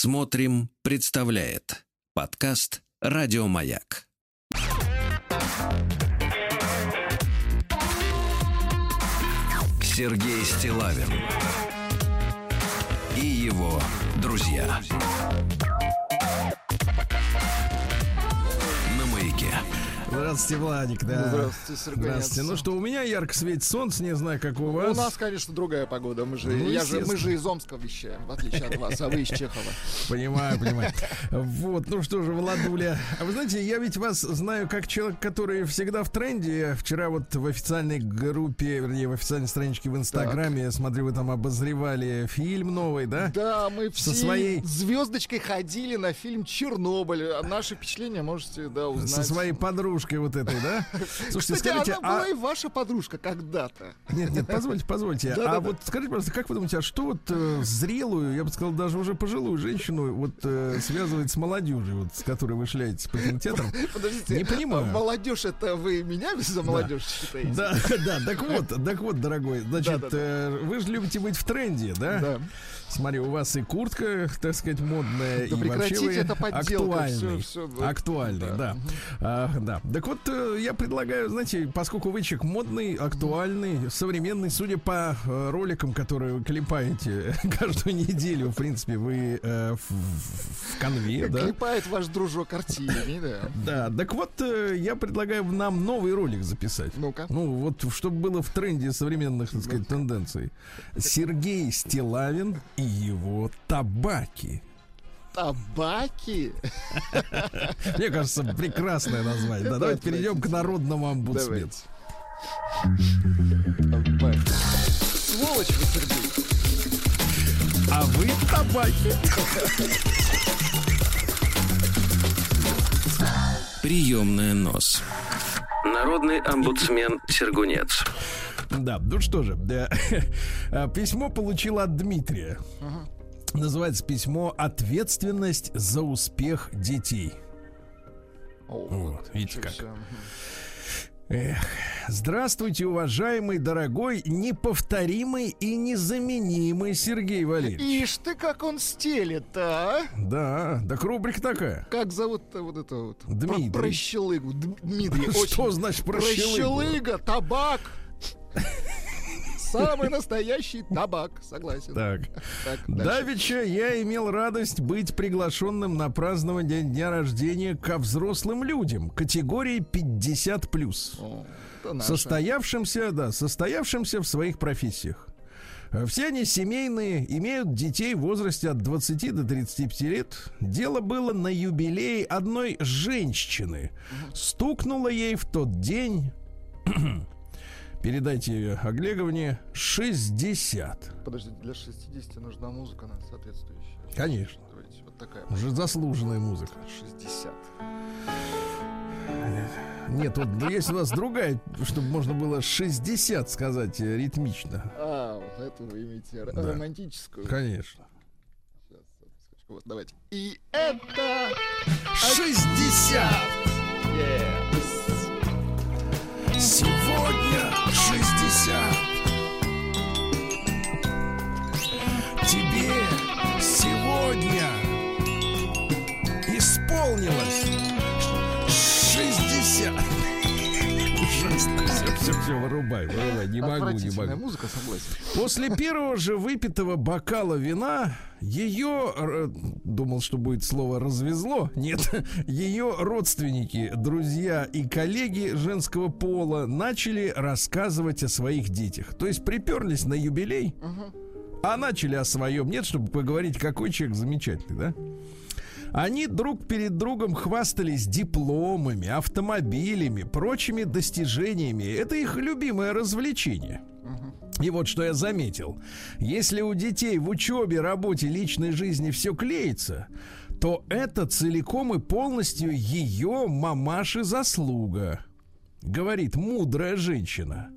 Смотрим, представляет подкаст Радиомаяк. Сергей Стилавин и его друзья. На Здравствуйте, Владик, да. Здравствуйте, Сергей. Здравствуйте. Ну что, у меня ярко светит солнце, не знаю, как у вас. У нас, конечно, другая погода. Мы же, Ну, я же, мы же из Омска вещаем, в отличие от вас, а вы из Чехова. Понимаю, понимаю. Вот, ну что же, Владуля. А вы знаете, я ведь вас знаю как человек, который всегда в тренде. Вчера вот в официальной группе, вернее, в официальной страничке в Инстаграме, я смотрю, вы там обозревали фильм новый, да? Да, мы Со все своей- звездочкой ходили на фильм Чернобыль. А Наши впечатления можете, да, узнать. Со своей подружкой вот этой, да? Слушайте, Кстати, скажите, она была а... и ваша подружка когда-то. Нет, нет, позвольте, позвольте. А вот скажите, пожалуйста, как вы думаете, а что вот э, зрелую, я бы сказал, даже уже пожилую женщину вот э, связывает с молодежью, вот, с которой вы шляетесь по кинотеатрам? Подождите, Не понимаю. а молодежь это вы меня за молодежь считаете? Да, да, так вот, так вот, дорогой, значит, э, вы же любите быть в тренде, да? Да. Смотри, у вас и куртка, так сказать, модная, Да и вообще вы это актуальный. всё- всё, актуальный, да. да. А, да. Так вот, э, я предлагаю, знаете, поскольку вы человек модный, актуальный, современный, судя по э, роликам, которые вы клепаете каждую неделю, в принципе, вы э, в, в- конве, да? Клепает ваш дружок Артемий, да. Да, так вот, э, я предлагаю нам новый ролик записать. Ну-ка. Ну, вот, чтобы было в тренде современных, так сказать, тенденций. Сергей Стилавин и его табаки. Табаки. Мне кажется, прекрасное название. Да, давайте перейдем к народному омбудсмену. Сволочь вы, Сергей. А вы табаки. Приемная нос. Народный омбудсмен Сергунец. Да, ну что же, да. А, письмо получил от Дмитрия. Называется письмо «Ответственность за успех детей». О, Вот, видите как. Мгм. Эх, здравствуйте, уважаемый, дорогой, неповторимый и незаменимый Сергей Валерьевич. Ишь ты, как он стелет, а? Да, так рубрика такая. Как зовут-то вот это вот? Дмитрий. Про- Прощелыгу. Дмитрий. Что очень- значит прощелыгу? Прощелыга, табак. Самый настоящий табак, согласен. Так. Так. Давеча я имел радость быть приглашенным на празднование дня рождения ко взрослым людям категории 50 О, это наше. состоявшимся, да, состоявшимся в своих профессиях. Э, Все они семейные, имеют детей в возрасте от 20 до 35 лет. Дело было на юбилее одной женщины. Стукнуло ей в тот день, передайте Оглеговне, 60. Подождите, для 60 нужна музыка на соответствующая. Конечно. Давайте, вот такая. Уже заслуженная музыка. 60. Нет, вот есть у вас другая, чтобы можно было 60 сказать э, ритмично. А, вот эту вы имеете Да. романтическую. Конечно. Сейчас, Вот, давайте. И это... 60! Yes. Сегодня 60. Тебе сегодня исполнилось Все, все, все, вырубай, вырубай. Не могу, не могу. музыка, согласен. После первого же выпитого бокала вина ее, думал, что будет слово развезло, нет, ее родственники, друзья и коллеги женского пола начали рассказывать о своих детях. То есть приперлись на юбилей, а начали о своем. Нет, чтобы поговорить, какой человек замечательный, да? Они друг перед другом хвастались дипломами, автомобилями, прочими достижениями. Это их любимое развлечение. И вот что я заметил. Если у детей в учебе, работе, личной жизни все клеится, то это целиком и полностью ее мамаши заслуга. Говорит мудрая женщина.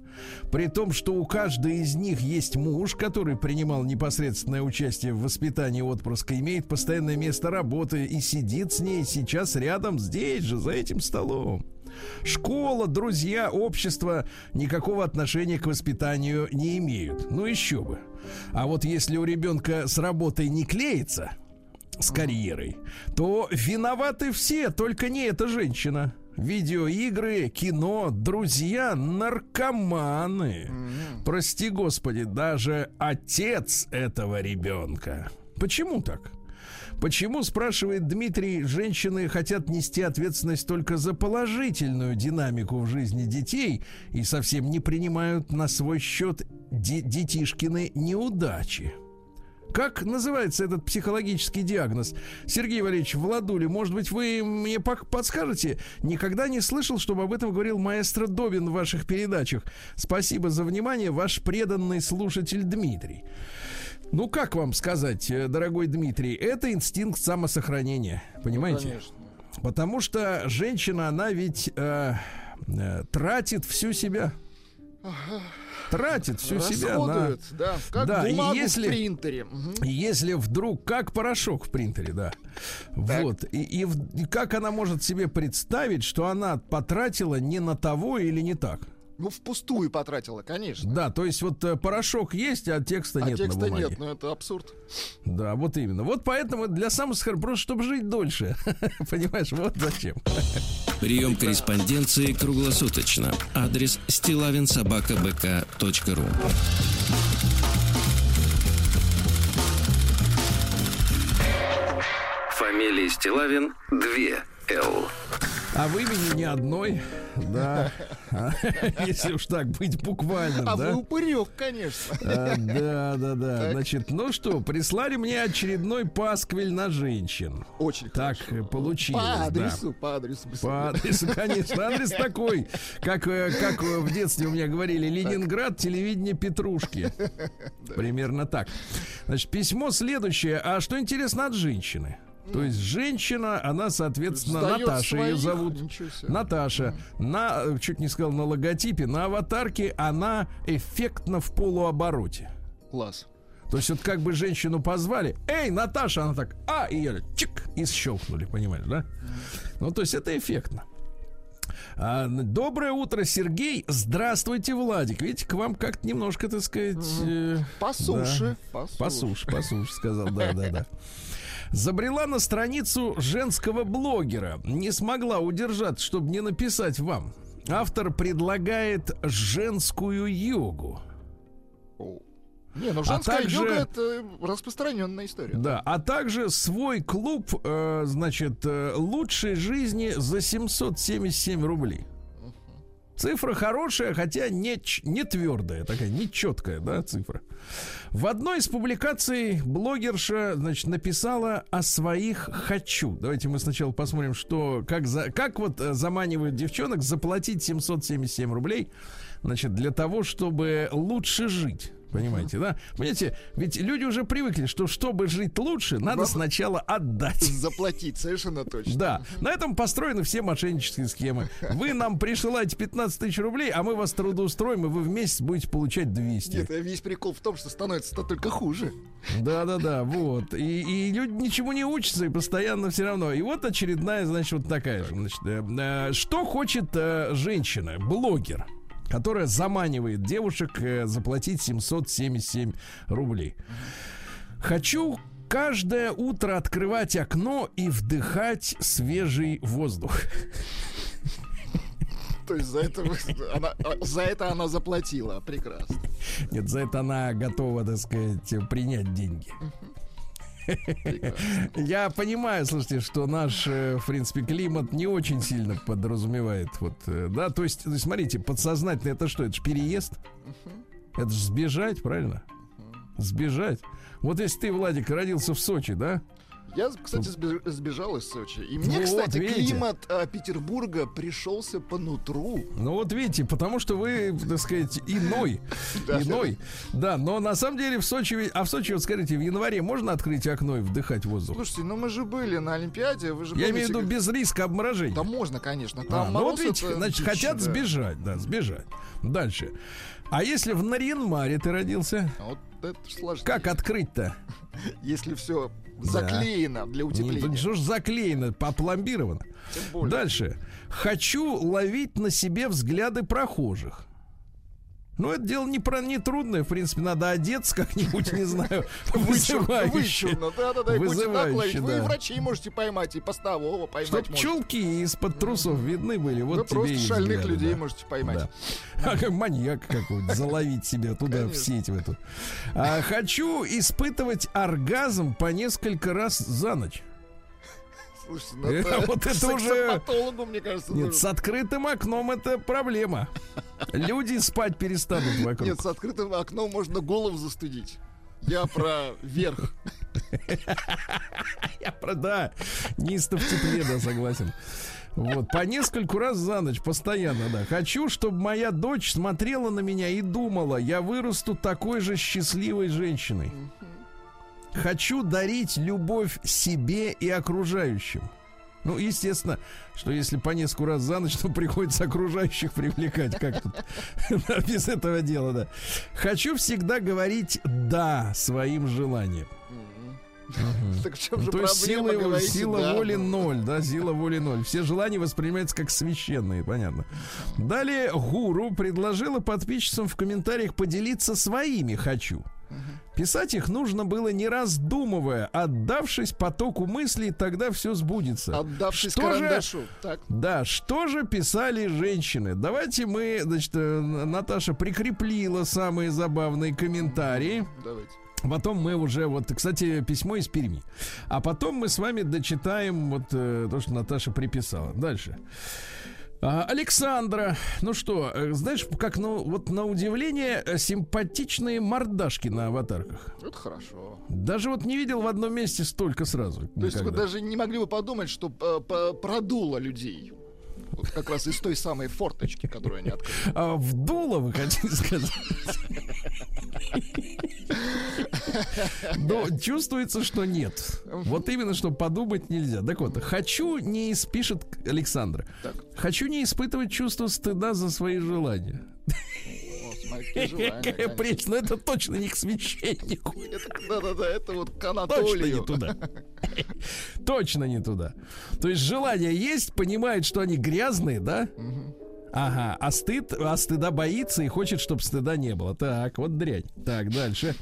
При том, что у каждой из них есть муж, который принимал непосредственное участие в воспитании отпрыска, имеет постоянное место работы и сидит с ней сейчас рядом здесь же, за этим столом. Школа, друзья, общество никакого отношения к воспитанию не имеют. Ну еще бы. А вот если у ребенка с работой не клеится, с карьерой, то виноваты все, только не эта женщина. Видеоигры, кино, друзья, наркоманы. Прости господи, даже отец этого ребенка. Почему так? Почему, спрашивает Дмитрий, женщины хотят нести ответственность только за положительную динамику в жизни детей и совсем не принимают на свой счет де- детишкины неудачи? Как называется этот психологический диагноз? Сергей Валерьевич Владули, может быть, вы мне подскажете? Никогда не слышал, чтобы об этом говорил маэстро Добин в ваших передачах. Спасибо за внимание, ваш преданный слушатель Дмитрий. Ну, как вам сказать, э, дорогой Дмитрий, это инстинкт самосохранения, понимаете? Ну, конечно. Потому что женщина, она ведь э, э, тратит всю себя. Тратит всю себя на... да, как да, бумагу если, в принтере. Угу. Если вдруг, как порошок в принтере, да. Так. Вот. И, и, и как она может себе представить, что она потратила не на того или не так? Ну, впустую потратила, конечно. Да, то есть вот э, порошок есть, а текста а нет текста на бумаге. нет, ну это абсурд. Да, вот именно. Вот поэтому для самосохранения, просто чтобы жить дольше. Понимаешь, вот зачем. Прием корреспонденции круглосуточно. Адрес стилавинсобакабк.ру Фамилия Стилавин 2 Л. А в имени ни одной, да. Если уж так быть буквально, а да. вы упырек, конечно. А, да, да, да. Так. Значит, ну что, прислали мне очередной пасквиль на женщин. Очень Так хорошо. получилось, По адресу, да. по адресу. По адресу, конечно. Адрес такой, как, э, как в детстве у меня говорили, Ленинград, телевидение Петрушки. Примерно так. Значит, письмо следующее. А что интересно от женщины? То есть женщина, она, соответственно, Сдает Наташа своих, ее зовут. Наташа. На, чуть не сказал, на логотипе, на аватарке она эффектно в полуобороте. Класс. То есть вот как бы женщину позвали, эй, Наташа, она так, а, и ее чик, и щелкнули, понимаешь, да? Ну, то есть это эффектно. А, доброе утро, Сергей. Здравствуйте, Владик. Видите, к вам как-то немножко, так сказать... Э, по суше. Да, по суше. По суше, по суше, сказал, да, да, да. Забрела на страницу женского блогера. Не смогла удержаться, чтобы не написать вам. Автор предлагает женскую йогу. Не, ну женская а также, йога это распространенная история. Да, а также свой клуб, э, значит, э, лучшей жизни за 777 рублей. Цифра хорошая, хотя не, не твердая, такая нечеткая, да, цифра. В одной из публикаций блогерша, значит, написала о своих «хочу». Давайте мы сначала посмотрим, что, как, за, как вот э, заманивают девчонок заплатить 777 рублей, значит, для того, чтобы лучше жить. Понимаете, да? Понимаете, ведь люди уже привыкли, что чтобы жить лучше, надо сначала отдать. Заплатить, совершенно точно. Да. На этом построены все мошеннические схемы. Вы нам присылаете 15 тысяч рублей, а мы вас трудоустроим, и вы в месяц будете получать 200. Нет, весь прикол в том, что становится -то только хуже. Да-да-да, вот. И, и люди ничего не учатся, и постоянно все равно. И вот очередная, значит, вот такая же. Значит, э, э, что хочет э, женщина, блогер? Которая заманивает девушек э, заплатить 777 рублей. Хочу каждое утро открывать окно и вдыхать свежий воздух. То есть за это, она, за это она заплатила. Прекрасно. Нет, за это она готова, так сказать, принять деньги. Я понимаю, слушайте, что наш, э, в принципе, климат не очень сильно подразумевает. Вот, э, да, то есть, смотрите, подсознательно это что? Это же переезд. Это же сбежать, правильно? Сбежать. Вот если ты, Владик, родился в Сочи, да? Я, кстати, сбежал из Сочи. И мне, вот, кстати, видите? климат а, Петербурга пришелся по нутру. Ну вот видите, потому что вы, так сказать, иной. Иной. Да, но на самом деле в Сочи... А в Сочи, вот скажите, в январе можно открыть окно и вдыхать воздух? Слушайте, ну мы же были на Олимпиаде, вы же Я имею в виду без риска обморожения. Да можно, конечно. Там а, ну вот видите, значит, хотят сбежать, да, сбежать. Дальше. А если в Нарьянмаре ты родился? Вот это сложно. Как открыть-то? Если все Заклеено для утепления. Не, что ж заклеено, попломбировано. Дальше. Хочу ловить на себе взгляды прохожих. Ну, это дело не про не трудное, в принципе, надо одеться как-нибудь, не знаю, вызывающе. Да-да-да, вызывающе, Вы и врачей можете поймать, и постового поймать Чтоб чулки из-под трусов видны были, вот тебе просто шальных людей можете поймать. А как маньяк какой-то, заловить себя туда в сеть в эту. А, хочу испытывать оргазм по несколько раз за ночь. Слушайте, ну это, вот это уже... мне кажется, Нет, с открытым окном это проблема. Люди спать перестанут вокруг. Нет, с открытым окном можно голову застудить. Я про верх. Я про, да, неистов тепле, да, согласен. Вот, по нескольку раз за ночь, постоянно, да. Хочу, чтобы моя дочь смотрела на меня и думала, я вырасту такой же счастливой женщиной. Хочу дарить любовь себе и окружающим. Ну, естественно, что если по несколько раз за ночь, то приходится окружающих привлекать. Как тут без этого дела, да. Хочу всегда говорить «да» своим желаниям. Так в чем же То есть сила, сила воли ноль, да, сила воли ноль. Все желания воспринимаются как священные, понятно. Далее гуру предложила подписчикам в комментариях поделиться своими «хочу». Писать их нужно было не раздумывая, отдавшись потоку мыслей, тогда все сбудется. Отдавшись что карандашу. Же, так. Да, что же писали женщины? Давайте мы, значит, э, Наташа прикрепила самые забавные комментарии. Давайте. Потом мы уже, вот, кстати, письмо из Перми. А потом мы с вами дочитаем вот э, то, что Наташа приписала. Дальше. А, Александра, ну что, э, знаешь, как ну вот на удивление э, симпатичные мордашки на аватарках. Это хорошо. Даже вот не видел в одном месте столько сразу. То никогда. есть вы даже не могли бы подумать, что продуло людей. Вот как раз из той самой форточки, которую они открыли. А вдуло, вы хотите сказать? Но чувствуется, что нет. Вот именно, что подумать нельзя. Так вот, хочу не испишет Александра. Хочу не испытывать чувство стыда за свои желания. Прелесть, но это точно не к священнику. Да-да-да, это вот к Анатолию. Точно не туда. Точно не туда. То есть желание есть, понимает, что они грязные, да? Ага, а стыд, а стыда боится и хочет, чтобы стыда не было. Так, вот дрянь. Так, дальше.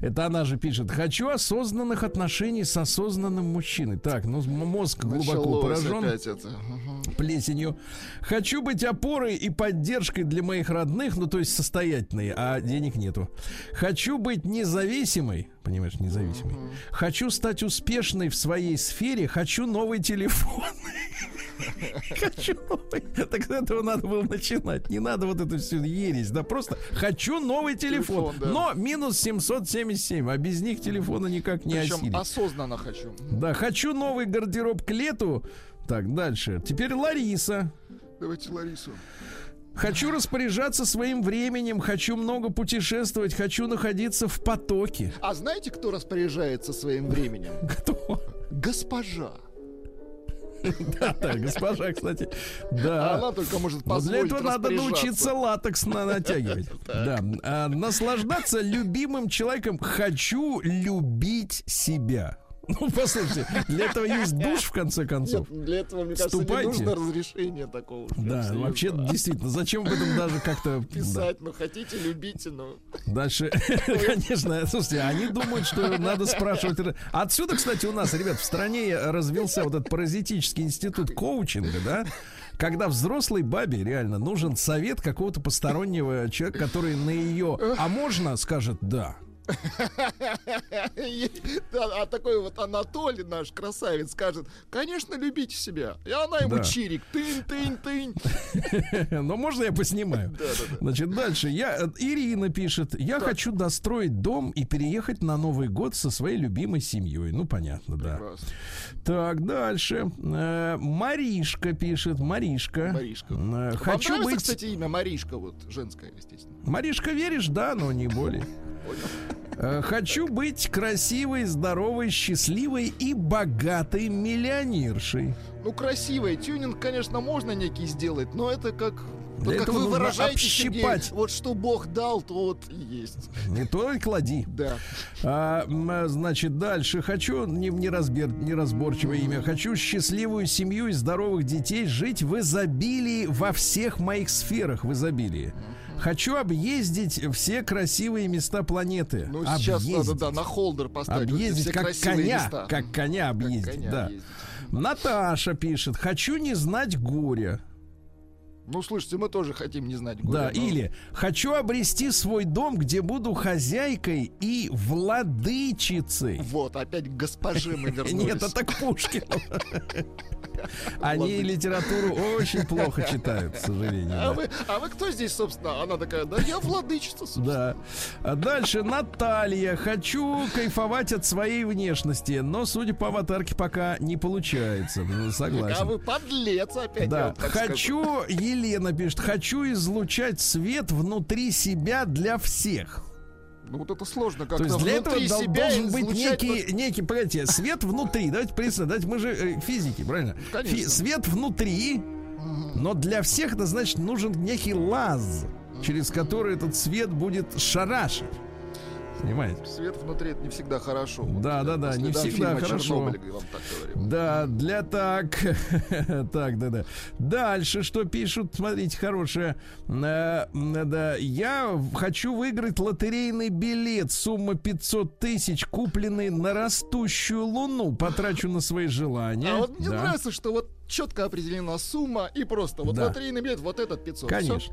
Это она же пишет. Хочу осознанных отношений с осознанным мужчиной. Так, ну мозг глубоко поражен плесенью. Хочу быть опорой и поддержкой для моих родных, ну то есть состоятельной, а денег нету. Хочу быть независимой, понимаешь, независимой. Хочу стать успешной в своей сфере. Хочу новый телефон. Хочу новый. Так с этого надо было начинать. Не надо вот эту всю ересь. Да просто хочу новый телефон. телефон да. Но минус 777. А без них телефона никак не Причем осилить. осознанно хочу. Да, хочу новый гардероб к лету. Так, дальше. Теперь Лариса. Давайте Ларису. Хочу распоряжаться своим временем, хочу много путешествовать, хочу находиться в потоке. А знаете, кто распоряжается своим временем? Кто? Госпожа. Да, да, госпожа, кстати, да. Она только может позволить Для этого надо научиться латекс натягивать. Да. А, наслаждаться любимым человеком. Хочу любить себя. Ну, послушайте, для этого есть душ, в конце концов. Нет, для этого, мне кажется, Ступайте. не нужно разрешение такого. Да, абсолютно. вообще, действительно, зачем в этом даже как-то... Писать, да. ну, хотите, любите, но... Дальше, конечно, слушайте, они думают, что надо спрашивать... Отсюда, кстати, у нас, ребят, в стране развился вот этот паразитический институт коучинга, да? когда взрослой бабе реально нужен совет какого-то постороннего человека, который на ее, а можно, скажет да. А такой вот Анатолий, наш красавец, скажет, конечно, любите себя. И она ему чирик, тынь, тынь, тынь. Но можно я поснимаю? Значит, дальше. Я, э, Ирина пишет, я хочу достроить дом и переехать на Новый год со своей любимой семьей. Ну, понятно, да. Так, дальше. Э, Маришка пишет, Маришка. Маришка. Э, хочу быть... кстати, имя Маришка, вот женское, естественно. Маришка веришь, да, но не более. Э, хочу быть красивой, здоровой, счастливой и богатой миллионершей. Ну, красивой. Тюнинг, конечно, можно некий сделать, но это как для как вы выражаете, Сергей, вот что Бог дал, то вот и есть. Не то и клади. Да. А, значит, дальше. Хочу не, не разбер, неразборчивое имя. Хочу счастливую семью и здоровых детей, жить в изобилии во всех моих сферах в изобилии. Хочу объездить все красивые места планеты. Ну, сейчас надо, да, на холдер поставить. Объездить, как коня, места. как коня объездить, как коня да. Объездить. Наташа пишет, хочу не знать горя. Ну, слушайте, мы тоже хотим не знать горя. Да, но... или хочу обрести свой дом, где буду хозяйкой и владычицей. Вот, опять к госпоже мы вернулись. Нет, это к Пушкину. Они литературу очень плохо читают, к сожалению. А, вы, а вы кто здесь, собственно? Она такая, да я владычица, собственно. Да. А дальше Наталья. Хочу кайфовать от своей внешности, но, судя по аватарке, пока не получается. Ну, согласен. А вы подлец опять. Да. Хочу, скажу. Елена пишет, хочу излучать свет внутри себя для всех. Ну вот это сложно как-то. То есть для этого себя должен быть некий, вот... некий, погодите, свет внутри. Давайте представим, давайте мы же э, физики, правильно? Фи- свет внутри, но для всех это значит нужен некий лаз, через который этот свет будет шарашить. Понимаете? Свет внутри это не всегда хорошо. Да, вот, да, да, не всегда хорошо. Да, для так. так, да, да. Дальше что пишут? Смотрите, хорошее. Э, да, я хочу выиграть лотерейный билет. Сумма 500 тысяч, купленный на растущую луну. Потрачу на свои желания. А вот мне да. нравится, что вот четко определена сумма и просто вот да. лотерейный билет, вот этот 500. Конечно. Все.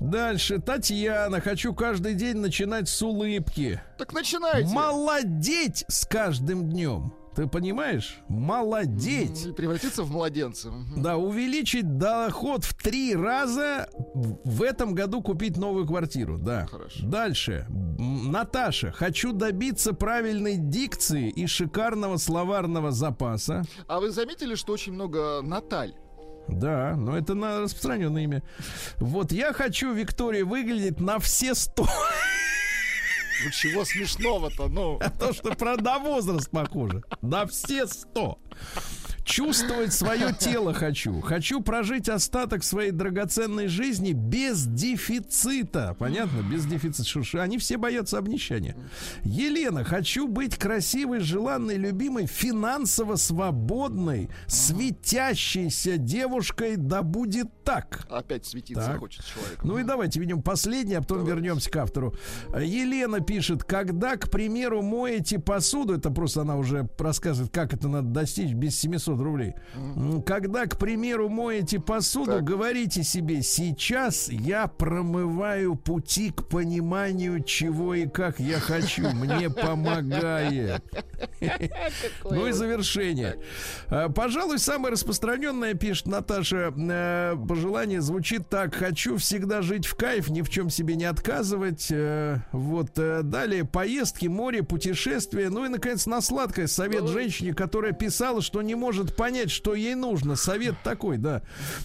Дальше. Татьяна. Хочу каждый день начинать с улыбки. Так начинайте. Молодеть с каждым днем. Ты понимаешь? Молодеть. И превратиться в младенца. Да, увеличить доход в три раза в этом году купить новую квартиру. Да. Хорошо. Дальше. Наташа, хочу добиться правильной дикции и шикарного словарного запаса. А вы заметили, что очень много Наталь? Да, но это на распространенное имя. Вот я хочу, Виктория, выглядеть на все сто. Ну чего смешного-то, ну? То, что про на возраст похоже. На все сто. Чувствовать свое тело хочу. Хочу прожить остаток своей драгоценной жизни без дефицита. Понятно? Без дефицита. Что, они все боятся обнищания. Елена, хочу быть красивой, желанной, любимой, финансово свободной, светящейся девушкой, да будет так. Опять светиться так. хочет человек. Ну и давайте ведем последнее, а потом давайте. вернемся к автору. Елена пишет, когда, к примеру, моете посуду, это просто она уже рассказывает, как это надо достичь без 700 500 рублей. Когда, к примеру, моете посуду, так. говорите себе, сейчас я промываю пути к пониманию, чего и как я хочу. Мне помогает. Ну и завершение. А, пожалуй, самое распространенное, пишет Наташа, э, пожелание звучит так. Хочу всегда жить в кайф, ни в чем себе не отказывать. Э, вот. Э, далее поездки, море, путешествия. Ну и, наконец, на сладкое. Совет женщине, которая писала, что не может может понять, что ей нужно. Совет такой, да.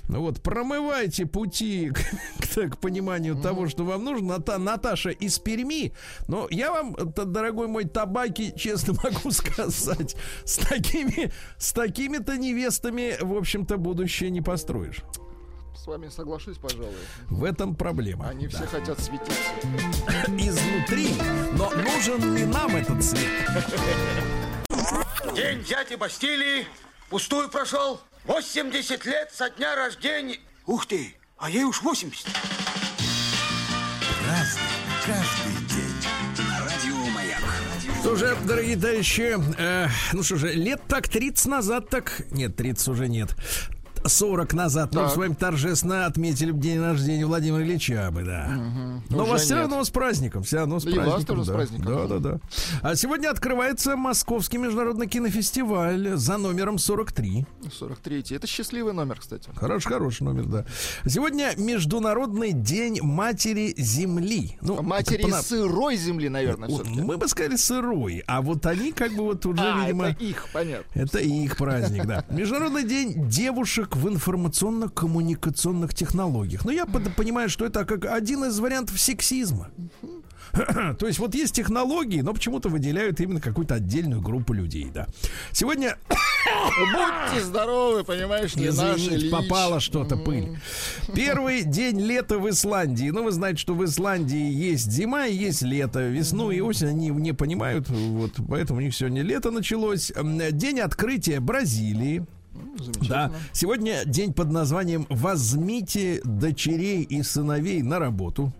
Вот, промывайте пути к, к пониманию mm-hmm. того, что вам нужно. Ната, Наташа из Перми. Но я вам, дорогой мой табаки, честно могу сказать, с такими, с такими-то невестами, в общем-то, будущее не построишь. С вами соглашусь, пожалуй. В этом проблема. Они да. все хотят светиться. Изнутри. Но нужен ли нам этот свет? День дяди Бастилии Пустую прошел. 80 лет со дня рождения. Ух ты, а ей уж 80. Разный, каждый день. Радио Маяк. Что же, дорогие товарищи, э, ну что же, лет так 30 назад так... Нет, 30 уже нет. 40 назад так. мы с вами торжественно отметили день рождения Владимира Ильича бы, да. Угу. Но Уже вас все равно с праздником, все равно с да праздником. И вас тоже да. с праздником. Да, да, да. А сегодня открывается Московский международный кинофестиваль за номером 43. 43. Это счастливый номер, кстати. Хороший, хороший номер, да. Сегодня Международный день Матери Земли. Ну, матери по... сырой земли, наверное, все-таки. Мы бы сказали сырой, а вот они как бы вот уже, а, видимо... это их, понятно. Это их праздник, да. Международный день девушек навык в информационно-коммуникационных технологиях. Но я понимаю, что это как один из вариантов сексизма. То есть вот есть технологии, но почему-то выделяют именно какую-то отдельную группу людей, да. Сегодня... Будьте здоровы, понимаешь, не Извините, попало что-то, пыль. Первый день лета в Исландии. Ну, вы знаете, что в Исландии есть зима и есть лето. Весну и осень они не понимают, вот поэтому у них сегодня лето началось. День открытия Бразилии. Да. Сегодня день под названием «Возьмите дочерей и сыновей на работу».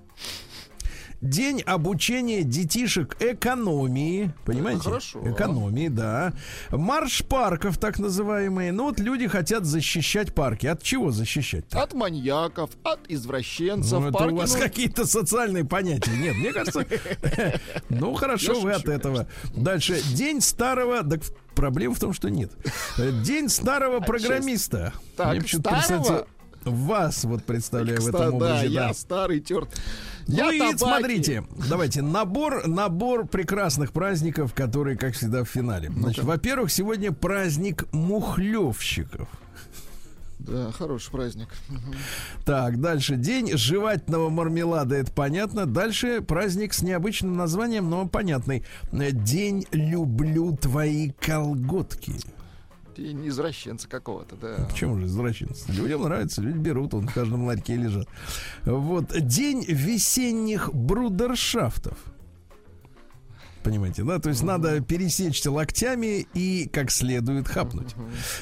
День обучения детишек экономии. Понимаете? хорошо. Экономии, да. Марш парков, так называемые. Ну вот люди хотят защищать парки. От чего защищать? От маньяков, от извращенцев. Ну, это Парки, у вас ну, какие-то социальные понятия. Нет, мне кажется... Ну, хорошо, Я вы от этого. Дальше. День старого... Так проблема в том, что нет. День старого программиста. Так, старого? Вас вот представляю в этом да, образе. я да. старый терт. Ну Я и табаки. смотрите, давайте, набор, набор прекрасных праздников, которые, как всегда, в финале. Значит, во-первых, сегодня праздник мухлевщиков. Да, хороший праздник. Так, дальше. День жевательного мармелада, это понятно. Дальше праздник с необычным названием, но понятный. День люблю твои колготки. День извращенца какого-то, да. Почему же извращенцы? Людям нравится, люди берут, он в каждом ларьке лежат. Вот. День весенних брудершафтов. Понимаете, да? То есть надо пересечься локтями и как следует хапнуть.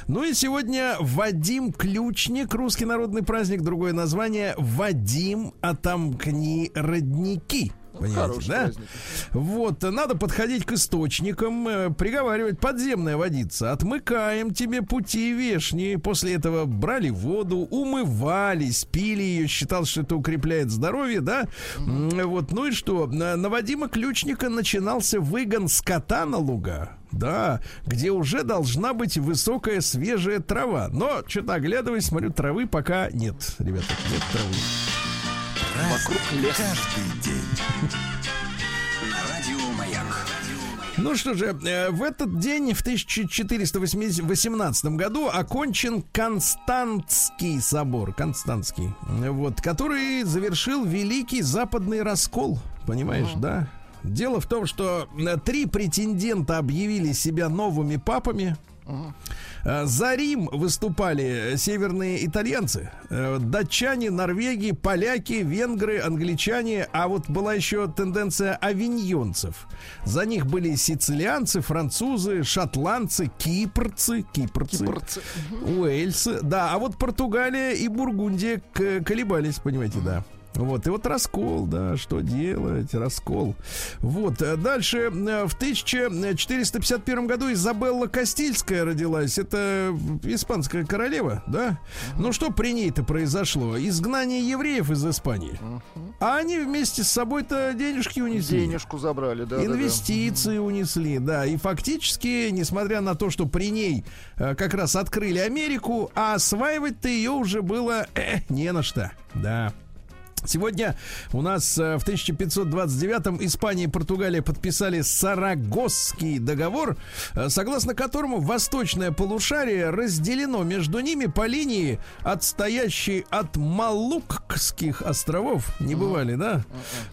Ну и сегодня Вадим Ключник, русский народный праздник, другое название Вадим Отомкни родники. Понимаете, Хороший да? праздник. Вот, надо подходить к источникам, э, приговаривать, подземная водица, отмыкаем тебе пути вешние. После этого брали воду, умывались, пили ее, считал, что это укрепляет здоровье, да? М, Вот, ну и что? На на Вадима Ключника начинался выгон скота на луга. Да, где уже должна быть высокая свежая трава. Но, что-то оглядываясь, смотрю, травы пока нет, ребята, нет травы. Вокруг лес. Каждый день. Радио Маяк. Ну что же, э, в этот день, в 1418 году, окончен Константский собор, Константский, вот, который завершил Великий Западный раскол, понимаешь, да? Дело в том, что э, три претендента объявили себя новыми папами. Э, За Рим выступали северные итальянцы, э, датчане, норвеги, поляки, венгры, англичане, а вот была еще тенденция авиньонцев. За них были сицилианцы, французы, шотландцы, кипрцы, кипрцы, Кипрцы. уэльсы, да, а вот Португалия и Бургундия колебались, понимаете, да. Вот, и вот раскол, да, что делать, раскол. Вот, э, дальше, э, в 1451 году Изабелла Кастильская родилась, это испанская королева, да? Ну, что при ней-то произошло? Изгнание евреев из Испании. А они вместе с собой-то денежки унесли. Денежку забрали, да. да, да. Инвестиции унесли, да. И фактически, несмотря на то, что при ней э, как раз открыли Америку, а осваивать-то ее уже было э, не на что. Да. Сегодня у нас э, в 1529-м Испания и Португалия подписали Сарагосский договор, э, согласно которому восточное полушарие разделено между ними по линии, отстоящей от Малуккских островов. Не бывали, да?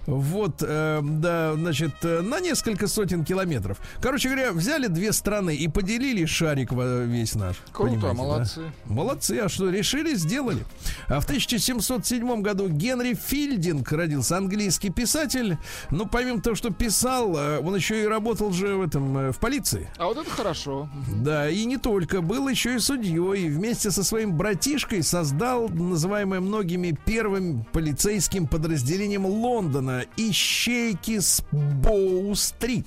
Вот, э, да, значит, на несколько сотен километров. Короче говоря, взяли две страны и поделили шарик весь наш. Круто, Понимаете, да? молодцы. Молодцы, а что, решили, сделали. А в 1707 году Генри Филдинг родился, английский писатель. Ну, помимо того, что писал, э, он еще и работал же в этом, э, в полиции. А вот это хорошо. Да, и не только, был еще и судьей. И вместе со своим братишкой создал называемое многими первым полицейским подразделением Лондона Ищейки с Боу-стрит.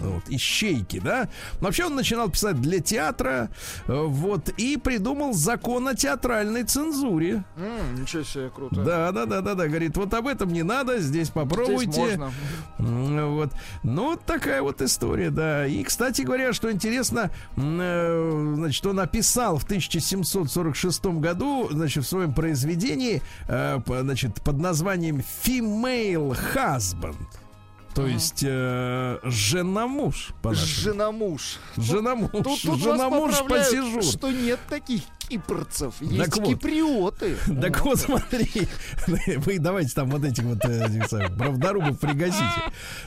Вот, Ищейки, да? Но вообще он начинал писать для театра, э, вот, и придумал закон о театральной цензуре. М, ничего себе, круто. Да, да, да, да, да. Говорит, вот об этом не надо, здесь попробуйте. Здесь можно. Вот. Ну, вот такая вот история, да. И, кстати говоря, что интересно, э, значит, он написал в 1746 году, значит, в своем произведении, э, значит, под названием «Female Husband». То есть э, жена-муж. по-нашему. Жена-муж. Жена-муж. Тут, тут поправляют, пассижур. что нет таких кипрцев. Есть вот. киприоты. Так вот, смотри, вы давайте там вот этих вот э, правдорубов пригасите.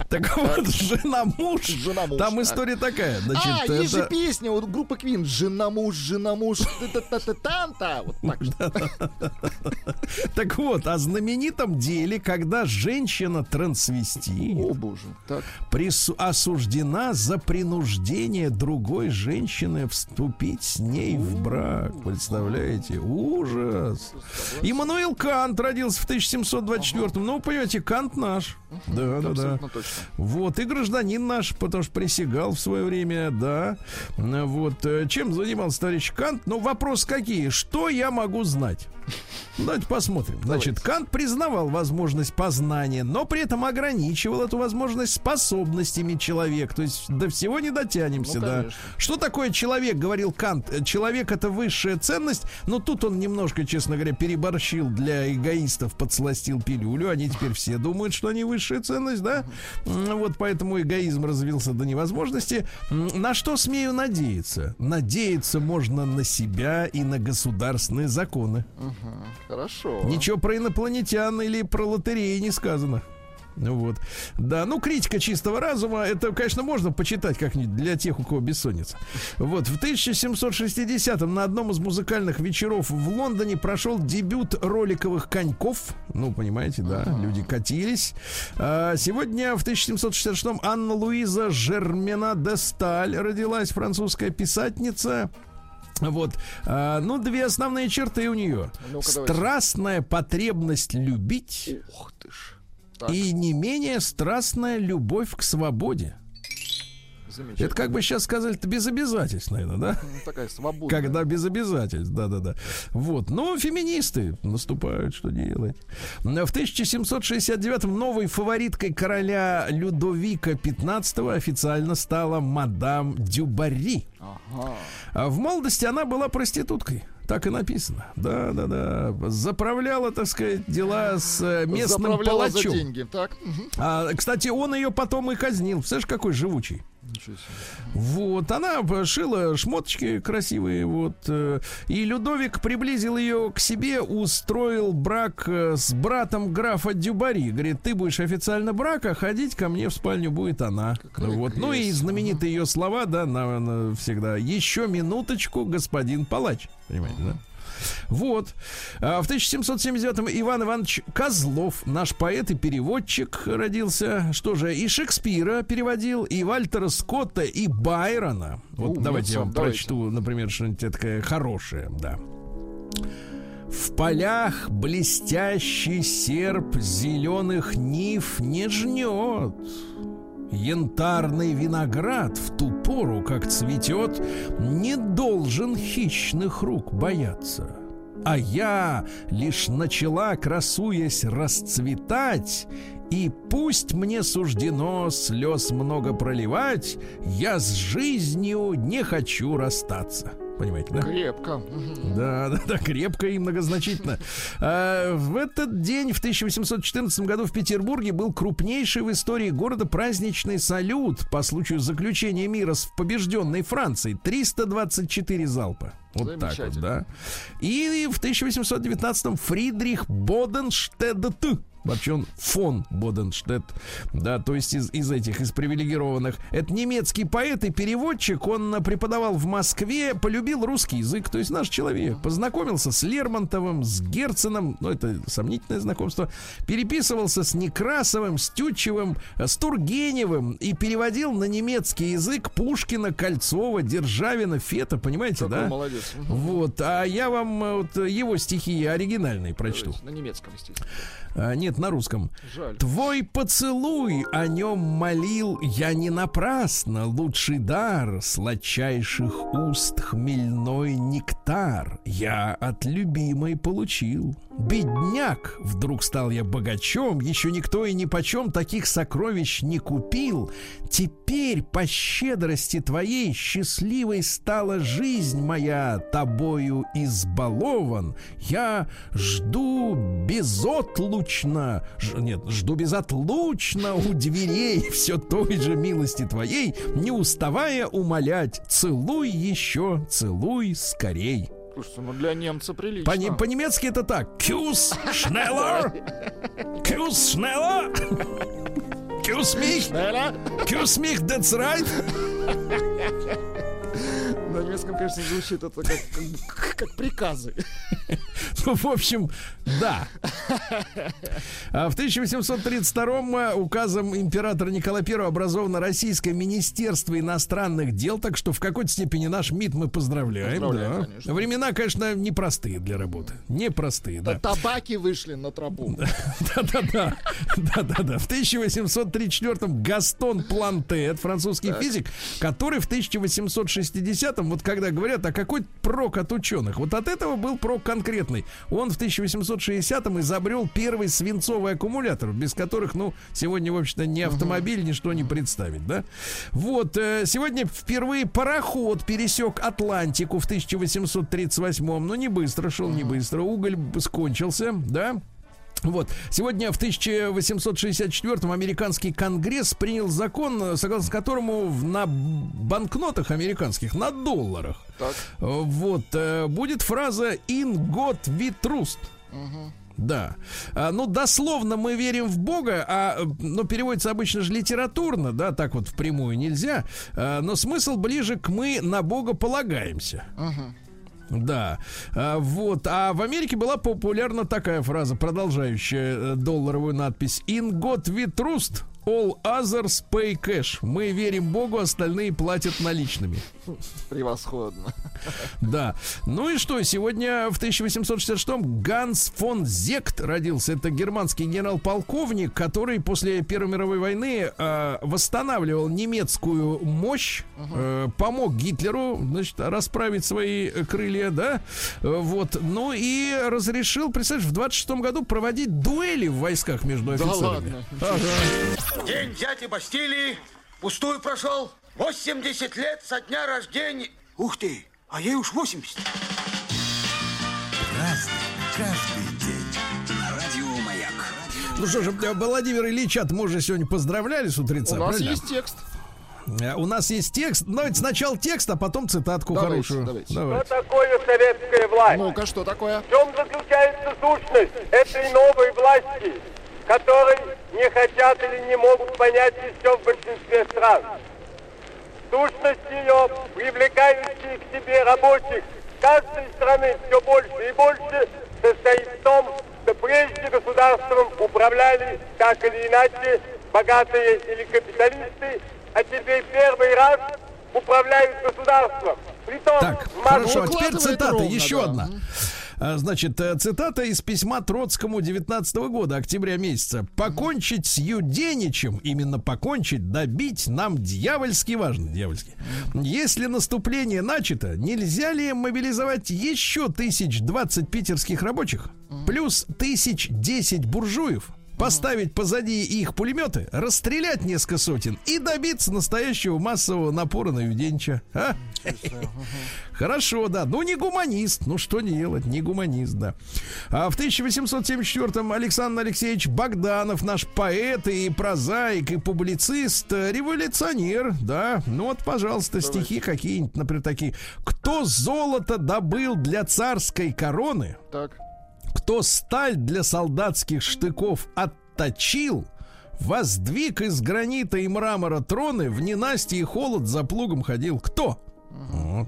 Так вот, жена-муж, Жена-муж, там так. история такая. Значит, а, есть же песня, вот группа Квин. Жена-муж, жена-муж, та-та-та-та-та. Вот так. Так вот, о знаменитом деле, когда женщина трансвестит О, боже. Так. прису- осуждена за принуждение другой женщины вступить с ней в брак. Представляете? Ужас. Иммануил Кант родился в 1724 Ну, понимаете, Кант наш. Да, да, да. Вот, и гражданин наш, потому что присягал в свое время, да. Вот, э, чем занимался товарищ Кант? Ну, вопрос какие? Что я могу знать? Давайте посмотрим. Значит, Кант признавал возможность познания, но при этом ограничивал эту возможность способностями человека. То есть до всего не дотянемся, ну, да. Что такое человек, говорил Кант? Человек это высшая ценность, но тут он немножко, честно говоря, переборщил для эгоистов, подсластил пилюлю. Они теперь все думают, что они высшая ценность, да? Вот поэтому эгоизм развился до невозможности. На что смею надеяться? Надеяться можно на себя и на государственные законы. Хорошо. Ничего про инопланетян или про лотереи не сказано. Вот. Да, ну, критика чистого разума, это, конечно, можно почитать как-нибудь для тех, у кого бессонница. Вот, в 1760-м на одном из музыкальных вечеров в Лондоне прошел дебют роликовых коньков. Ну, понимаете, да, люди катились. А, сегодня, в 1766-м, Анна Луиза Жермена де Сталь родилась, французская писательница. Вот, а, ну, две основные черты у нее. ну Страстная потребность любить. Ух ты ж. Так. И не менее страстная любовь к свободе. Это как бы сейчас сказали, это без обязательств, наверное, да? Ну, такая свобода. Когда без обязательств, да-да-да. Вот. Но феминисты наступают, что делать. В 1769-м новой фавориткой короля Людовика XV официально стала мадам Дюбари. Ага. А в молодости она была проституткой. Так и написано. Да, да, да. Заправляла, так сказать, дела с э, местным Заправляла палачом. За деньги, так. А, кстати, он ее потом и казнил. Представляешь, какой живучий. Вот, она шила шмоточки красивые, вот. Э, и Людовик приблизил ее к себе, устроил брак э, с братом графа Дюбари. Говорит, ты будешь официально брака, ходить ко мне в спальню будет она. вот. Ну и знаменитые ее слова, да, на, на, всегда. Еще минуточку, господин палач. Понимаете, да? Вот. А в 1779-м Иван Иванович Козлов, наш поэт и переводчик, родился. Что же, и Шекспира переводил, и Вальтера Скотта, и Байрона. Вот У, давайте я вам давайте. прочту, например, что-нибудь такое хорошее, да. В полях блестящий серп зеленых нив не жнет. Янтарный виноград в ту пору, как цветет, не должен хищных рук бояться. А я лишь начала, красуясь, расцветать, и пусть мне суждено слез много проливать, я с жизнью не хочу расстаться. Понимаете, да? Крепко. Да, да, да, крепко и многозначительно. А, в этот день, в 1814 году в Петербурге был крупнейший в истории города праздничный салют по случаю заключения мира с побежденной Францией. 324 залпа. Вот так вот, да. И в 1819-м Фридрих Боденштедт Вообще он фон Боденштедт, да, то есть из, из этих, из привилегированных. Это немецкий поэт и переводчик, он преподавал в Москве, полюбил русский язык, то есть наш человек. Познакомился с Лермонтовым, с Герценом, ну это сомнительное знакомство, переписывался с Некрасовым, с Тютчевым, с Тургеневым и переводил на немецкий язык Пушкина, Кольцова, Державина, Фета, понимаете, Какой да? молодец. Вот, а я вам э, вот его стихи оригинальные прочту. На немецком, естественно. А, нет, на русском. Жаль. Твой поцелуй о нем молил я не напрасно. Лучший дар сладчайших уст хмельной нектар я от любимой получил. Бедняк, вдруг стал я богачом, еще никто и ни почем таких сокровищ не купил. Теперь по щедрости твоей счастливой стала жизнь моя, тобою избалован. Я жду безотлучно, ж, нет, жду безотлучно у дверей все той же милости твоей, не уставая умолять, целуй еще, целуй скорей. Слушайте, ну для немца прилично. По- по-немецки это так. Кюс шнеллер. Кюс шнеллер. Кюс мих. Кюс мих, that's right. Английском, конечно, звучит это как, как, как приказы. Ну, в общем, да. А в 1832 указом императора Николая I образовано Российское Министерство иностранных дел, так что в какой-то степени наш МИД мы поздравляем. поздравляем да. конечно. Времена, конечно, непростые для работы. Непростые, да. Табаки вышли на тропу. Да-да-да. Да-да-да. В 1834-м Гастон Плантет, французский физик, который в 1860-м, вот когда говорят, а какой прок от ученых? Вот от этого был прок конкретный. Он в 1860-м изобрел первый свинцовый аккумулятор, без которых, ну, сегодня, в общем-то, ни автомобиль, ничто не представить, да? Вот, э, сегодня впервые пароход пересек Атлантику в 1838-м, но не быстро шел, не быстро, уголь скончился, да? Вот. Сегодня в 1864-м американский конгресс принял закон, согласно которому на банкнотах американских, на долларах, так. вот, э, будет фраза «In God we trust». Угу. Да. А, ну, дословно мы верим в Бога, а, ну, переводится обычно же литературно, да, так вот впрямую нельзя. А, но смысл ближе к мы на Бога полагаемся. Угу. Да. А, вот. А в Америке была популярна такая фраза, продолжающая э, долларовую надпись «In God we trust, All others pay cash. Мы верим Богу, остальные платят наличными. Превосходно. Да. Ну и что, сегодня в 1866-м Ганс фон Зект родился. Это германский генерал-полковник, который после Первой мировой войны э, восстанавливал немецкую мощь, э, помог Гитлеру, значит, расправить свои крылья, да, вот. Ну и разрешил, представляешь, в 26-м году проводить дуэли в войсках между офицерами. Да ладно. Ага. День дяди Бастилии пустую прошел. 80 лет со дня рождения. Ух ты, а ей уж 80. Разный, каждый день. Радио Маяк. Ну что же, Владимир Ильича, мы уже сегодня поздравляли с утреца. У нас правильно? есть текст. Э, у нас есть текст. Давайте сначала текст, а потом цитатку давайте, хорошую. Давайте. Давайте. Что такое советская власть? Ну-ка, что такое? В чем заключается сущность этой новой власти? который не хотят или не могут понять еще в большинстве стран. Сущность ее, привлекающие к себе рабочих каждой страны все больше и больше, состоит в том, что прежде государством управляли так или иначе богатые или капиталисты, а теперь первый раз управляют государством. Притом, так, хорошо, а теперь цитата, ровно, еще да. одна. А, значит, э, цитата из письма Троцкому 19 года, октября месяца. «Покончить с Юденичем, именно покончить, добить нам дьявольски важно, дьявольски. Если наступление начато, нельзя ли мобилизовать еще тысяч двадцать питерских рабочих, плюс тысяч десять буржуев, поставить позади их пулеметы, расстрелять несколько сотен и добиться настоящего массового напора на Юденча. А? Хорошо, да. Ну, не гуманист. Ну, что делать? Не гуманист, да. А в 1874-м Александр Алексеевич Богданов, наш поэт и прозаик, и публицист, революционер, да. Ну, вот, пожалуйста, Давайте. стихи какие-нибудь, например, такие. «Кто золото добыл для царской короны?» Так кто сталь для солдатских штыков отточил, воздвиг из гранита и мрамора троны, в ненастье и холод за плугом ходил. Кто? Вот.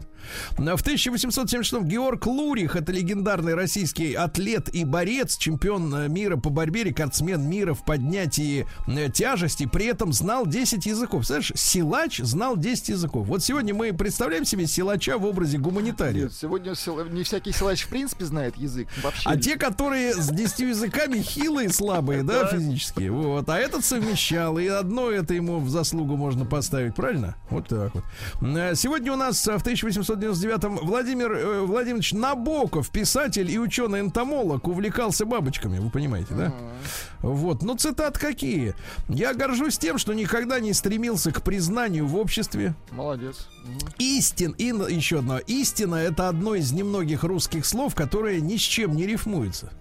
В 1876 Георг Лурих, это легендарный российский атлет и борец, чемпион э, мира по борьбе, рекордсмен мира в поднятии э, тяжести, при этом знал 10 языков. Знаешь, силач знал 10 языков. Вот сегодня мы представляем себе силача в образе гуманитария. Нет, сегодня не всякий силач в принципе знает язык. Вообще. А те, которые с 10 языками хилые, слабые, да, физически. Вот. А этот совмещал, и одно это ему в заслугу можно поставить, правильно? Вот так вот. Э, сегодня у нас в 1800 1999-м Владимир э, Владимирович Набоков, писатель и ученый-энтомолог, увлекался бабочками, вы понимаете, да? Uh-huh. Вот, ну цитат какие? Я горжусь тем, что никогда не стремился к признанию в обществе. Молодец. Uh-huh. Истин, и еще одно. Истина это одно из немногих русских слов, которое ни с чем не рифмуется.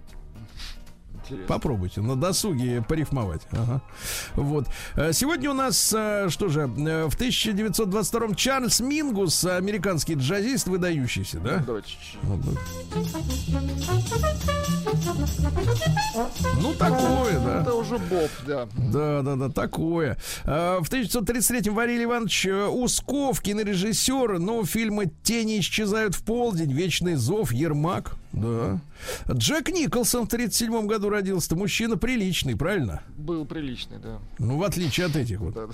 Интересно. Попробуйте на досуге порифмовать. Ага. Вот. Э, сегодня у нас, э, что же, э, в 1922 Чарльз Мингус, американский джазист, выдающийся, да? Ну, давайте. Ну, такое, да. Это уже Боб, да. Да, да, да, такое. В 1933-м Варилий Иванович Усков, кинорежиссер, ну, фильмы «Тени исчезают в полдень», «Вечный зов», «Ермак». Да. Джек Николсон в 37 году родился. Мужчина приличный, правильно? Был приличный, да. Ну, в отличие от этих вот. Да,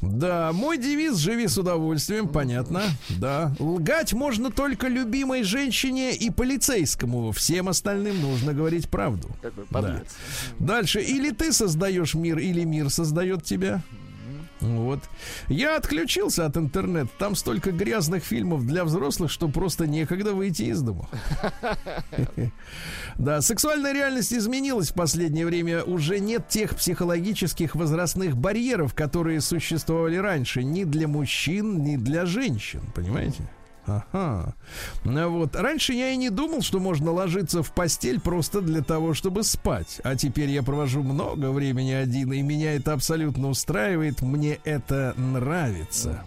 да мой девиз «Живи с удовольствием», понятно. Да. Лгать можно только любимой женщине и полицейскому. Всем остальным нужно говорить правду. Какой подлец. Да. Дальше. Или ты создаешь мир, или мир создает тебя. Вот. Я отключился от интернета. Там столько грязных фильмов для взрослых, что просто некогда выйти из дома. Да, сексуальная реальность изменилась в последнее время. Уже нет тех психологических возрастных барьеров, которые существовали раньше ни для мужчин, ни для женщин. Понимаете? Ага. Ну вот. Раньше я и не думал, что можно ложиться в постель просто для того, чтобы спать. А теперь я провожу много времени один, и меня это абсолютно устраивает. Мне это нравится.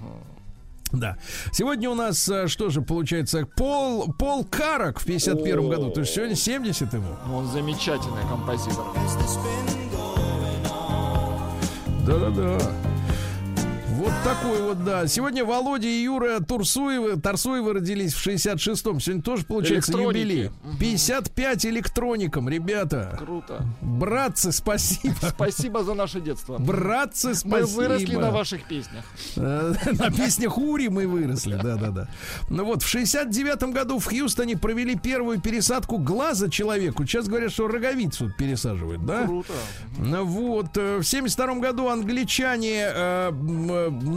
Да. Сегодня у нас, э, что же, получается, Пол, Пол Карак в 51 году. То есть сегодня 70 ему. Он замечательный композитор. Да-да-да. Такой вот, да. Сегодня Володя и Юра Турсуевы, Тарсуевы родились в 66-м. Сегодня тоже получается юбилей. 55 электроникам, ребята. Круто. Братцы, спасибо. Спасибо за наше детство. Братцы, спасибо. Мы выросли на ваших песнях. Э, на песнях Ури мы выросли, да-да-да. Ну вот, в 69-м году в Хьюстоне провели первую пересадку глаза человеку. Сейчас говорят, что роговицу пересаживают, да? Круто. Ну вот, э, в 72-м году англичане э,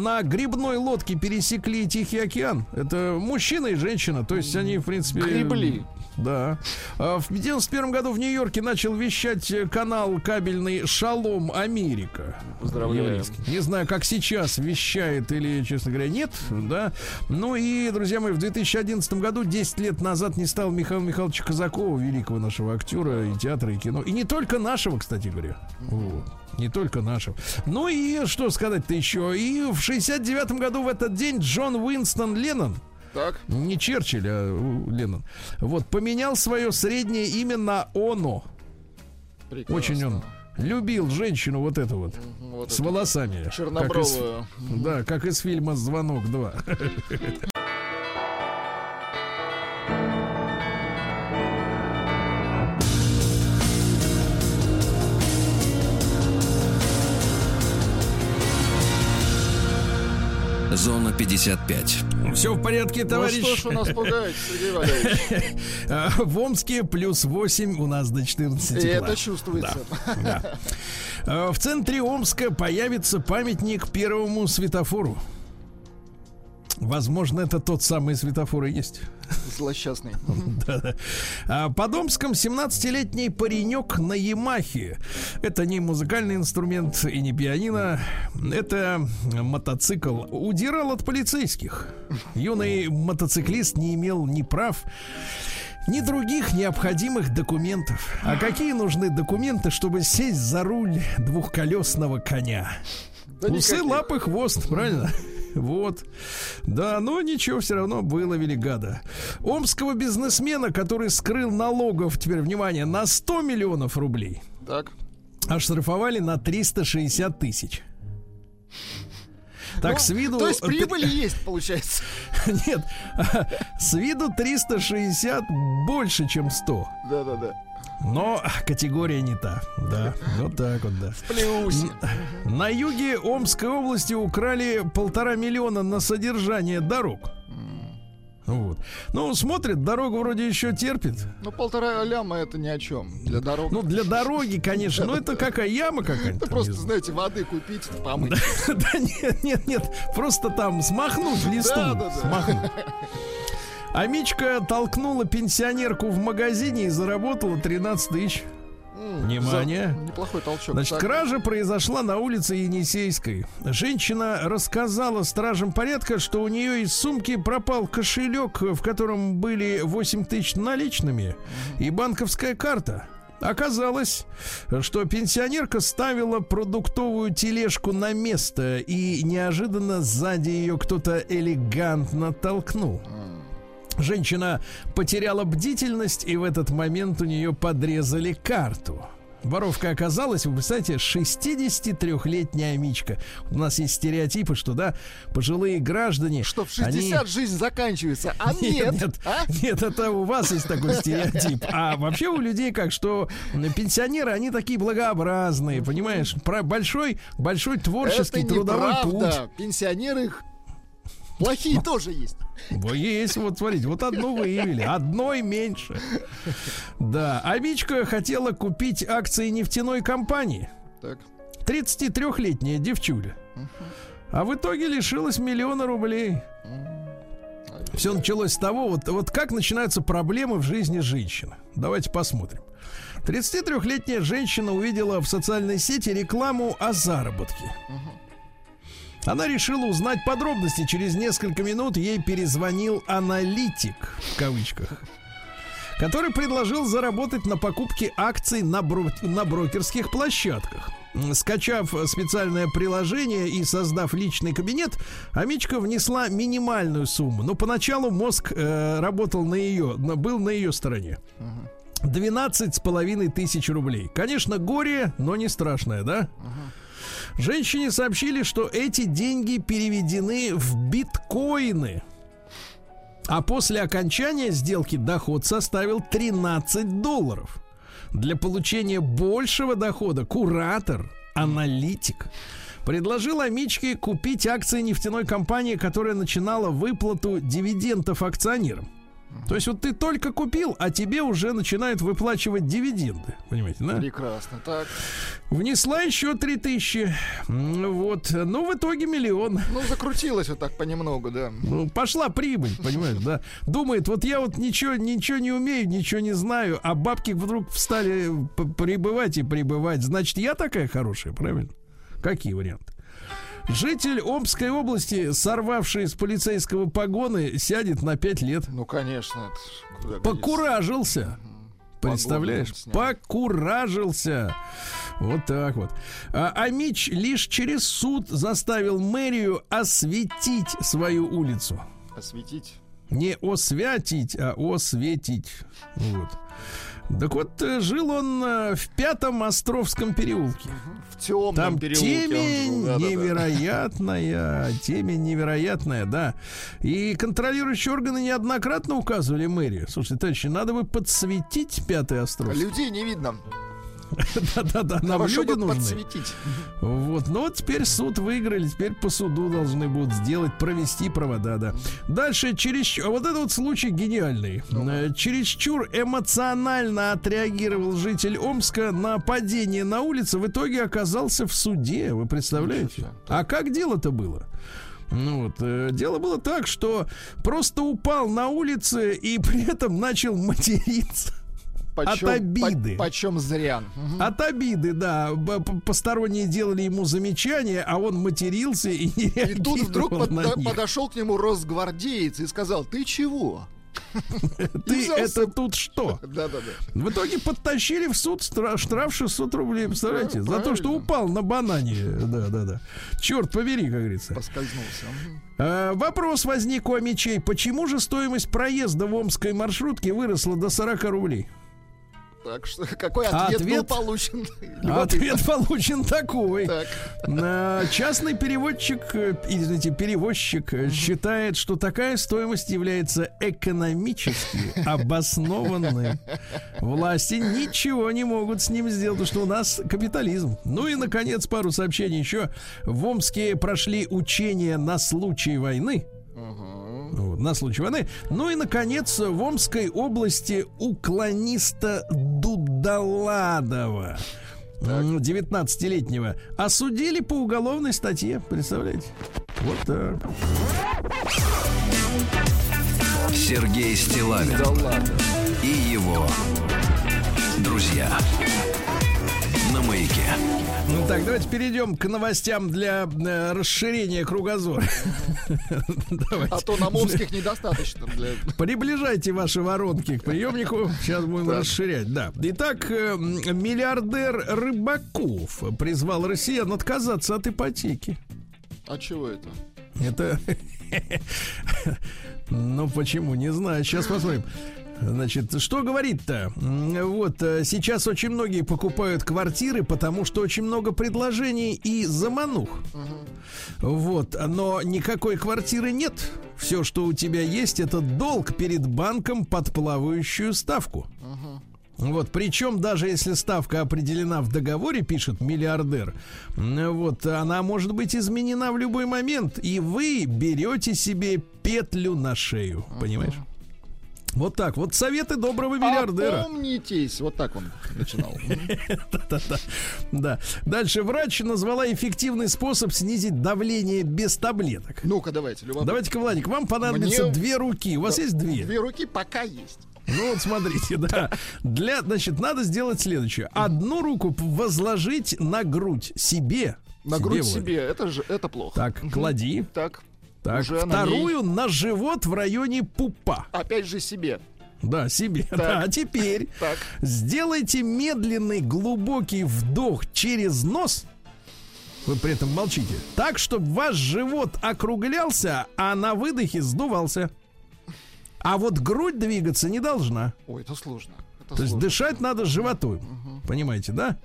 на грибной лодке пересекли Тихий океан. Это мужчина и женщина. То есть они, в принципе... Гребли. Да. А в 1991 году в Нью-Йорке начал вещать канал кабельный «Шалом Америка». Поздравляю. Не знаю, как сейчас вещает или, честно говоря, нет. Да. Ну и, друзья мои, в 2011 году, 10 лет назад, не стал Михаила Михайловича Казакова, великого нашего актера и театра, и кино. И не только нашего, кстати говоря. Вот не только нашего. Ну и что сказать-то еще? И в 69 году в этот день Джон Уинстон Леннон, так. Не Черчилль, а Леннон. Вот, поменял свое среднее имя на Оно. Прекрасно. Очень он любил женщину вот эту вот. вот с волосами. Чернобровую. Как из, да, как из фильма «Звонок 2». Зона 55. Все в порядке, товарищ. Ну что ж у нас пугает, Сергей Валерьевич? А, в Омске плюс 8 у нас до 14 И это чувствуется. Да, да. А, в центре Омска появится памятник первому светофору. Возможно, это тот самый светофор и есть. Злосчастный. А под Омском 17-летний паренек на Ямахе. Это не музыкальный инструмент и не пианино. Это мотоцикл. Удирал от полицейских. Юный мотоциклист не имел ни прав, ни других необходимых документов. А какие нужны документы, чтобы сесть за руль двухколесного коня? Да Усы, никаких. лапы, хвост, правильно? Вот. Да, но ничего, все равно выловили гада. Омского бизнесмена, который скрыл налогов, теперь, внимание, на 100 миллионов рублей. Так. Оштрафовали на 360 тысяч. Так, ну, с виду... То есть прибыль есть, получается. Нет, с виду 360 больше, чем 100. Да-да-да. Но категория не та. Да, вот так вот, да. В плюсе. На юге Омской области украли полтора миллиона на содержание дорог. Вот. Ну, смотрит, дорога вроде еще терпит. Ну, полтора ляма это ни о чем. Для дороги. Ну, для дороги, конечно. Ну, это какая яма какая-то. Просто, знаете, воды купить, помыть. Да нет, нет, нет. Просто там смахнуть листом. Смахнуть. А Мичка толкнула пенсионерку в магазине и заработала 13 тысяч. Внимание. За неплохой толчок. Значит, так. кража произошла на улице Енисейской. Женщина рассказала стражам порядка, что у нее из сумки пропал кошелек, в котором были 8 тысяч наличными и банковская карта. Оказалось, что пенсионерка ставила продуктовую тележку на место, и неожиданно сзади ее кто-то элегантно толкнул. Женщина потеряла бдительность, и в этот момент у нее подрезали карту. Воровка оказалась, вы представляете, 63-летняя Мичка. У нас есть стереотипы, что, да, пожилые граждане... Что в 60 они... жизнь заканчивается, а нет. Нет, а? нет, это у вас есть такой стереотип. А вообще у людей как, что пенсионеры, они такие благообразные, понимаешь? Про большой, большой творческий это трудовой путь. Пенсионеры Плохие тоже есть. Вот есть, вот смотрите, вот одну выявили, одной меньше. Да, а Вичка хотела купить акции нефтяной компании. Так. 33-летняя девчуля. А в итоге лишилась миллиона рублей. Все началось с того, вот, вот как начинаются проблемы в жизни женщины. Давайте посмотрим. 33-летняя женщина увидела в социальной сети рекламу о заработке. Она решила узнать подробности. Через несколько минут ей перезвонил аналитик, в кавычках, который предложил заработать на покупке акций на, бро- на брокерских площадках. Скачав специальное приложение и создав личный кабинет, Амичка внесла минимальную сумму. Но поначалу мозг э, работал на ее, был на ее стороне. 12 с половиной тысяч рублей. Конечно, горе, но не страшное, да? Uh-huh. Женщине сообщили, что эти деньги переведены в биткоины. А после окончания сделки доход составил 13 долларов. Для получения большего дохода куратор, аналитик предложил Амичке купить акции нефтяной компании, которая начинала выплату дивидендов акционерам. То есть вот ты только купил, а тебе уже начинают выплачивать дивиденды. Понимаете, да? Прекрасно, так. Внесла еще 3000. Вот. Ну, в итоге миллион. Ну, закрутилась вот так понемногу, да. Ну, пошла прибыль, понимаешь, да. Думает, вот я вот ничего, ничего не умею, ничего не знаю, а бабки вдруг стали прибывать и прибывать. Значит, я такая хорошая, правильно? Какие варианты? Житель Омской области, сорвавший с полицейского погоны, сядет на 5 лет. Ну, конечно. Покуражился. Представляешь? Покуражился. Вот так вот. А, а Мич лишь через суд заставил мэрию осветить свою улицу. Осветить? Не освятить, а осветить. Вот. Так вот, э, жил он э, в пятом Островском переулке. В темном Там переулке темень да, невероятная, да, да. темень невероятная, да. И контролирующие органы неоднократно указывали мэрии. Слушайте, товарищи, надо бы подсветить пятый Остров. Людей не видно. Да-да-да, нам люди нужны. подсветить. Вот, но вот теперь суд выиграли, теперь по суду должны будут сделать, провести провода, да. Дальше, через... Вот это вот случай гениальный. Э, чересчур эмоционально отреагировал житель Омска на падение на улице, в итоге оказался в суде, вы представляете? А как дело-то было? Ну вот, э, дело было так, что просто упал на улице и при этом начал материться. Почем, от обиды. По, почем зря. От обиды, да. Посторонние делали ему замечания, а он матерился и не И тут вдруг под, подошел к нему росгвардеец и сказал, ты чего? Ты это тут что? Да, да, да. В итоге подтащили в суд штраф 600 рублей, представляете? За то, что упал на банане. Да, да, да. Черт побери, как говорится. Поскользнулся. А, вопрос возник у мечей. Почему же стоимость проезда в омской маршрутке выросла до 40 рублей? Так что какой ответ, ответ был получен? Ответ получен такой. Так. Частный переводчик, э, извините, перевозчик угу. считает, что такая стоимость является экономически обоснованной. Власти ничего не могут с ним сделать, потому что у нас капитализм. Ну и, наконец, пару сообщений еще. В Омске прошли учения на случай войны. Угу вот, на случай войны. Ну и, наконец, в Омской области уклониста Дудаладова. 19-летнего осудили по уголовной статье, представляете? Вот так. Сергей Стилавин да и его друзья на маяке. Ну так, давайте перейдем к новостям для э, расширения кругозора. А то нам омских недостаточно. Для... Приближайте ваши воронки к приемнику. Сейчас будем так. расширять. Да. Итак, э, миллиардер Рыбаков призвал россиян отказаться от ипотеки. А чего это? Это... Ну почему? Не знаю. Сейчас посмотрим. Значит, что говорит-то? Вот, э, сейчас очень многие покупают квартиры, потому что очень много предложений и заманух. Вот, но никакой квартиры нет. Все, что у тебя есть, это долг перед банком под плавающую ставку. Вот, причем даже если ставка определена в договоре, пишет миллиардер, вот, она может быть изменена в любой момент, и вы берете себе петлю на шею, понимаешь? Вот так, вот советы доброго миллиардера. Помнитесь, вот так он начинал. Да. Дальше врач назвала эффективный способ снизить давление без таблеток. Ну-ка, давайте, Давайте-ка, Владик, вам понадобится две руки. У вас есть две? Две руки пока есть. Ну вот смотрите, да. Для, значит, надо сделать следующее. Одну руку возложить на грудь себе. На себе, грудь себе, это же это плохо. Так, клади. Так. Так, Уже вторую на, ней... на живот в районе пупа. Опять же себе. Да, себе. Так. Да, а теперь так. сделайте медленный глубокий вдох через нос. Вы при этом молчите. Так, чтобы ваш живот округлялся, а на выдохе сдувался. А вот грудь двигаться не должна. Ой, это сложно. Это То сложно. есть дышать надо животом. Угу. Понимаете, да?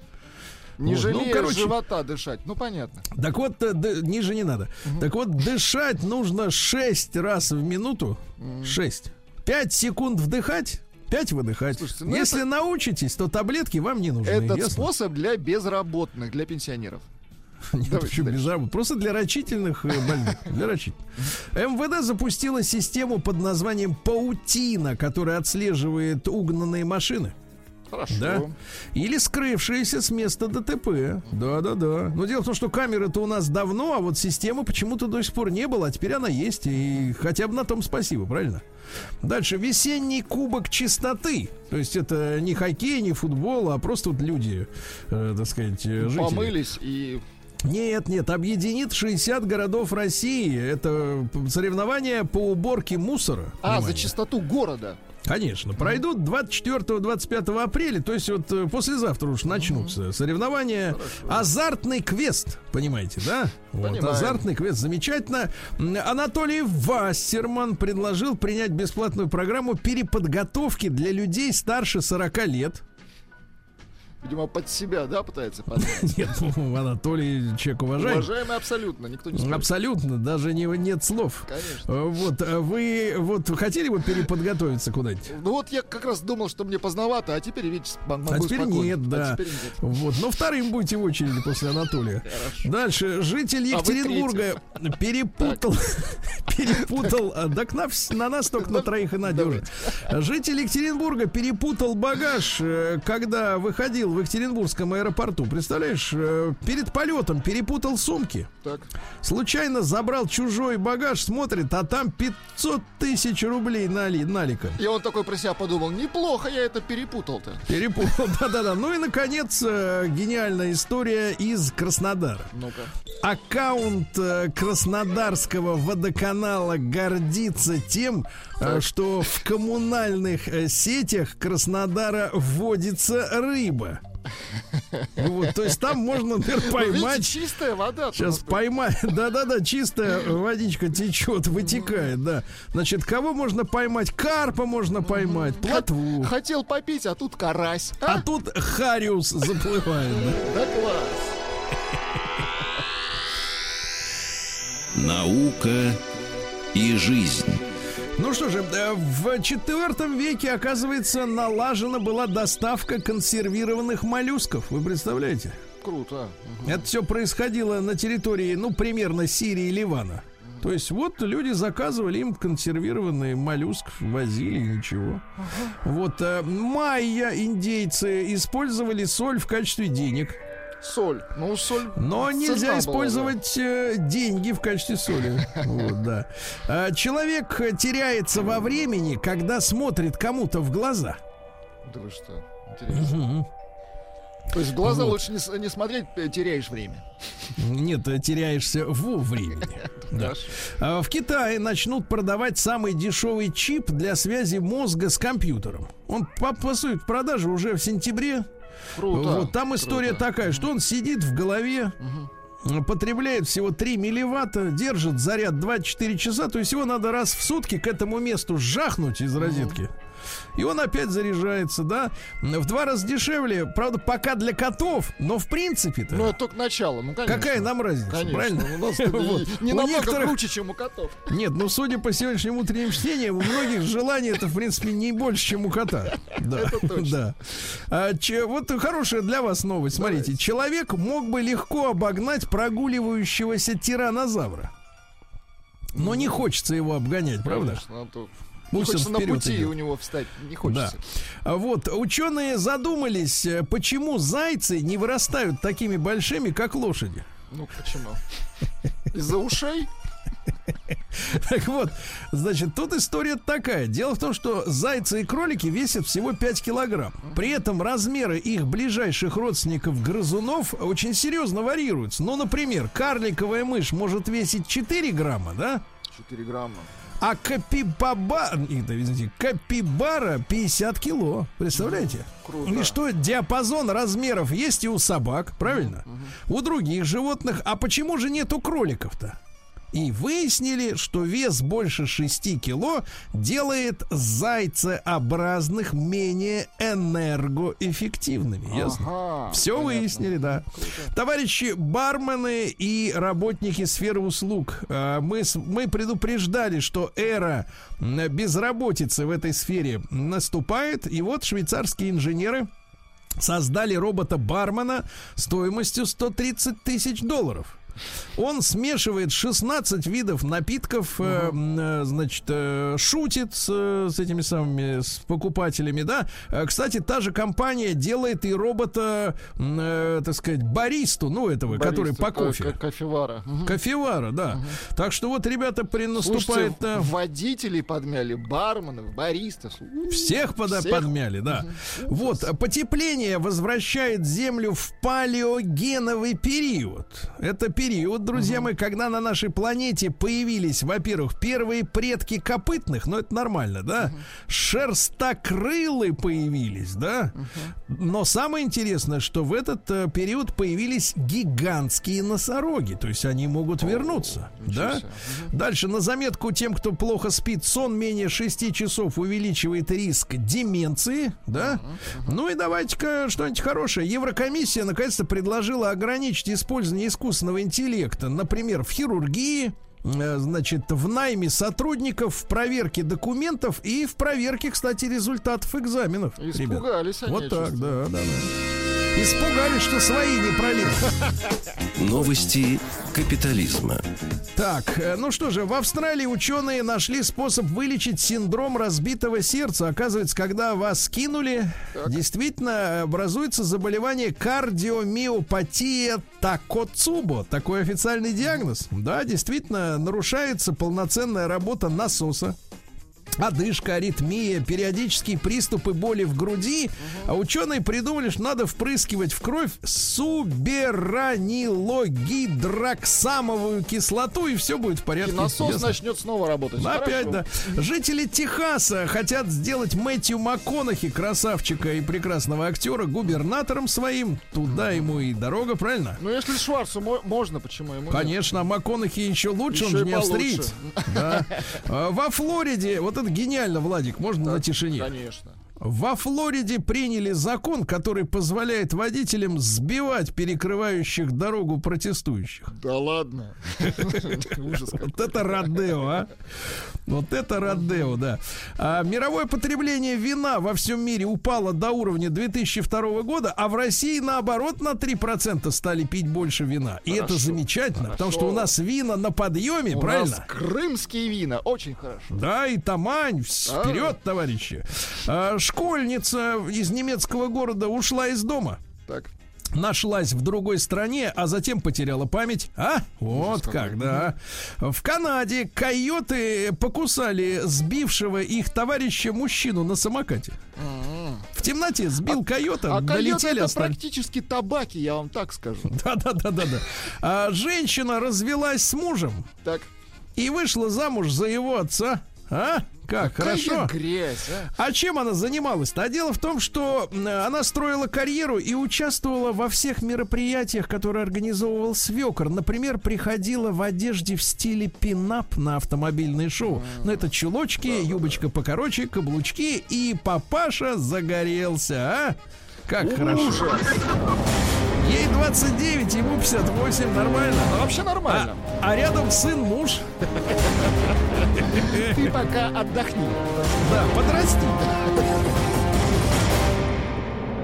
Не вот. жалея ну, короче, живота дышать. Ну, понятно. Так вот, д- э, ниже не надо. Угу. Так вот, дышать нужно 6 раз в минуту. Угу. 6. 5 секунд вдыхать. 5 выдыхать. Слушайте, ну Если это... научитесь, то таблетки вам не нужны. Этот ясно? способ для безработных, для пенсионеров. Нет, почему безработных? Просто для рачительных э, больных. Для рачительных. МВД запустила систему под названием «Паутина», которая отслеживает угнанные машины. Хорошо. Да? Или скрывшиеся с места ДТП. Да-да-да. Но дело в том, что камеры-то у нас давно, а вот системы почему-то до сих пор не было, а теперь она есть. И хотя бы на том спасибо, правильно? Дальше. Весенний кубок чистоты. То есть это не хоккей, не футбол, а просто вот люди, э, так сказать, жители. Помылись и нет, нет, объединит 60 городов России. Это соревнование по уборке мусора. А, внимание. за чистоту города. Конечно. Пройдут 24-25 апреля, то есть вот э, послезавтра уж начнутся соревнования. Хорошо. Азартный квест, понимаете, да? Вот, азартный квест, замечательно. Анатолий Вассерман предложил принять бесплатную программу переподготовки для людей старше 40 лет. Видимо, под себя, да, пытается поднять? Нет, ну, Анатолий человек уважаемый. Уважаемый абсолютно, никто не спорит. Абсолютно, даже не, нет слов. Конечно. Э, вот, э, вы вот хотели бы переподготовиться куда-нибудь? Ну вот я как раз думал, что мне поздновато, а теперь, видите, могу А теперь спокойно. нет, да. А теперь нет. Вот, но вторым будете в очереди после Анатолия. Хорошо. Дальше. Житель а Екатеринбурга а перепутал, перепутал, так на, на нас только на троих и надежит. Житель Екатеринбурга перепутал багаж, э, когда выходил в Екатеринбургском аэропорту. Представляешь, э, перед полетом перепутал сумки. Так. Случайно забрал чужой багаж, смотрит, а там 500 тысяч рублей нали, налика. И он такой про себя подумал, неплохо я это перепутал-то. Перепутал, да-да-да. Ну и, наконец, э, гениальная история из Краснодара. Ну-ка. Аккаунт э, Краснодарского водоканала гордится тем. Что в коммунальных сетях Краснодара вводится рыба. Вот, то есть там можно, например, поймать... Видите, чистая вода. Сейчас поймать... Да-да-да, чистая водичка течет, вытекает, да. Значит, кого можно поймать? Карпа можно поймать, плотву. Хотел попить, а тут карась. А, а тут хариус заплывает. Да, да класс. Наука и жизнь. Ну что же, э, в четвертом веке, оказывается, налажена была доставка консервированных моллюсков. Вы представляете? Круто. Угу. Это все происходило на территории, ну, примерно Сирии и Ливана. То есть вот люди заказывали им консервированный моллюск, возили, ничего. Ага. Вот э, майя индейцы использовали соль в качестве денег. Соль. Ну, соль. Но нельзя использовать была, да. Э, деньги в качестве соли. Вот, да. А, человек теряется во времени, когда смотрит кому-то в глаза. Да вы что? Интересно. То есть в глаза вот. лучше не, не смотреть, э, теряешь время. Нет, теряешься во времени. Да. А в Китае начнут продавать самый дешевый чип для связи мозга с компьютером. Он попасует в продажу уже в сентябре. Круто. Вот там история круто. такая, что он сидит в голове, угу. потребляет всего 3 милливатта, держит заряд 24 часа, то есть его надо раз в сутки к этому месту жахнуть из розетки. И он опять заряжается, да, в два раза дешевле, правда, пока для котов, но в принципе-то... Ну, это только начало, ну, конечно. Какая нам разница, конечно, правильно? У нас вот. не намного некоторых... круче, чем у котов. Нет, ну, судя по сегодняшнему утренним чтениям, у многих желаний это, в принципе, не больше, чем у кота. Да, это точно. Да. А, че, вот хорошая для вас новость. Смотрите, человек мог бы легко обогнать прогуливающегося тиранозавра. Но не хочется его обгонять, правда? Конечно, а Пусть хочется на пути идет. у него встать, не хочется. Да. Вот, ученые задумались, э, почему зайцы не вырастают такими большими, как лошади. Ну, почему? Из-за ушей? Так вот, значит, тут история такая. Дело в том, что зайцы и кролики весят всего 5 килограмм. При этом размеры их ближайших родственников грызунов очень серьезно варьируются. Ну, например, карликовая мышь может весить 4 грамма, да? 4 грамма. А капибаба, извините, капибара 50 кило. Представляете? Круто. И что, диапазон размеров есть и у собак, правильно? Угу. У других животных. А почему же нету кроликов-то? И выяснили, что вес больше 6 кило делает зайцеобразных менее энергоэффективными. Ясно? Ага, Все понятно. выяснили, да. Товарищи бармены и работники сферы услуг, а, мы, мы предупреждали, что эра безработицы в этой сфере наступает, и вот швейцарские инженеры создали робота-бармена стоимостью 130 тысяч долларов. Он смешивает 16 видов напитков, uh э, значит, э, шутит с, с этими самыми с покупателями, да. Э, кстати, та же компания делает и робота, э, так сказать, баристу, ну этого, Бариста, который по кофе. Кофевара. Угу. Кофевара, да. Угу. Так что вот ребята принаступает. Слушайте, водителей подмяли, барменов, баристов. Всех, под, Всех? подмяли, да. Угу. Вот потепление возвращает Землю в палеогеновый период. Это период период, друзья угу. мои, когда на нашей планете появились, во-первых, первые предки копытных, ну это нормально, да? Угу. Шерстокрылы появились, да? Угу. Но самое интересное, что в этот э, период появились гигантские носороги, то есть они могут О, вернуться, да? Угу. Дальше на заметку тем, кто плохо спит, сон менее 6 часов увеличивает риск деменции, да? Угу. Ну и давайте-ка что-нибудь хорошее. Еврокомиссия наконец-то предложила ограничить использование искусственного интеллекта интеллекта, например, в хирургии, значит, в найме сотрудников, в проверке документов и в проверке, кстати, результатов экзаменов. Испугались ребят. они. Вот так, да, да, да. Испугались, что свои не пролезут. Новости капитализма. Так, э, ну что же, в Австралии ученые нашли способ вылечить синдром разбитого сердца. Оказывается, когда вас кинули, так. действительно образуется заболевание кардиомиопатия Такоцубо. Такой официальный диагноз. Да, действительно, нарушается полноценная работа насоса одышка, аритмия, периодические приступы боли в груди. А ученые придумали, что надо впрыскивать в кровь суберанилогидроксамовую кислоту, и все будет в порядке. И насос Ясно? начнет снова работать. Опять, Хорошо. да. Жители Техаса хотят сделать Мэтью МакКонахи, красавчика и прекрасного актера, губернатором своим. Туда ему и дорога, правильно? Ну, если Шварцу можно, почему ему Конечно, нет? МакКонахи еще лучше, еще он же не австриец. Да. А, во Флориде, вот это гениально, Владик, можно так, на тишине? Конечно. Во Флориде приняли закон, который позволяет водителям сбивать перекрывающих дорогу протестующих. Да ладно. Вот это Родео, а? Вот это Родео, да. А, мировое потребление вина во всем мире упало до уровня 2002 года, а в России, наоборот, на 3% стали пить больше вина. И это замечательно, потому что у нас вина на подъеме, правильно? У нас крымские вина, очень хорошо. Да, и Тамань, вперед, товарищи. А, школьница из немецкого города ушла из дома. Так нашлась в другой стране, а затем потеряла память. А? Вот как, да. В Канаде койоты покусали сбившего их товарища мужчину на самокате. В темноте сбил а, койота, а долетели это остались. практически табаки, я вам так скажу. Да-да-да-да-да. А женщина развелась с мужем. Так. И вышла замуж за его отца. А? Как, Какая хорошо. грязь, а? а чем она занималась-то? А дело в том, что она строила карьеру и участвовала во всех мероприятиях, которые организовывал свекор. Например, приходила в одежде в стиле пинап на автомобильное шоу. Ну, это чулочки, да, юбочка да. покороче, каблучки, и папаша загорелся, а? Как Ужас. хорошо. Ей 29, ему 58, нормально. Ну, вообще нормально. А, а рядом сын муж. Ты пока отдохни. Да, подрасти.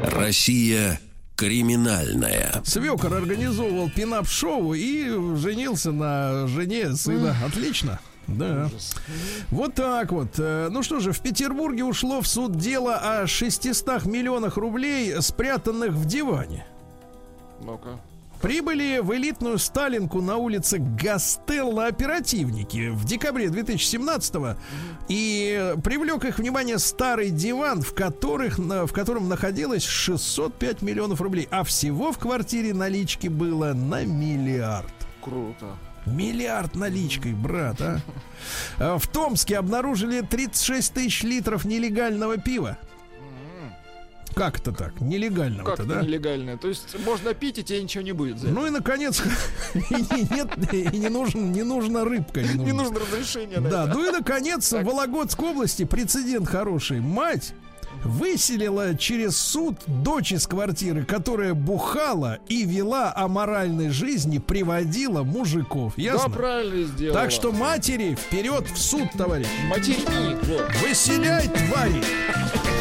Россия криминальная. Свекор организовывал пинап-шоу и женился на жене сына. Отлично. Да. Ужас. Вот так вот. Э, ну что же, в Петербурге ушло в суд дело о 600 миллионах рублей, спрятанных в диване. Ну-ка. Прибыли в элитную Сталинку на улице Гастелла оперативники в декабре 2017-го и привлек их внимание старый диван, в, которых, в котором находилось 605 миллионов рублей, а всего в квартире налички было на миллиард. Круто. Миллиард наличкой, брат, а в Томске обнаружили 36 тысяч литров нелегального пива. Как это так? Нелегального-то, как да? нелегальное? То есть можно пить, и тебе ничего не будет за Ну и, наконец, нет, и не нужен, не нужна рыбка. Не нужно разрешение. Да, ну и, наконец, в Вологодской области прецедент хороший. Мать выселила через суд дочь из квартиры, которая бухала и вела о моральной жизни, приводила мужиков. Ясно? Да, правильно сделала. Так что матери вперед в суд, товарищ. Матерник. Выселяй, твари!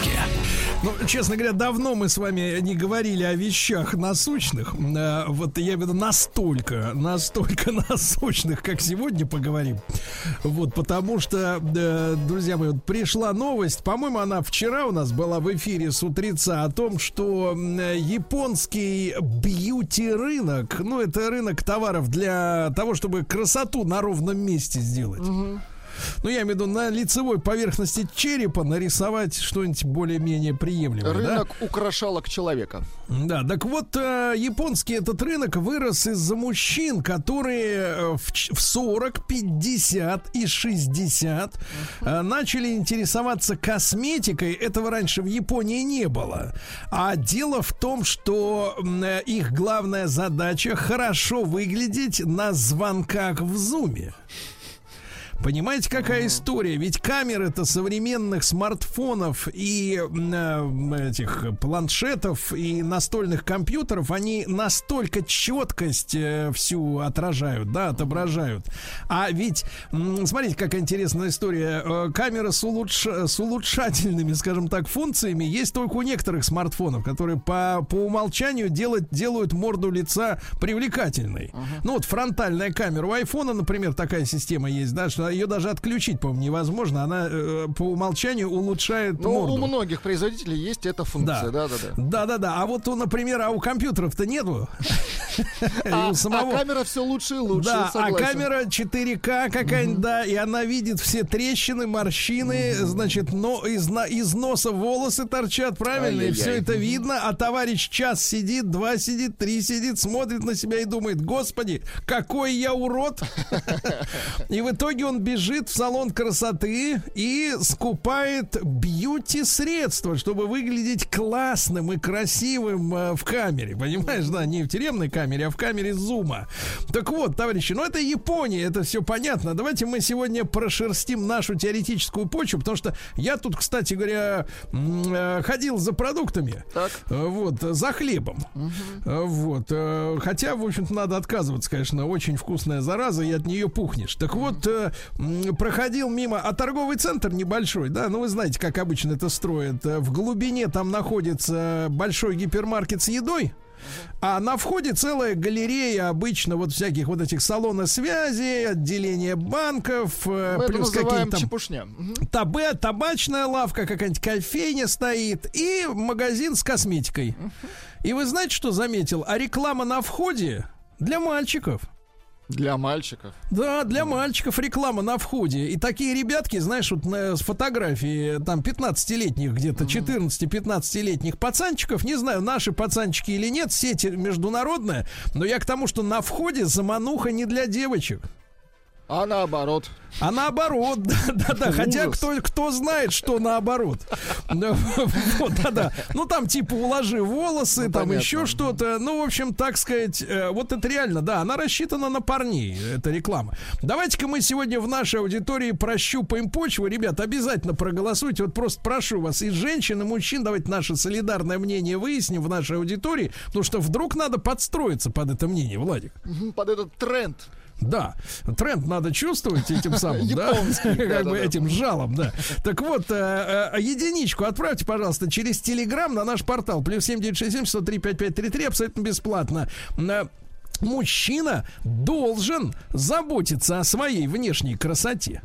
Ну, честно говоря, давно мы с вами не говорили о вещах насущных. Э, вот я имею в виду настолько, настолько насущных, как сегодня поговорим. Вот, потому что, э, друзья мои, вот пришла новость, по-моему, она вчера у нас была в эфире с утреца о том, что японский бьюти-рынок, ну, это рынок товаров для того, чтобы красоту на ровном месте сделать. Угу ну, я имею в виду, на лицевой поверхности черепа нарисовать что-нибудь более-менее приемлемое. Рынок да? украшалок человека. Да, так вот, э, японский этот рынок вырос из-за мужчин, которые э, в, в 40, 50 и 60 э, начали интересоваться косметикой. Этого раньше в Японии не было. А дело в том, что их главная задача хорошо выглядеть на звонках в зуме. Понимаете, какая история? Ведь камеры-то современных смартфонов и э, этих планшетов и настольных компьютеров, они настолько четкость э, всю отражают, да, отображают. А ведь, смотрите, какая интересная история. Э, камера с, улучш... с улучшательными, скажем так, функциями есть только у некоторых смартфонов, которые по, по умолчанию делают, делают морду лица привлекательной. Uh-huh. Ну вот фронтальная камера. У айфона, например, такая система есть, да, что ее даже отключить, по-моему, невозможно. Она э, по умолчанию улучшает Ну, морду. у многих производителей есть эта функция, да, да, да. Да, да, да. А вот, например, а у компьютеров-то нету. А, а камера все лучше и лучше. Да, а камера 4К какая-нибудь, да, и она видит все трещины, морщины, значит, но из, из носа волосы торчат, правильно, и все это видно, а товарищ час сидит, два сидит, три сидит, смотрит на себя и думает, господи, какой я урод. И в итоге он бежит в салон красоты и скупает бьюти-средства, чтобы выглядеть классным и красивым э, в камере. Понимаешь, да, не в тюремной камере, а в камере зума. Так вот, товарищи, ну это Япония, это все понятно. Давайте мы сегодня прошерстим нашу теоретическую почву, потому что я тут, кстати говоря, э, ходил за продуктами. Так. Э, вот, за хлебом. Угу. Вот. Хотя, в общем-то, надо отказываться, конечно, очень вкусная зараза, и от нее пухнешь. Так вот, проходил мимо, а торговый центр небольшой, да, ну вы знаете, как обычно это строят. В глубине там находится большой гипермаркет с едой. А на входе целая галерея обычно вот всяких вот этих салонов связи, отделения банков, э, Мы плюс какие-то чепушня. Табе, табачная лавка, какая-нибудь кофейня стоит и магазин с косметикой. И вы знаете, что заметил? А реклама на входе для мальчиков. Для мальчиков. Да, для мальчиков реклама на входе. И такие ребятки, знаешь, вот на фотографии там 15-летних, где-то 14-15-летних пацанчиков, не знаю, наши пацанчики или нет, сеть международная, но я к тому, что на входе замануха не для девочек. А наоборот. А наоборот, да, да, да. Хотя кто, кто знает, что наоборот. Вот, да, да. Ну там типа уложи волосы, ну, там понятно. еще что-то. Ну, в общем, так сказать, э, вот это реально, да, она рассчитана на парней, эта реклама. Давайте-ка мы сегодня в нашей аудитории прощупаем почву. Ребят, обязательно проголосуйте. Вот просто прошу вас, и женщин, и мужчин, давайте наше солидарное мнение выясним в нашей аудитории, потому что вдруг надо подстроиться под это мнение, Владик. Под этот тренд. Да, тренд надо чувствовать этим самым, да, как бы этим жалом, да. Так вот, э, э, единичку отправьте, пожалуйста, через Телеграм на наш портал, плюс семь девять шесть семь сто три пять пять три три, абсолютно бесплатно мужчина должен заботиться о своей внешней красоте.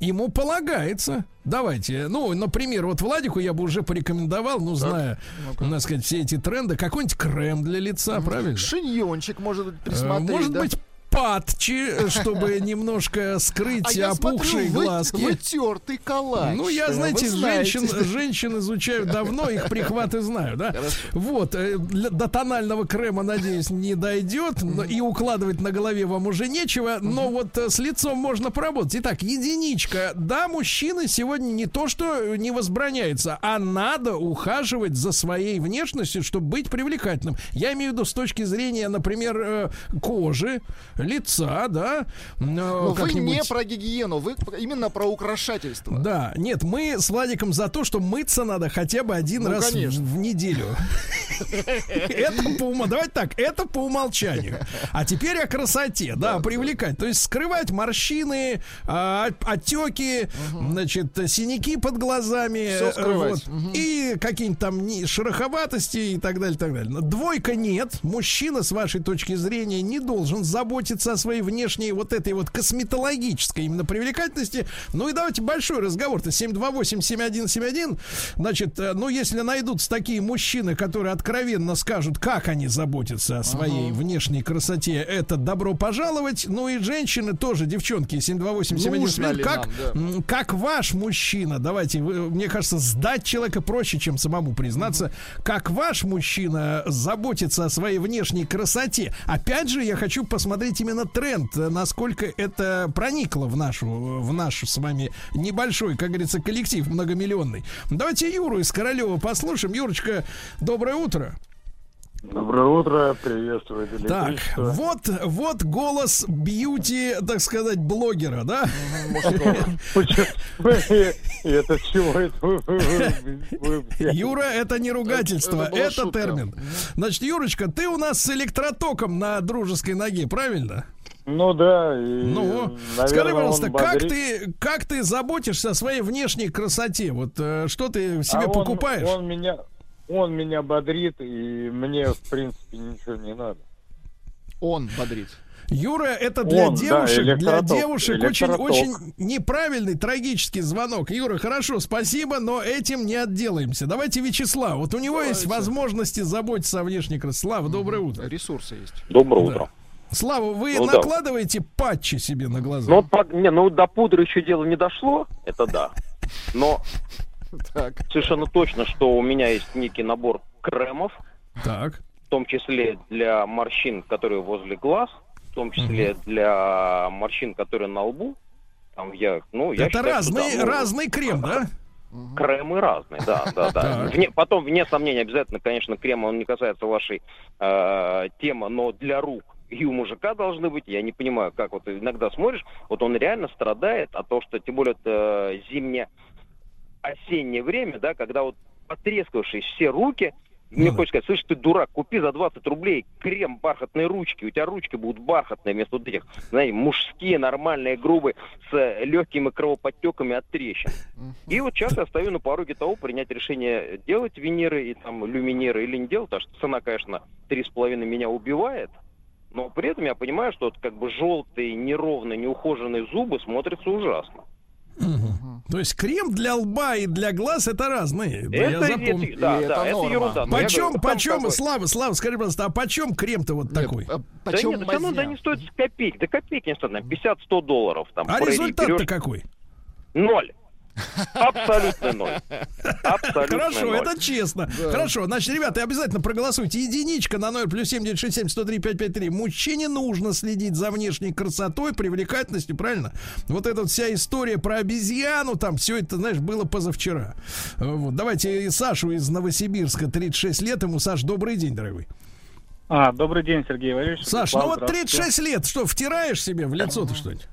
Ему полагается. Давайте. Ну, например, вот Владику я бы уже порекомендовал, ну, зная, ну так сказать, все эти тренды, какой-нибудь крем для лица, правильно? Шиньончик, может быть, э, присмотреть, Может да? быть, патчи, чтобы немножко скрыть а опухшие смотрю, глазки. Вы, вытертый калач. Ну, я, знаете, знаете. Женщин, женщин изучаю давно, их прихваты знаю, да? Хорошо. Вот, э, до тонального крема, надеюсь, не дойдет, но, и укладывать на голове вам уже нечего, но вот э, с лицом можно поработать. Итак, единичка. Да, мужчины сегодня не то, что не возбраняется, а надо ухаживать за своей внешностью, чтобы быть привлекательным. Я имею в виду с точки зрения, например, э, кожи, лица, да. Но вы не про гигиену, вы именно про украшательство. Да, нет, мы с Владиком за то, что мыться надо хотя бы один ну, раз конечно. в, неделю. Это по уму... Давайте так, это по умолчанию. А теперь о красоте, да, привлекать. То есть скрывать морщины, а, отеки, значит, синяки под глазами. Вот, и какие-нибудь там шероховатости и так далее, так далее. Двойка нет. Мужчина, с вашей точки зрения, не должен заботиться заботиться о своей внешней вот этой вот косметологической именно привлекательности. Ну и давайте большой разговор-то. 728-7171. Значит, э, ну если найдутся такие мужчины, которые откровенно скажут, как они заботятся о своей ага. внешней красоте, это добро пожаловать. Ну и женщины тоже, девчонки, 728-7171. Как, нам, да. как ваш мужчина, давайте, вы, мне кажется, сдать человека проще, чем самому признаться. Ага. Как ваш мужчина заботится о своей внешней красоте. Опять же, я хочу посмотреть именно тренд, насколько это проникло в нашу, в наш с вами небольшой, как говорится, коллектив многомиллионный. Давайте Юру из Королева послушаем. Юрочка, доброе утро. Доброе утро, приветствую. Так, вот, вот голос бьюти, так сказать, блогера, да? Это чего это? Юра, это не ругательство, это термин. Значит, Юрочка, ты у нас с электротоком на дружеской ноге, правильно? Ну да. И, ну, наверное, скажи, пожалуйста, как ты, как ты заботишься о своей внешней красоте? Вот э, что ты себе а покупаешь? Он, он меня, он меня бодрит, и мне, в принципе, ничего не надо. Он бодрит. Юра, это для Он, девушек, да, для девушек очень, очень неправильный, трагический звонок. Юра, хорошо, спасибо, но этим не отделаемся. Давайте Вячеслав. Вот у него Давайте. есть возможности заботиться о внешней красоте. Слава, доброе утро. Ресурсы есть. Доброе да. утро. Слава, вы ну, накладываете да. патчи себе на глаза? Ну, по, не, ну до пудры еще дело не дошло, это да. Но так. Совершенно точно, что у меня есть некий набор кремов. Так. В том числе для морщин, которые возле глаз, в том числе угу. для морщин, которые на лбу. Там я, ну, я Это считаю, разный, да, ну, разный крем, да? Кремы разные, да, да, да. Вне, потом, вне сомнения, обязательно, конечно, крем, он не касается вашей э, темы, но для рук и у мужика должны быть. Я не понимаю, как вот иногда смотришь, вот он реально страдает от того, что, тем более, это зимняя осеннее время, да, когда вот потрескавшись все руки, мне хочется сказать, слышь, ты дурак, купи за 20 рублей крем бархатной ручки, у тебя ручки будут бархатные вместо вот этих, знаете, мужские, нормальные, грубые, с легкими кровоподтеками от трещин. И вот сейчас я стою на пороге того, принять решение, делать виниры и там люминеры или не делать, потому что цена, конечно, 3,5 меня убивает, но при этом я понимаю, что вот как бы желтые, неровные, неухоженные зубы смотрятся ужасно. Угу. То есть крем для лба и для глаз это разные. Это, я запомню. Это, да, да, это, ерунда. Почем, говорю, почем, Слава, Слава, скажи, пожалуйста, а почем крем-то вот такой? А, почем да нет, мазня? да не стоит копейки, да копейки не стоит, 50-100 долларов. Там, а результат-то какой? Ноль. Абсолютно ноль. Абсолютно Хорошо, ноль. это честно. Да. Хорошо, значит, ребята, обязательно проголосуйте. Единичка на 0 плюс 7967 103 553. Мужчине нужно следить за внешней красотой, привлекательностью, правильно? Вот эта вот вся история про обезьяну, там все это, знаешь, было позавчера. Вот. Давайте Сашу из Новосибирска, 36 лет. Ему, Саш, добрый день, дорогой. А, добрый день, Сергей Валерьевич. Саш, ну вот 36 лет, что, втираешь себе в лицо-то что-нибудь?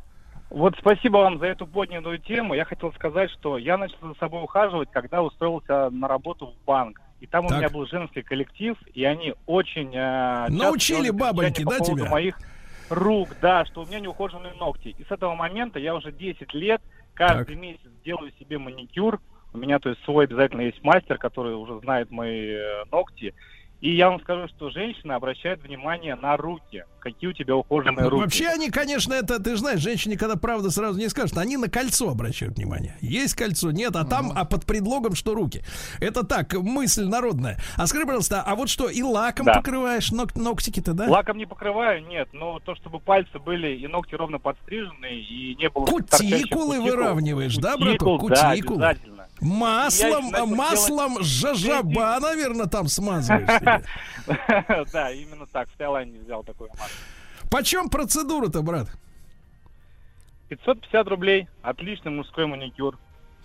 Вот спасибо вам за эту поднятую тему. Я хотел сказать, что я начал за собой ухаживать, когда устроился на работу в банк. И там так. у меня был женский коллектив, и они очень... Э, Научили бабоньки, да, по тебя? моих рук, да, что у меня неухоженные ногти. И с этого момента я уже 10 лет каждый так. месяц делаю себе маникюр. У меня, то есть, свой обязательно есть мастер, который уже знает мои э, ногти. И я вам скажу, что женщины обращают внимание на руки. Какие у тебя ухоженные руки. Вообще они, конечно, это, ты знаешь, женщине, когда правда сразу не скажут, они на кольцо обращают внимание. Есть кольцо, нет, а там, а под предлогом, что руки. Это так, мысль народная. А скажи, пожалуйста, а вот что, и лаком да. покрываешь ног, ногтики-то, да? Лаком не покрываю, нет. Но то, чтобы пальцы были и ногти ровно подстрижены, и не было... Кутикулы выравниваешь, да, браток? Кутикулы. Да, обязательно. Маслом, я, маслом жажаба, наверное, там смазываешь. Да, именно так. В Таиланде взял такое масло. Почем процедура-то, брат? 550 рублей. Отличный мужской маникюр.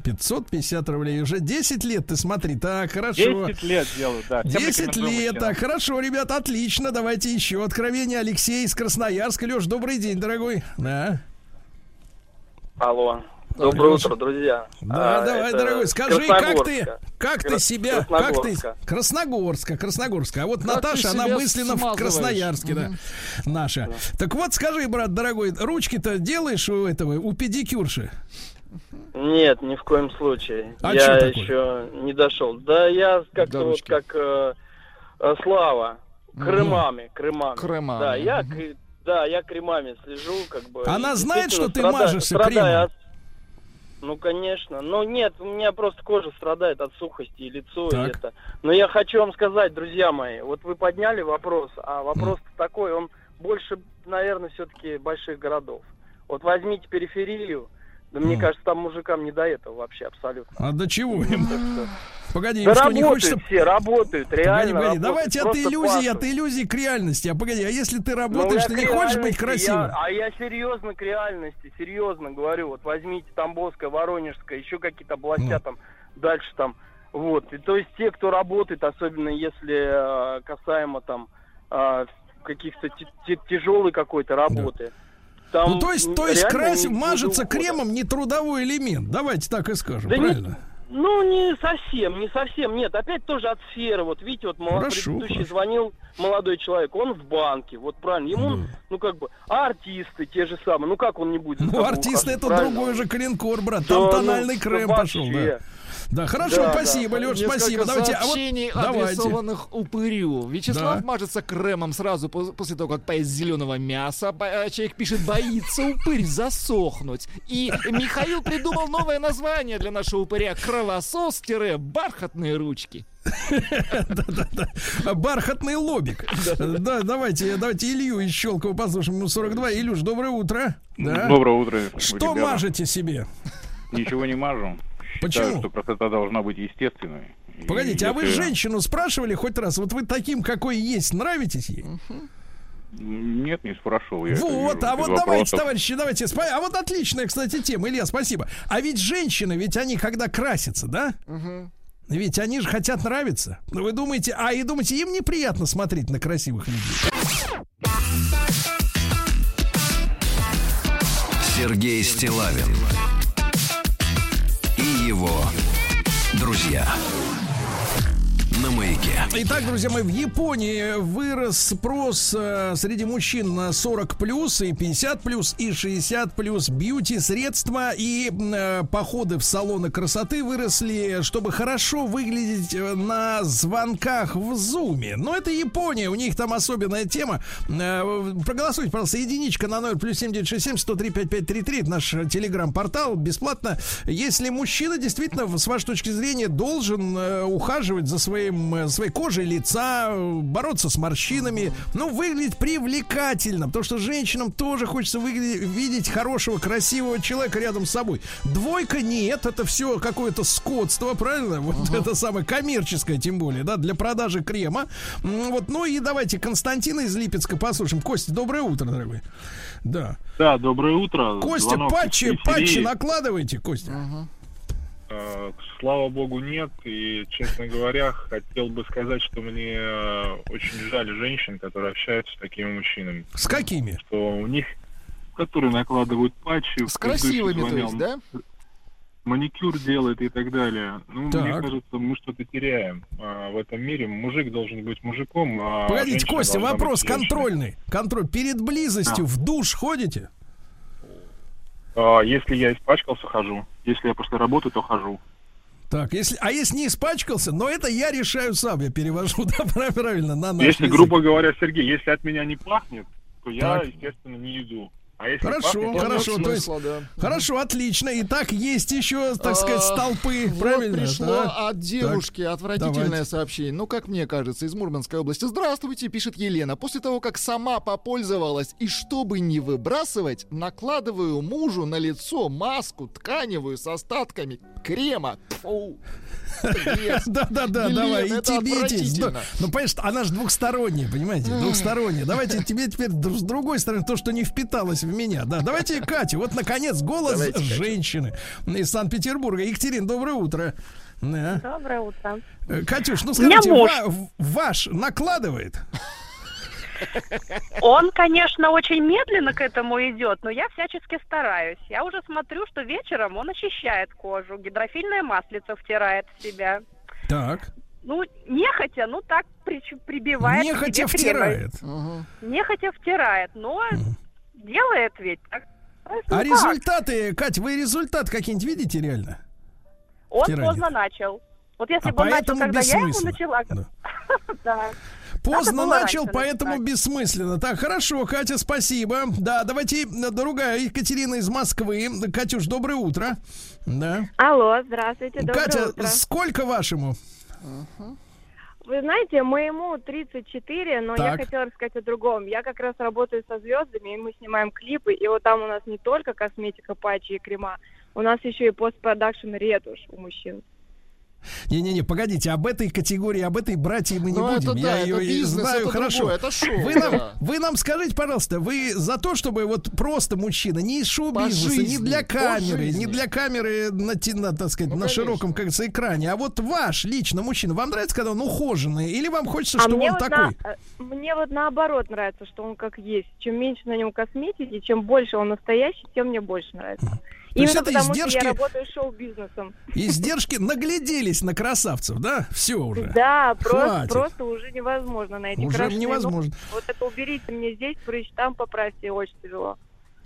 550 рублей. Уже 10 лет, ты смотри. Так, хорошо. 10 лет делаю, да. 10 лет. Так, хорошо, ребят, отлично. Давайте еще откровение. Алексей из Красноярска. Леш, добрый день, дорогой. Да. Алло. Доброе утро, друзья. Да, а, давай, дорогой, скажи, как ты, как ты себя, как ты, Красногорска, Красногорска. А вот как Наташа, она мысленно в Красноярске, да, наша. Да. Так вот, скажи, брат, дорогой, ручки-то делаешь у этого, у педикюрши? Нет, ни в коем случае. А я еще не дошел. Да, я как-то вот как э, э, Слава, кремами, кремами. Кремами. Да, я, да, я кремами слежу, как бы. Она знает, что ты мажешься кремом? Ну, конечно. Но нет, у меня просто кожа страдает от сухости и лицо так. и это. Но я хочу вам сказать, друзья мои, вот вы подняли вопрос, а вопрос mm. такой, он больше, наверное, все-таки больших городов. Вот возьмите периферию, да мне кажется, там мужикам не до этого вообще абсолютно. А до чего им? Погоди, да что не хочется... все, работают, реально Погоди, погоди, давайте от иллюзии, от иллюзии к реальности. А погоди, а если ты работаешь, ну, ты не хочешь быть красивым? Я, а я серьезно к реальности, серьезно говорю. Вот возьмите Тамбовская, Воронежская, еще какие-то областя ну. там, дальше там. Вот, и то есть те, кто работает, особенно если э, касаемо там э, каких-то тяжелой какой-то работы. Да там ну, то есть, то есть красим, мажется кремом не трудовой элемент. Давайте так и скажем, да правильно? Не, ну, не совсем, не совсем. Нет, опять тоже от сферы. Вот видите, вот хорошо, предыдущий хорошо. звонил молодой человек, он в банке, вот правильно. Ему, да. ну как бы, а артисты те же самые, ну как он не будет? Ну, артисты это правильно? другой же коленкор, брат. Там да, тональный ну, крем пошел, да. Да, хорошо, да, спасибо, да. Леш, спасибо. Давайте, а вот, адресованных давайте. упырю. Вячеслав да. мажется кремом сразу после того, как поест зеленого мяса. А человек пишет, боится упырь засохнуть. И Михаил придумал новое название для нашего упыря. Кровосос-бархатные ручки. Бархатный лобик. Да, давайте, давайте Илью из Щелкова послушаем. Ему 42. Илюш, доброе утро. Доброе утро. Что мажете себе? Ничего не мажу. Почему? Считаю, что красота должна быть естественной. Погодите, а вы женщину спрашивали хоть раз, вот вы таким, какой есть, нравитесь ей? Нет, не спрашивал. Я вот, а вот вопросов. давайте, товарищи, давайте. А вот отличная, кстати, тема, Илья, спасибо. А ведь женщины, ведь они когда красятся, да? Угу. Ведь они же хотят нравиться. Но вы думаете, а и думаете, им неприятно смотреть на красивых людей. Сергей Стилавин его друзья. На маяке. Итак, друзья мои, в Японии вырос спрос э, среди мужчин на 40 плюс и 50 плюс и 60 плюс бьюти средства и э, походы в салоны красоты выросли, чтобы хорошо выглядеть э, на звонках в зуме. Но это Япония, у них там особенная тема. Э, проголосуйте, пожалуйста, единичка на 0 плюс 7967 103 5533, это наш телеграм-портал, бесплатно. Если мужчина действительно, с вашей точки зрения, должен э, ухаживать за своим, э, своей кожей лица, бороться с морщинами, ну, выглядеть привлекательно, потому что женщинам тоже хочется выглядеть, видеть хорошего, красивого человека рядом с собой. Двойка нет, это все какое-то скотство, правильно? Вот это самое коммерческое, тем более, да, для продажи крема. Вот, ну и давайте Константина из Липецка послушаем. Костя, доброе утро, дорогой. Да. Да, доброе утро. Костя, Звонок патчи, патчи накладываете, Костя? Ага. Э, слава богу, нет. И, честно говоря, хотел бы сказать, что мне э, очень жаль женщин, которые общаются с такими мужчинами. С какими? Что у них, которые накладывают патчи. С красивыми, то есть, да? Маникюр делает и так далее. Ну, так. мне кажется, мы что-то теряем а, в этом мире. Мужик должен быть мужиком. А Погодите, Костя, вопрос контрольный. Контроль. Перед близостью а. в душ ходите? А, если я испачкался, хожу. Если я после работы, то хожу. Так, если, а если не испачкался, но это я решаю сам, я перевожу, да, правильно, на наш Если, язык. грубо говоря, Сергей, если от меня не пахнет, то так. я, естественно, не иду. А если хорошо, пахнет, хорошо, то есть, да. хорошо, отлично. И так есть еще, так сказать, а, столпы, вот правильно? пришло да? от девушки так, отвратительное давайте. сообщение. Ну, как мне кажется, из Мурманской области. Здравствуйте, пишет Елена. После того, как сама попользовалась и чтобы не выбрасывать, накладываю мужу на лицо маску тканевую с остатками крема. Фу. Да-да-да, давай, и тебе Ну, понимаешь, она же двухсторонняя, понимаете? Двухсторонняя. Давайте тебе теперь с другой стороны то, что не впиталось в меня. Да, давайте Катя. Вот, наконец, голос женщины из Санкт-Петербурга. Екатерин, доброе утро. Доброе утро. Э, Катюш, ну скажите, ваш накладывает? Он, конечно, очень медленно к этому идет, но я всячески стараюсь. Я уже смотрю, что вечером он очищает кожу, гидрофильное маслице втирает в себя. Так. Ну, нехотя, ну так при, прибивает. Нехотя втирает. Угу. Нехотя втирает, но угу. делает ведь так. А ну, результаты, Кать, вы результат какие-нибудь видите реально? Он Втирание. поздно начал. Вот если а бы он начал, когда я ему начала. Да. Поздно начал, поэтому так. бессмысленно. Так, хорошо, Катя, спасибо. Да, давайте другая Екатерина из Москвы. Катюш, доброе утро. Да. Алло, здравствуйте, доброе Катя, утро. сколько вашему? Вы знаете, моему 34, но так. я хотела рассказать о другом. Я как раз работаю со звездами, и мы снимаем клипы, и вот там у нас не только косметика, патчи и крема, у нас еще и постпродакшн ретушь у мужчин. Не-не-не, погодите, об этой категории, об этой братье мы не Но ну, будем. Это, Я да, ее это бизнес, знаю это хорошо. Другое, это шоу. Вы нам, вы нам скажите, пожалуйста, вы за то, чтобы вот просто мужчина, не из шоу-бизнеса, не для камеры, не для камеры на, на так сказать, ну, на широком, как говорится, экране, а вот ваш лично мужчина, вам нравится, когда он ухоженный, или вам хочется, а чтобы он вот такой? На, мне вот наоборот нравится, что он как есть. Чем меньше на нем косметики, чем больше он настоящий, тем мне больше нравится. То Именно потому, издержки... что я работаю шоу-бизнесом. Издержки нагляделись на красавцев, да? Все уже. Да, просто, просто уже невозможно найти Уже невозможно. Вот это уберите мне здесь, прыщ там поправьте, очень тяжело.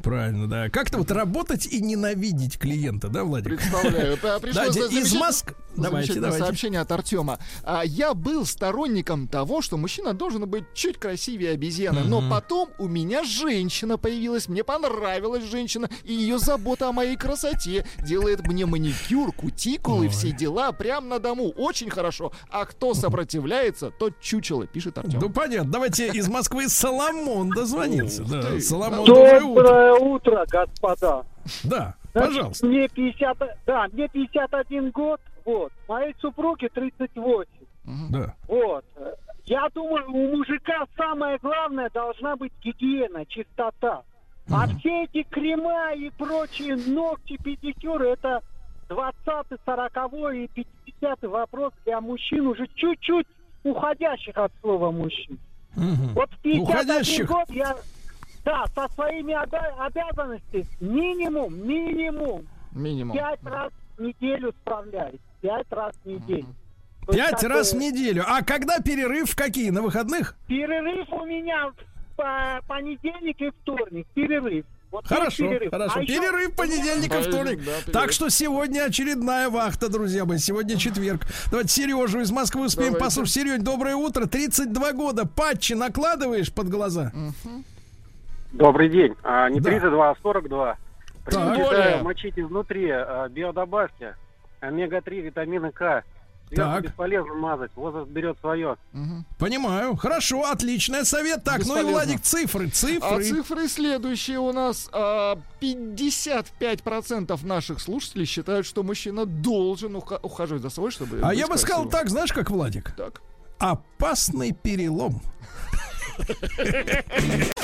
Правильно, да. Как-то вот работать и ненавидеть клиента, да, Владимир? Представляю. Пришлось да, из Москвы. Давайте, давайте. Сообщение от Артема. А, я был сторонником того, что мужчина должен быть чуть красивее обезьяны, но потом у меня женщина появилась, мне понравилась женщина, и ее забота о моей красоте делает мне маникюр, кутикулы, все дела прям на дому. Очень хорошо. А кто сопротивляется, тот чучело, пишет Артем. Ну, понятно. Давайте из Москвы Соломон дозвонится. Да, Соломон, доброе утро утро, господа. Да, Значит, пожалуйста. Мне 50, да, мне 51 год, вот. Моей супруге 38. Да. Вот. Я думаю, у мужика самое главное должна быть гигиена, чистота. А все эти крема и прочие ногти, педикюры, это 20 40 и 50 вопрос для мужчин уже чуть-чуть уходящих от слова мужчин. Угу. Вот в 51 уходящих. год я да, со своими обя- обязанностями минимум, минимум, минимум. Пять раз в неделю справляюсь. Пять раз в неделю. Пять раз в неделю. А когда перерыв? Какие? На выходных? Перерыв у меня по понедельник и вторник. Перерыв. Вот хорошо, перерыв. хорошо. А перерыв еще... понедельник и вторник. Да, так что сегодня очередная вахта, друзья мои. Сегодня четверг. Давайте Сережу из Москвы успеем Давайте. послушать. Сереж, доброе утро. 32 года. Патчи накладываешь под глаза? Добрый день. А, не да. 32, а 42. Предпочитаю мочить изнутри а, биодобавки. Омега-3, витамины К так. бесполезно мазать, возраст берет свое. Угу. Понимаю. Хорошо, отличный совет. Так, бесполезно. ну и Владик, цифры, цифры. А цифры следующие у нас. А, 55% наших слушателей считают, что мужчина должен уха- ухаживать за собой, чтобы... А я бы сказал так, знаешь, как Владик? Так. Опасный перелом.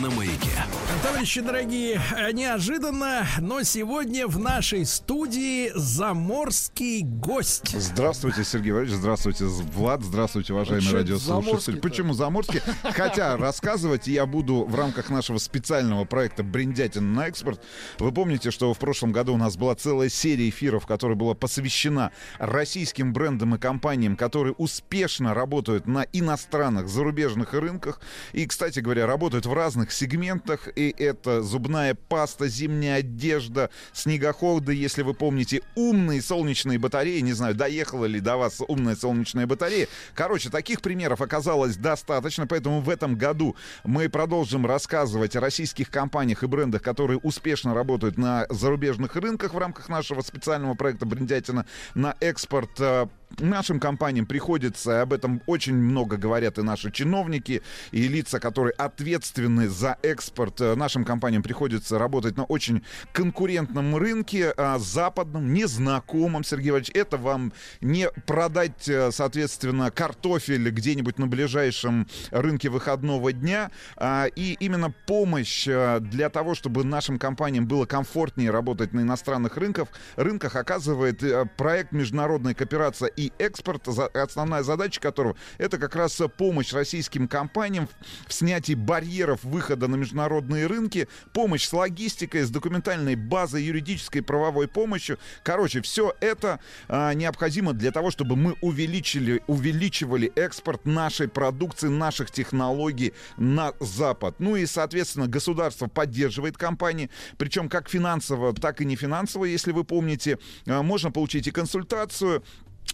на маяке. Товарищи дорогие, неожиданно, но сегодня в нашей студии заморский гость. Здравствуйте, Сергей Валерьевич, здравствуйте, Влад, здравствуйте, уважаемые радиослушатели. Почему заморский? Хотя рассказывать я буду в рамках нашего специального проекта «Бриндятин на экспорт». Вы помните, что в прошлом году у нас была целая серия эфиров, которая была посвящена российским брендам и компаниям, которые успешно работают на иностранных, зарубежных рынках. И, кстати говоря, работают в разных сегментах, и это зубная паста, зимняя одежда, снегоходы, если вы помните, умные солнечные батареи, не знаю, доехала ли до вас умная солнечная батарея. Короче, таких примеров оказалось достаточно, поэтому в этом году мы продолжим рассказывать о российских компаниях и брендах, которые успешно работают на зарубежных рынках в рамках нашего специального проекта «Бриндятина» на экспорт нашим компаниям приходится, об этом очень много говорят и наши чиновники, и лица, которые ответственны за экспорт, э, нашим компаниям приходится работать на очень конкурентном рынке, а, западном, незнакомом, Сергей Иванович. Это вам не продать, э, соответственно, картофель где-нибудь на ближайшем рынке выходного дня. А, и именно помощь э, для того, чтобы нашим компаниям было комфортнее работать на иностранных рынках, рынках оказывает проект международной кооперации и экспорт, основная задача которого это как раз помощь российским компаниям в снятии барьеров выхода на международные рынки, помощь с логистикой, с документальной базой, юридической правовой помощью. Короче, все это а, необходимо для того, чтобы мы увеличили, увеличивали экспорт нашей продукции, наших технологий на Запад. Ну и, соответственно, государство поддерживает компании, причем как финансово, так и не финансово, если вы помните. А, можно получить и консультацию, Э,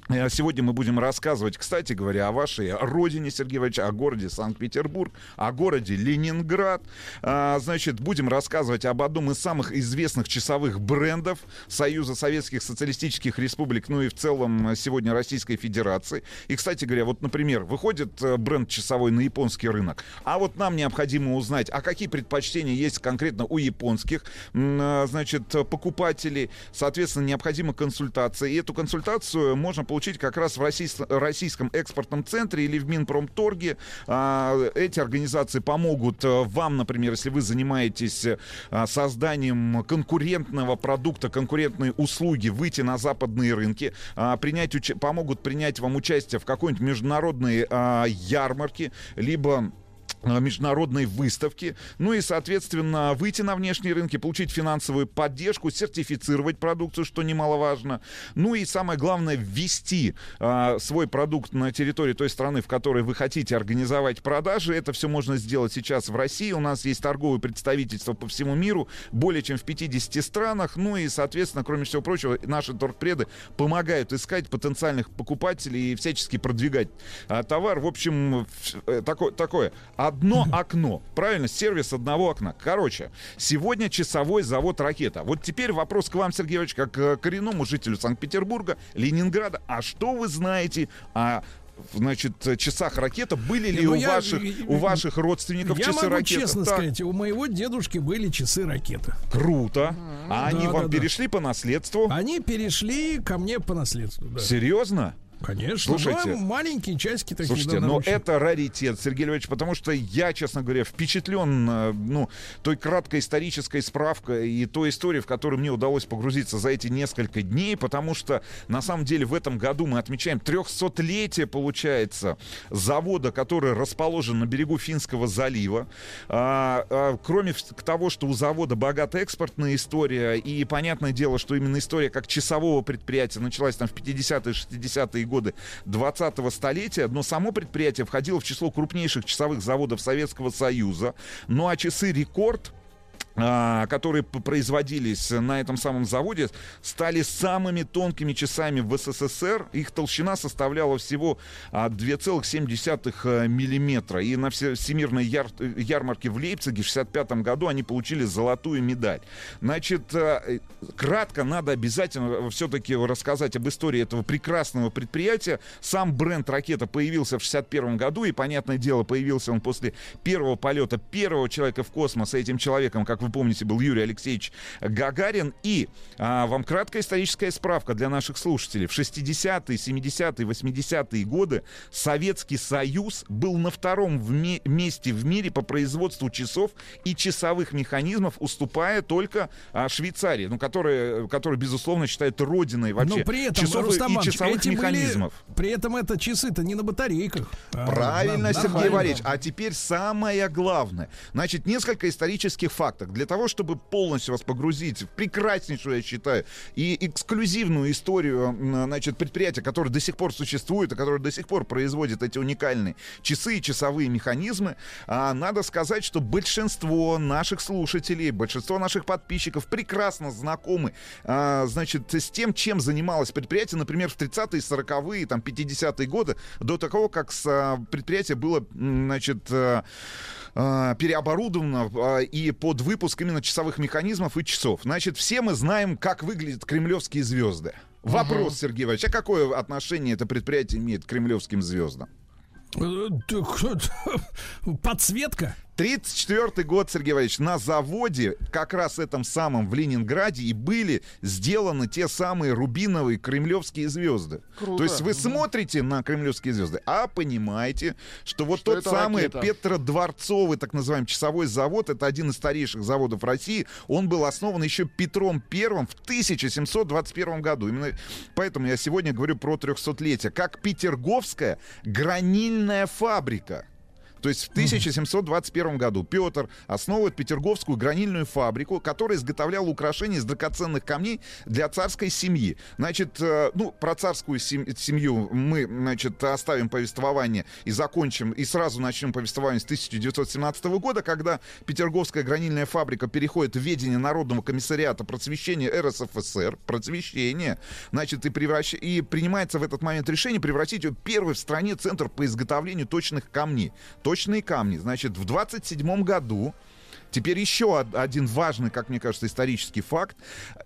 сегодня мы будем рассказывать, кстати говоря, о вашей родине, Сергей Иванович, о городе Санкт-Петербург, о городе Ленинград. А, значит, будем рассказывать об одном из самых известных часовых брендов Союза Советских Социалистических Республик, ну и в целом сегодня Российской Федерации. И, кстати говоря, вот, например, выходит э, бренд часовой на японский рынок, а вот нам необходимо узнать, а какие предпочтения есть конкретно у японских, э, значит, покупателей. Соответственно, необходима консультация. И эту консультацию можно можно получить как раз в российском экспортном центре или в Минпромторге. А, эти организации помогут э, вам, например, если вы занимаетесь э, созданием конкурентного продукта, конкурентной услуги, выйти на западные рынки, а, принять, помогут принять вам участие в какой-нибудь международной а, ярмарке, либо международной выставки, ну и, соответственно, выйти на внешние рынки, получить финансовую поддержку, сертифицировать продукцию, что немаловажно, ну и самое главное, ввести э, свой продукт на территории той страны, в которой вы хотите организовать продажи. Это все можно сделать сейчас в России. У нас есть торговые представительства по всему миру, более чем в 50 странах, ну и, соответственно, кроме всего прочего, наши торгпреды помогают искать потенциальных покупателей и всячески продвигать э, товар. В общем, э, такое, такое одно окно. Правильно, сервис одного окна. Короче, сегодня часовой завод «Ракета». Вот теперь вопрос к вам, Сергей Иванович, как к коренному жителю Санкт-Петербурга, Ленинграда. А что вы знаете о значит, часах ракета. Были ли ну, у, я, ваших, у ваших родственников я часы могу ракета? честно так. сказать, у моего дедушки были часы ракета. Круто. А, а они да, вам да, перешли по наследству? Они перешли ко мне по наследству, да. Серьезно? Конечно, Слушайте, маленькие часики такие. Слушайте, но это раритет, Сергей Львович, потому что я, честно говоря, впечатлен э, ну, той краткой исторической справкой и той историей, в которую мне удалось погрузиться за эти несколько дней, потому что на самом деле в этом году мы отмечаем 300-летие, получается, завода, который расположен на берегу Финского залива. А, а, кроме того, что у завода богатая экспортная история, и понятное дело, что именно история как часового предприятия началась там в 50-е, 60-е годы 20-го столетия, но само предприятие входило в число крупнейших часовых заводов Советского Союза. Ну а часы «Рекорд» которые производились на этом самом заводе, стали самыми тонкими часами в СССР. Их толщина составляла всего 2,7 а, э, миллиметра. И на Всемирной яр ярмарке в Лейпциге в 1965 году они получили золотую медаль. Значит, э, кратко надо обязательно все-таки рассказать об истории этого прекрасного предприятия. Сам бренд «Ракета» появился в 1961 году, и, понятное дело, появился он после первого полета первого человека в космос. Этим человеком, как вы помните, был Юрий Алексеевич Гагарин. И а, вам краткая историческая справка для наших слушателей. В 60-е, 70-е, 80-е годы Советский Союз был на втором в ми- месте в мире по производству часов и часовых механизмов, уступая только а, Швейцарии, ну, которая, которая, безусловно, считает родиной вообще Но при этом, часов Рустам и часовых эти механизмов. Были, при этом это часы-то не на батарейках. А, Правильно, а, Сергей Валерьевич. А теперь самое главное. Значит, несколько исторических фактов для того, чтобы полностью вас погрузить в прекраснейшую, я считаю, и эксклюзивную историю, значит, предприятия, которое до сих пор существует, и которое до сих пор производит эти уникальные часы и часовые механизмы, а, надо сказать, что большинство наших слушателей, большинство наших подписчиков прекрасно знакомы, а, значит, с тем, чем занималось предприятие, например, в 30-е, 40-е, там, 50-е годы, до того, как с, а, предприятие было, значит, а, переоборудовано а, и под выпуск именно часовых механизмов и часов. Значит, все мы знаем, как выглядят кремлевские звезды. Вопрос, uh Сергей Иванович, а какое отношение это предприятие имеет к кремлевским звездам? Э, подсветка? 34 год, Сергей Валерьевич, на заводе, как раз этом самом в Ленинграде, и были сделаны те самые рубиновые кремлевские звезды. Круто. То есть вы смотрите на кремлевские звезды, а понимаете, что вот что тот самый ракета. Петродворцовый, так называемый часовой завод, это один из старейших заводов России, он был основан еще Петром Первым в 1721 году. Именно поэтому я сегодня говорю про 300-летие. Как Петерговская гранильная фабрика. То есть в 1721 году Петр основывает Петерговскую гранильную фабрику, которая изготовляла украшения из драгоценных камней для царской семьи. Значит, э, ну, про царскую семью мы, значит, оставим повествование и закончим, и сразу начнем повествование с 1917 года, когда Петерговская гранильная фабрика переходит в ведение Народного комиссариата просвещения РСФСР, просвещение, значит, и, превращ... и принимается в этот момент решение превратить ее первый в стране центр по изготовлению точных камней точные камни. Значит, в 27 году Теперь еще один важный, как мне кажется, исторический факт.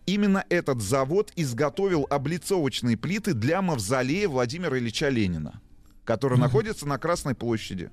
Именно этот завод изготовил облицовочные плиты для мавзолея Владимира Ильича Ленина который находится на Красной площади.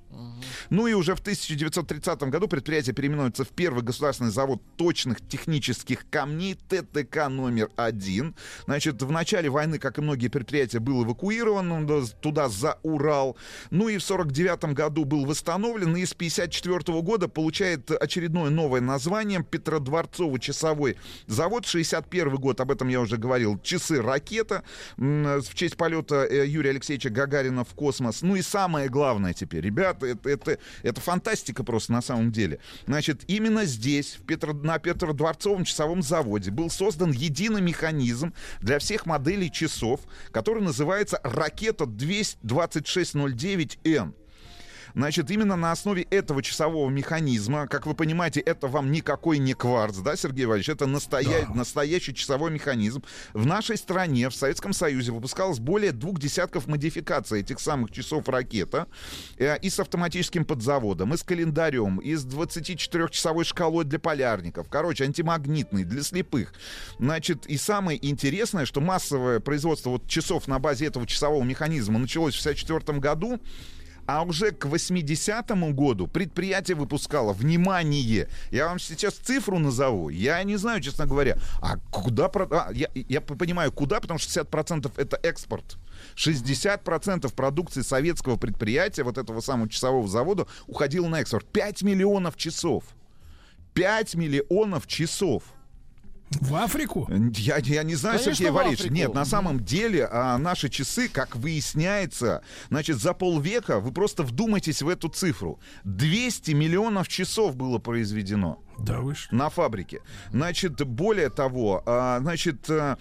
Ну и уже в 1930 году предприятие переименуется в первый государственный завод точных технических камней ТТК номер один. Значит, в начале войны, как и многие предприятия, был эвакуирован туда за Урал. Ну и в 49 году был восстановлен, и с 54 года получает очередное новое название Петродворцово-часовой завод. 61 год, об этом я уже говорил, часы «Ракета» в честь полета э, Юрия Алексеевича Гагарина в космос космос. Ну и самое главное теперь, ребята, это, это, это фантастика просто на самом деле. Значит, именно здесь, в Петро, на Петродворцовом часовом заводе, был создан единый механизм для всех моделей часов, который называется «Ракета 22609N». Значит, именно на основе этого часового механизма, как вы понимаете, это вам никакой не кварц, да, Сергей Иванович? Это настоя... да. настоящий часовой механизм. В нашей стране, в Советском Союзе, выпускалось более двух десятков модификаций этих самых часов ракета э, и с автоматическим подзаводом, и с календарем, и с 24-часовой шкалой для полярников. Короче, антимагнитный, для слепых. Значит, и самое интересное, что массовое производство вот часов на базе этого часового механизма началось в 1964 году, А уже к 80-му году предприятие выпускало, внимание, я вам сейчас цифру назову, я не знаю, честно говоря, а куда... А, я, я понимаю, куда, потому что 60% это экспорт. 60% продукции советского предприятия, вот этого самого часового завода, уходило на экспорт. 5 миллионов часов. 5 миллионов часов. В Африку? Я, я не знаю, Конечно, Сергей Валерьевич. Нет, на самом деле а, наши часы, как выясняется, значит, за полвека, вы просто вдумайтесь в эту цифру. 200 миллионов часов было произведено. Да вы что? На фабрике. Значит, более того, а, значит, а,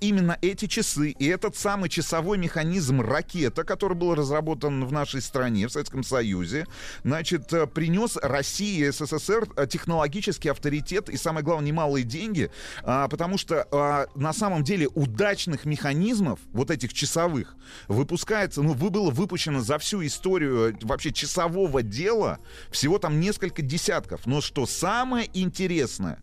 именно эти часы и этот самый часовой механизм ракета, который был разработан в нашей стране, в Советском Союзе, значит, а, принес России и СССР технологический авторитет и, самое главное, немалые деньги, потому что на самом деле удачных механизмов, вот этих часовых, выпускается, ну, было выпущено за всю историю вообще часового дела всего там несколько десятков. Но что самое самое интересное,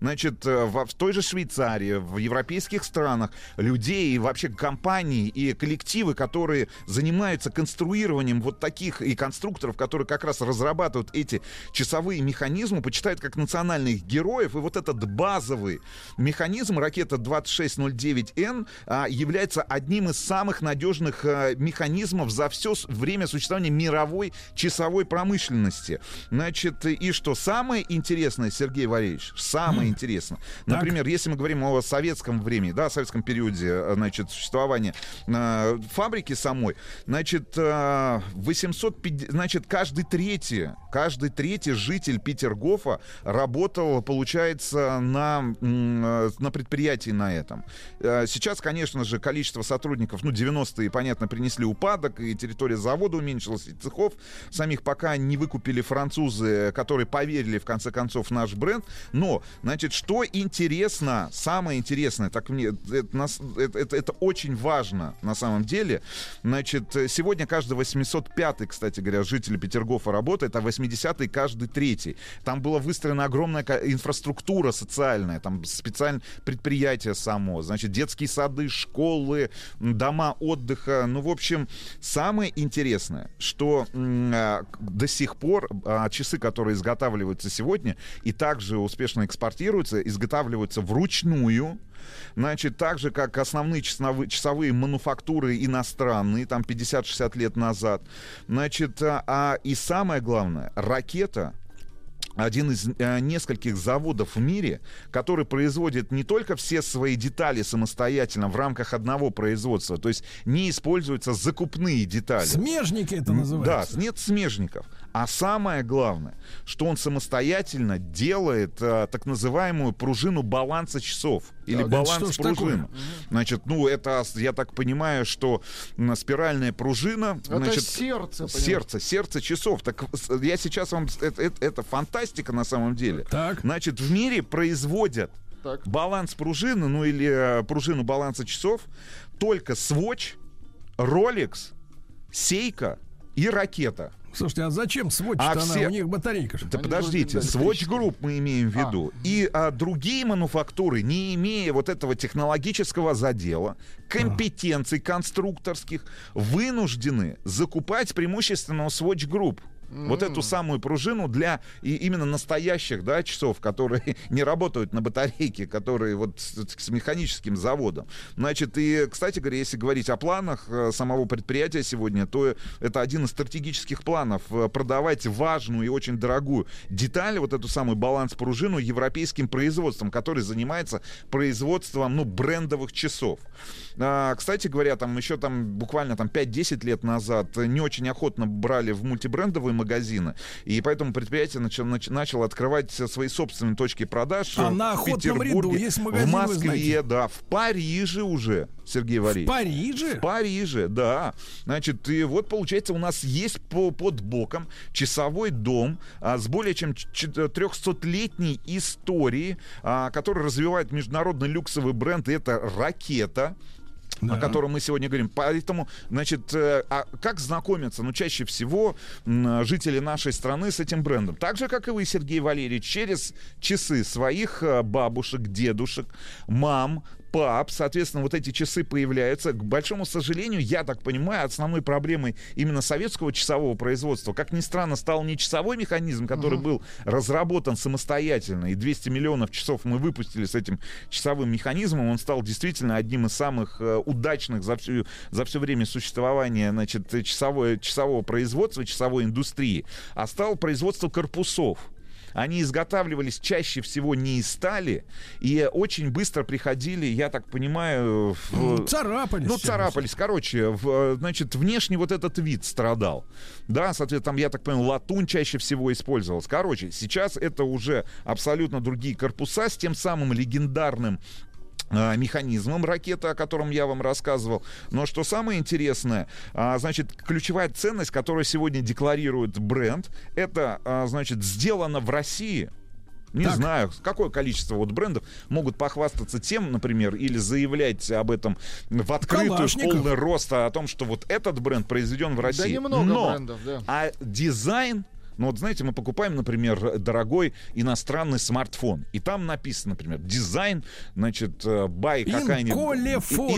значит, э, в, в той же Швейцарии, в европейских странах людей и вообще компании и коллективы, которые занимаются конструированием вот таких и конструкторов, которые как раз разрабатывают эти часовые механизмы, почитают как национальных героев. И вот этот базовый механизм ракета 2609Н а, является одним из самых надежных а, механизмов за все время существования мировой часовой промышленности. Значит, и что самое интересное, Сергей Валерьевич, самое интересно. Например, так. если мы говорим о советском времени, да, о советском периоде, э, значит, существования э, фабрики самой, значит, э, 850, значит, каждый третий, каждый третий житель Петергофа работал, получается, на, э, на предприятии на этом. Э, сейчас, конечно же, количество сотрудников, ну, 90-е, понятно, принесли упадок, и территория завода уменьшилась, и цехов самих пока не выкупили французы, которые поверили, в конце концов, в наш бренд. Но, значит, Значит, что интересно, самое интересное, так мне, это, это, это, это очень важно на самом деле. Значит, сегодня каждый 805-й, кстати говоря, житель Петергофа работает, а 80-й каждый третий. Там была выстроена огромная инфраструктура социальная, там специальное предприятие само, значит, детские сады, школы, дома отдыха. Ну, в общем, самое интересное, что э, до сих пор э, часы, которые изготавливаются сегодня и также успешно экспортируются, конструируются, изготавливаются вручную, Значит, так же, как основные часовые, часовые мануфактуры иностранные, там 50-60 лет назад. Значит, а, а и самое главное, ракета один из э, нескольких заводов в мире, который производит не только все свои детали самостоятельно в рамках одного производства, то есть не используются закупные детали. Смежники это называется. Да, нет смежников. А самое главное, что он самостоятельно делает а, так называемую пружину баланса часов или а, баланс пружин. Значит, ну это, я так понимаю, что спиральная пружина, это значит, сердце, сердце, сердце часов. Так я сейчас вам это, это, это фантастика на самом деле. Так. Значит, в мире производят так. баланс пружины, ну или э, пружину баланса часов только Swatch, Rolex, Seiko и ракета. Слушайте, а зачем Swatch? А все... У них батарейка. Да подождите, Swatch Group мы имеем в виду. А. И а, другие мануфактуры, не имея вот этого технологического задела, компетенций а. конструкторских, вынуждены закупать преимущественно у Swatch Group. Mm-hmm. Вот эту самую пружину для и именно настоящих да, часов, которые не работают на батарейке, которые вот с, с механическим заводом. Значит, и, кстати говоря, если говорить о планах э, самого предприятия сегодня, то это один из стратегических планов э, продавать важную и очень дорогую деталь, вот эту самую баланс-пружину европейским производством, который занимается производством ну, брендовых часов. А, кстати говоря, там еще там буквально там 5-10 лет назад не очень охотно брали в мультибрендовые магазины, и поэтому предприятие начало, начало открывать свои собственные точки продаж а на в Петербурге, ряду есть магазин, в Москве, да, в Париже уже, Сергей Валерьевич. В Париже? В Париже, да. Значит, и вот получается у нас есть по, под боком часовой дом а, с более чем 300-летней историей, а, который развивает международный люксовый бренд, и это «Ракета» да. о котором мы сегодня говорим. Поэтому, значит, э, а как знакомятся? Ну, чаще всего жители нашей страны с этим брендом. Так же, как и вы, Сергей Валерьевич, через часы своих э, бабушек, дедушек, мам, ПАП, соответственно, вот эти часы появляются. К большому сожалению, я так понимаю, основной проблемой именно советского часового производства, как ни странно, стал не часовой механизм, который uh-huh. был разработан самостоятельно, и 200 миллионов часов мы выпустили с этим часовым механизмом, он стал действительно одним из самых э, удачных за, всю, за все время существования значит, часовое, часового производства, часовой индустрии, а стал производство корпусов они изготавливались чаще всего не из стали и очень быстро приходили, я так понимаю... В... Царапались. Ну, царапались. Короче, в, значит, внешне вот этот вид страдал. Да, соответственно, там, я так понимаю, латунь чаще всего использовалась. Короче, сейчас это уже абсолютно другие корпуса с тем самым легендарным механизмом ракеты, о котором я вам рассказывал. Но что самое интересное, а, значит, ключевая ценность, которую сегодня декларирует бренд, это, а, значит, сделано в России. Не так. знаю, какое количество вот брендов могут похвастаться тем, например, или заявлять об этом в открытую, в полный рост о том, что вот этот бренд произведен в России. Да немного Но, брендов, да. А дизайн ну вот знаете, мы покупаем, например, дорогой иностранный смартфон, и там написано, например, дизайн, значит, бай э, какая-нибудь...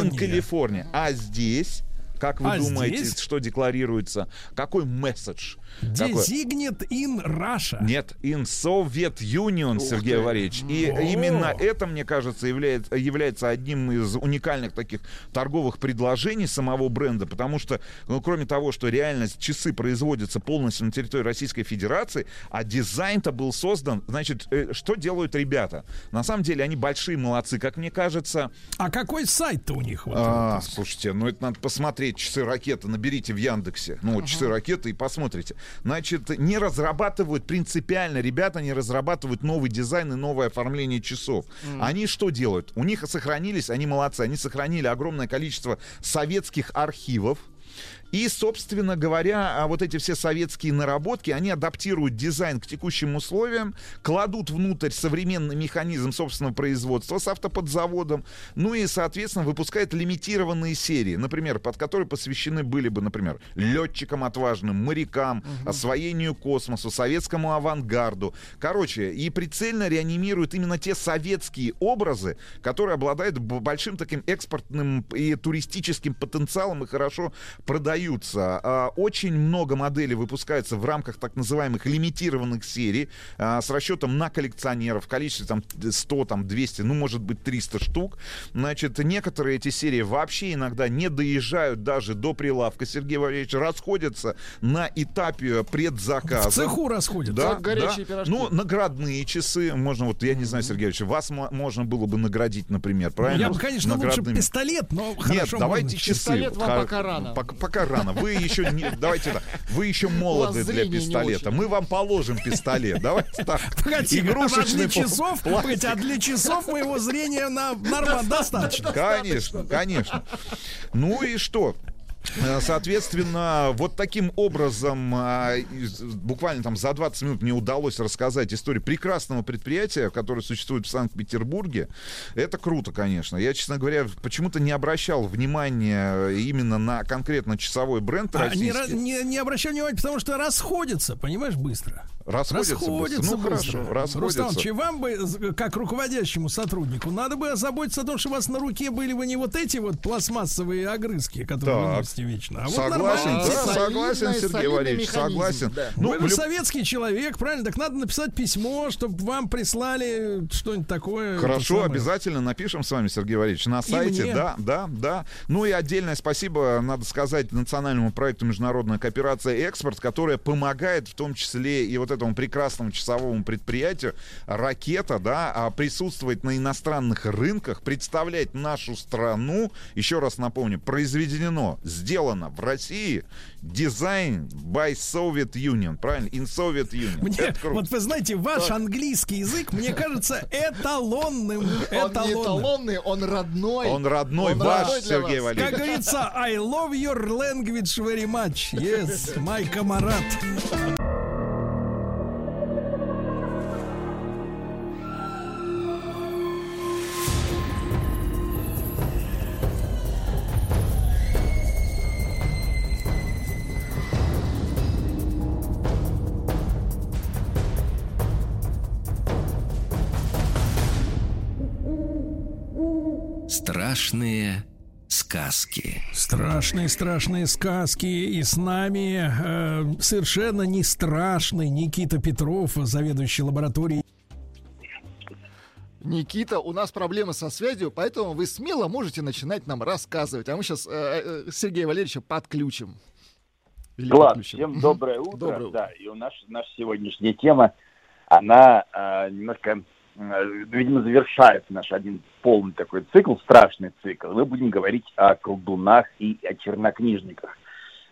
In California. А здесь как вы а думаете, здесь? что декларируется? Какой месседж? Designate in Russia. Нет, in Soviet Union, Ух Сергей ты. Валерьевич. И О. именно это, мне кажется, является, является одним из уникальных таких торговых предложений самого бренда, потому что, ну, кроме того, что реально часы производятся полностью на территории Российской Федерации, а дизайн-то был создан, значит, э, что делают ребята? На самом деле они большие молодцы, как мне кажется. А какой сайт-то у них? Вот, а, слушайте, ну это надо посмотреть часы ракеты, наберите в Яндексе, ну, вот, часы ракеты и посмотрите. Значит, не разрабатывают принципиально, ребята не разрабатывают новый дизайн и новое оформление часов. Mm. Они что делают? У них сохранились, они молодцы, они сохранили огромное количество советских архивов, и, собственно говоря, а вот эти все советские наработки, они адаптируют дизайн к текущим условиям, кладут внутрь современный механизм собственного производства с автоподзаводом, ну и, соответственно, выпускают лимитированные серии, например, под которые посвящены были бы, например, летчикам отважным, морякам, угу. освоению космосу, советскому авангарду. Короче, и прицельно реанимируют именно те советские образы, которые обладают большим таким экспортным и туристическим потенциалом и хорошо продают продаются. А, очень много моделей выпускается в рамках так называемых лимитированных серий а, с расчетом на коллекционеров в количестве там 100, там 200, ну, может быть, 300 штук. Значит, некоторые эти серии вообще иногда не доезжают даже до прилавка, Сергей Валерьевич, расходятся на этапе предзаказа. В цеху расходятся. Да, как горячие да. пирожки. Ну, наградные часы, можно, вот, я не знаю, Сергей Валерьевич, вас можно было бы наградить, например, правильно? Я бы, конечно, лучше пистолет, но Нет, давайте часы. Пистолет вам пока рано. Пока рано. Вы еще не, давайте так, вы еще молоды для пистолета. Мы вам положим пистолет. Давайте так. Погоди, Игрушечный а для часов, погоди, а для часов моего зрения на норма достаточно. Конечно, конечно. Ну и что? Э, соответственно, вот таким образом, а, буквально там за 20 минут мне удалось рассказать историю прекрасного предприятия, которое существует в Санкт-Петербурге. Это круто, конечно. Я, честно говоря, почему-то не обращал внимания именно на конкретно часовой бренд а, российский. Не, не, не обращал внимания, потому что расходится, понимаешь, быстро. Расходятся, расходятся Ну, быстро. хорошо, расходятся. Рустам, вам бы, как руководящему сотруднику, надо бы озаботиться о том, что у вас на руке были бы не вот эти вот пластмассовые огрызки, которые так. вы носите вечно, а согласен, вот да, согласен, Сергей Валерьевич, согласен. Да. Ну, вы же люб... советский человек, правильно? Так надо написать письмо, чтобы вам прислали что-нибудь такое. Хорошо, обязательно напишем с вами, Сергей Валерьевич, на сайте. Да, да, да. Ну и отдельное спасибо, надо сказать, национальному проекту «Международная кооперация и экспорт», которая помогает в том числе и вот этому прекрасному часовому предприятию «Ракета», да, а присутствовать на иностранных рынках, представлять нашу страну, еще раз напомню, произведено, сделано в России, дизайн by Soviet Union, правильно? In Soviet Union. Мне, вот вы знаете, ваш так. английский язык, мне кажется, эталонным. эталонным. Он не эталонный, он родной. Он родной, он ваш, родной Сергей Валерьевич. Как говорится, I love your language very much. Yes, my камарат. Страшные сказки. Страшные, страшные сказки. И с нами э, совершенно не страшный Никита Петров, заведующий лабораторией. Никита, у нас проблемы со связью, поэтому вы смело можете начинать нам рассказывать. А мы сейчас э, э, Сергея Валерьевича подключим. Влад, всем доброе утро. доброе утро. Да, и у нас наша сегодняшняя тема, она э, немножко Э, видимо, завершает наш один полный такой цикл, страшный цикл. Мы будем говорить о колдунах и о чернокнижниках.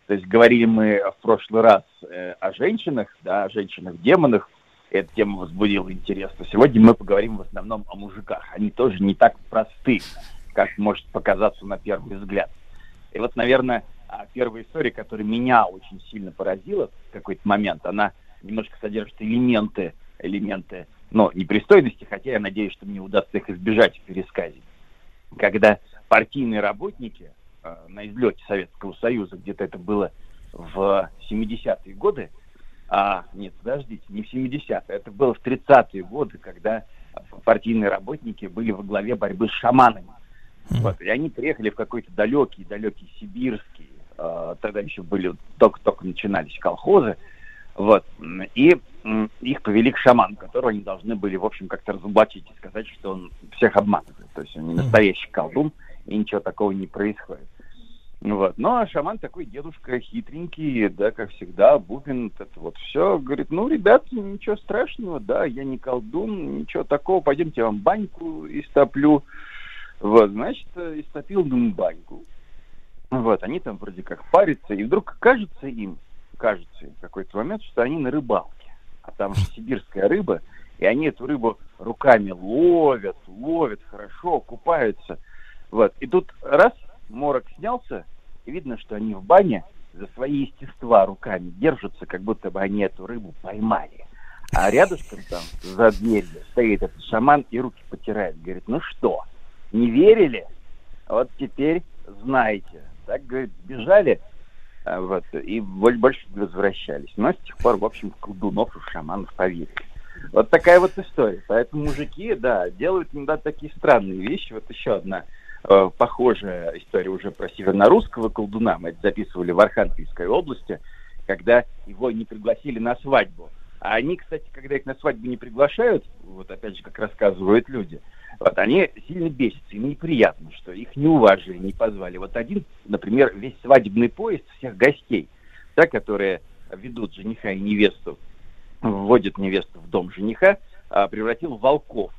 То есть говорили мы в прошлый раз э, о женщинах, да, о женщинах-демонах. Эта тема возбудила интерес. Но сегодня мы поговорим в основном о мужиках. Они тоже не так просты, как может показаться на первый взгляд. И вот, наверное, а, первая история, которая меня очень сильно поразила в какой-то момент, она немножко содержит элементы, элементы но непристойности, хотя я надеюсь, что мне удастся их избежать в пересказе. Когда партийные работники э, на излете Советского Союза, где-то это было в 70-е годы, а, нет, подождите, не в 70-е, это было в 30-е годы, когда партийные работники были во главе борьбы с шаманами. Вот, и они приехали в какой-то далекий-далекий сибирский, э, тогда еще были, только-только начинались колхозы, вот, и их повели к шаману, которого они должны были, в общем, как-то разоблачить и сказать, что он всех обманывает. То есть он не настоящий колдун, и ничего такого не происходит. Вот. Ну, а шаман такой дедушка хитренький, да, как всегда, Бубин, это вот все, говорит, ну, ребят, ничего страшного, да, я не колдун, ничего такого, пойдемте я вам баньку истоплю. Вот, значит, истопил им баньку. Вот, они там вроде как парятся, и вдруг кажется им, кажется в какой-то момент, что они на рыбалке а там же сибирская рыба, и они эту рыбу руками ловят, ловят хорошо, купаются. Вот. И тут раз, морок снялся, и видно, что они в бане за свои естества руками держатся, как будто бы они эту рыбу поймали. А рядышком там, за дверью, стоит этот шаман и руки потирает. Говорит, ну что, не верили? Вот теперь знаете. Так, говорит, бежали, вот, и больше не возвращались. Но с тех пор, в общем, колдунов и шаманов поверили. Вот такая вот история. Поэтому мужики, да, делают иногда такие странные вещи. Вот еще одна э, похожая история уже про севернорусского колдуна. Мы это записывали в Архангельской области, когда его не пригласили на свадьбу. А они, кстати, когда их на свадьбу не приглашают, вот опять же, как рассказывают люди, вот они сильно бесятся, им неприятно, что их не уважили, не позвали. Вот один, например, весь свадебный поезд всех гостей, да, которые ведут жениха и невесту, вводят невесту в дом жениха, а, превратил в волков.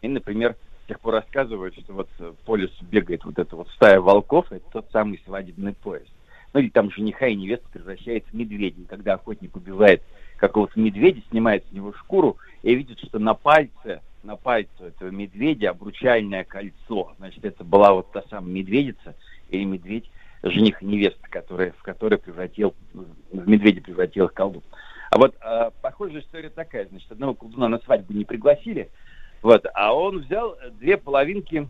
И, например, с тех пор рассказывают, что вот по лесу бегает вот эта вот стая волков, это тот самый свадебный поезд. Ну или там жениха и невеста превращается в медведей, когда охотник убивает какого-то медведя, снимает с него шкуру и видит, что на пальце на пальце этого медведя обручальное кольцо. Значит, это была вот та самая медведица или медведь, жених и невеста, который, в которой превратил, в медведя превратил колдун. А вот э, похожая история такая, значит, одного колдуна на свадьбу не пригласили, вот, а он взял две половинки,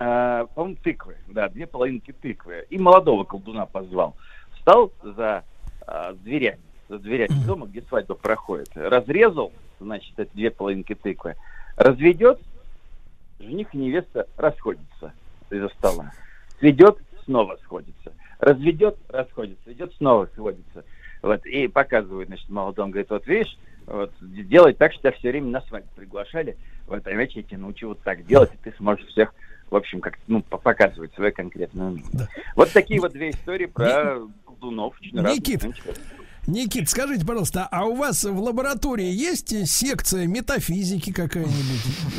э, по-моему, тыквы, да, две половинки тыквы, и молодого колдуна позвал. Встал за э, дверями, за дверями дома, где свадьба проходит, разрезал, значит, эти две половинки тыквы, Разведет, жених и невеста расходятся из-за стола. Сведет, снова сходится. Разведет, расходится. Идет, снова сходится. Вот, и показывает, значит, молодому, говорит, вот видишь, вот, делать так, что тебя все время на свадьбу приглашали. Вот, а я тебя научу вот так делать, и ты сможешь всех, в общем, как ну, показывать свою конкретную умение. Да. Вот такие вот две истории про колдунов. Никит, Никит, скажите, пожалуйста, а у вас в лаборатории есть секция метафизики какая-нибудь?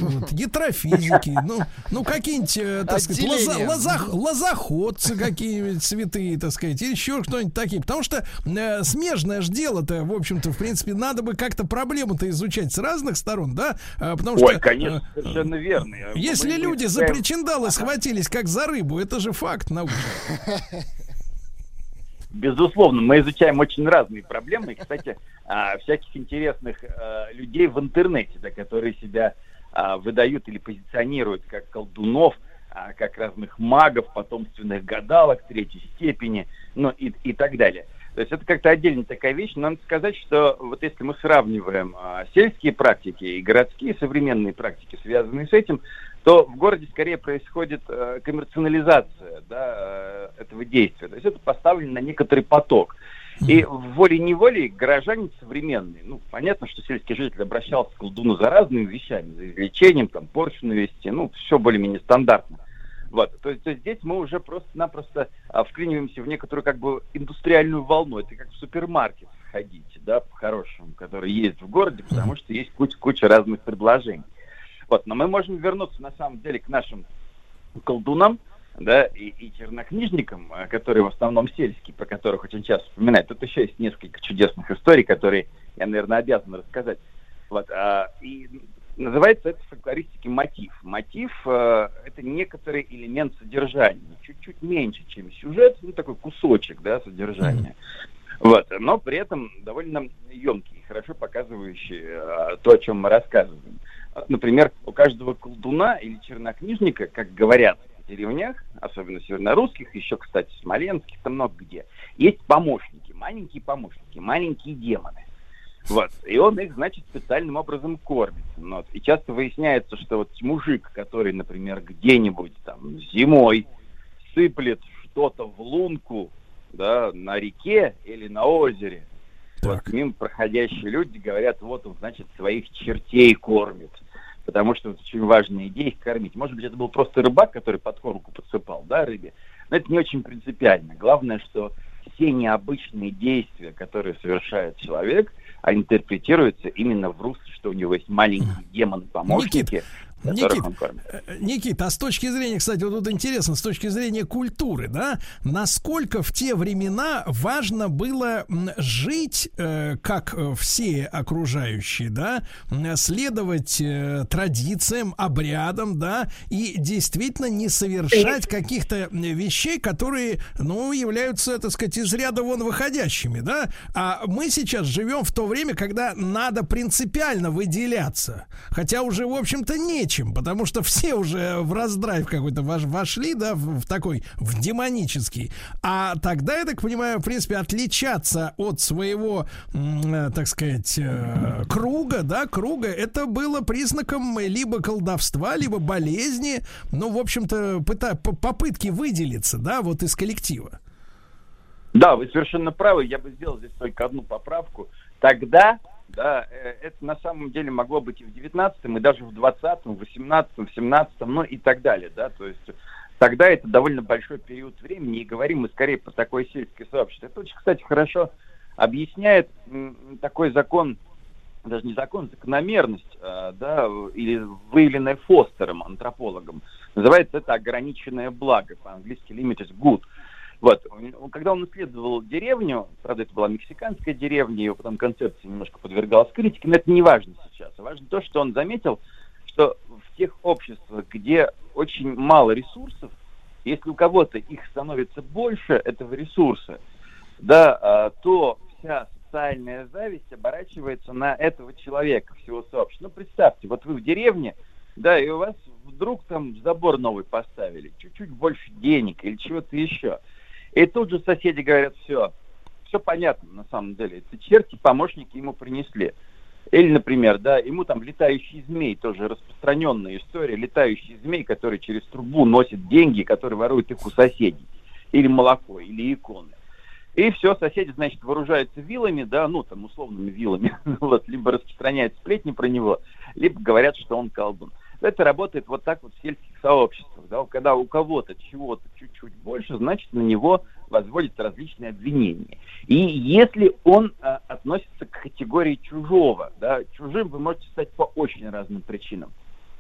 Вот, гидрофизики, ну, ну какие-нибудь, э, так сказать, лоза, лозах, лозоходцы какие-нибудь цветы, так сказать, или еще кто-нибудь такие. Потому что э, смежное же дело-то, в общем-то, в принципе, надо бы как-то проблему-то изучать с разных сторон, да? А, потому Ой, что, конечно, э, совершенно верно. Если Мы люди за причиндалы схватились как за рыбу, это же факт научный. Безусловно, мы изучаем очень разные проблемы. И, кстати, а, всяких интересных а, людей в интернете, да, которые себя а, выдают или позиционируют как колдунов, как разных магов, потомственных гадалок третьей степени, ну и, и так далее. То есть это как-то отдельная такая вещь. Но надо сказать, что вот если мы сравниваем а, сельские практики и городские современные практики, связанные с этим, то в городе скорее происходит э, коммерциализация да, э, этого действия. То есть это поставлено на некоторый поток. И волей-неволей горожане современные, ну, понятно, что сельский житель обращался к колдуну за разными вещами, за излечением, там, порчу навести, ну, все более-менее стандартно. Вот, то есть, то есть здесь мы уже просто-напросто а, вклиниваемся в некоторую как бы индустриальную волну. Это как в супермаркет ходить, да, по-хорошему, который есть в городе, потому что есть куча, куча разных предложений. Вот, но мы можем вернуться на самом деле к нашим колдунам, да, и, и чернокнижникам, э, которые в основном сельские, про которых очень часто вспоминают. Тут еще есть несколько чудесных историй, которые я, наверное, обязан рассказать. Вот, а, и называется это в фольклористике мотив. Мотив э, это некоторый элемент содержания, чуть-чуть меньше, чем сюжет, ну такой кусочек, да, содержания. Вот, но при этом довольно емкий, хорошо показывающий э, то, о чем мы рассказываем. Например, у каждого колдуна или чернокнижника, как говорят в деревнях, особенно севернорусских, еще, кстати, смоленских, там много где, есть помощники, маленькие помощники, маленькие демоны. Вот. И он их, значит, специальным образом кормит. Вот. И часто выясняется, что вот мужик, который, например, где-нибудь там зимой сыплет что-то в лунку, да, на реке или на озере, так. вот мимо проходящие люди говорят, вот он, значит, своих чертей кормит потому что это очень важная идея их кормить. Может быть, это был просто рыбак, который под кормку подсыпал, да, рыбе, но это не очень принципиально. Главное, что все необычные действия, которые совершает человек, а интерпретируются именно в русле, что у него есть маленькие демоны-помощники, Никит, э, Никит, а с точки зрения, кстати, вот тут интересно, с точки зрения культуры, да, насколько в те времена важно было жить, э, как э, все окружающие, да, следовать э, традициям, обрядам, да, и действительно не совершать каких-то вещей, которые, ну, являются, так сказать, из ряда вон выходящими, да, а мы сейчас живем в то время, когда надо принципиально выделяться, хотя уже, в общем-то, не нечем, потому что все уже в раздрайв какой-то вошли, да, в, в такой, в демонический. А тогда, я так понимаю, в принципе, отличаться от своего, э, так сказать, э, круга, да, круга, это было признаком либо колдовства, либо болезни, ну, в общем-то, попытки выделиться, да, вот из коллектива. Да, вы совершенно правы. Я бы сделал здесь только одну поправку. Тогда да, э, это на самом деле могло быть и в 19-м, и даже в 20-м, в 18-м, в 17-м, ну и так далее, да, то есть тогда это довольно большой период времени, и говорим мы скорее про такое сельское сообщество. Это очень, кстати, хорошо объясняет такой закон, даже не закон, закономерность, а, да, или выявленная Фостером, антропологом. Называется это ограниченное благо, по-английски limited good. Вот. Когда он исследовал деревню, правда, это была мексиканская деревня, его потом концепция немножко подвергалась критике, но это не важно сейчас. Важно то, что он заметил, что в тех обществах, где очень мало ресурсов, если у кого-то их становится больше, этого ресурса, да, а, то вся социальная зависть оборачивается на этого человека, всего сообщества. Ну, представьте, вот вы в деревне, да, и у вас вдруг там забор новый поставили, чуть-чуть больше денег или чего-то еще – и тут же соседи говорят, все, все понятно на самом деле. Это черти, помощники ему принесли. Или, например, да, ему там летающий змей, тоже распространенная история, летающий змей, который через трубу носит деньги, который ворует их у соседей. Или молоко, или иконы. И все, соседи, значит, вооружаются вилами, да, ну, там, условными вилами, вот, либо распространяют сплетни про него, либо говорят, что он колдун. Это работает вот так вот в сельских сообществах. Да? Когда у кого-то чего-то чуть-чуть больше, значит, на него возводятся различные обвинения. И если он а, относится к категории чужого, да, чужим вы можете стать по очень разным причинам.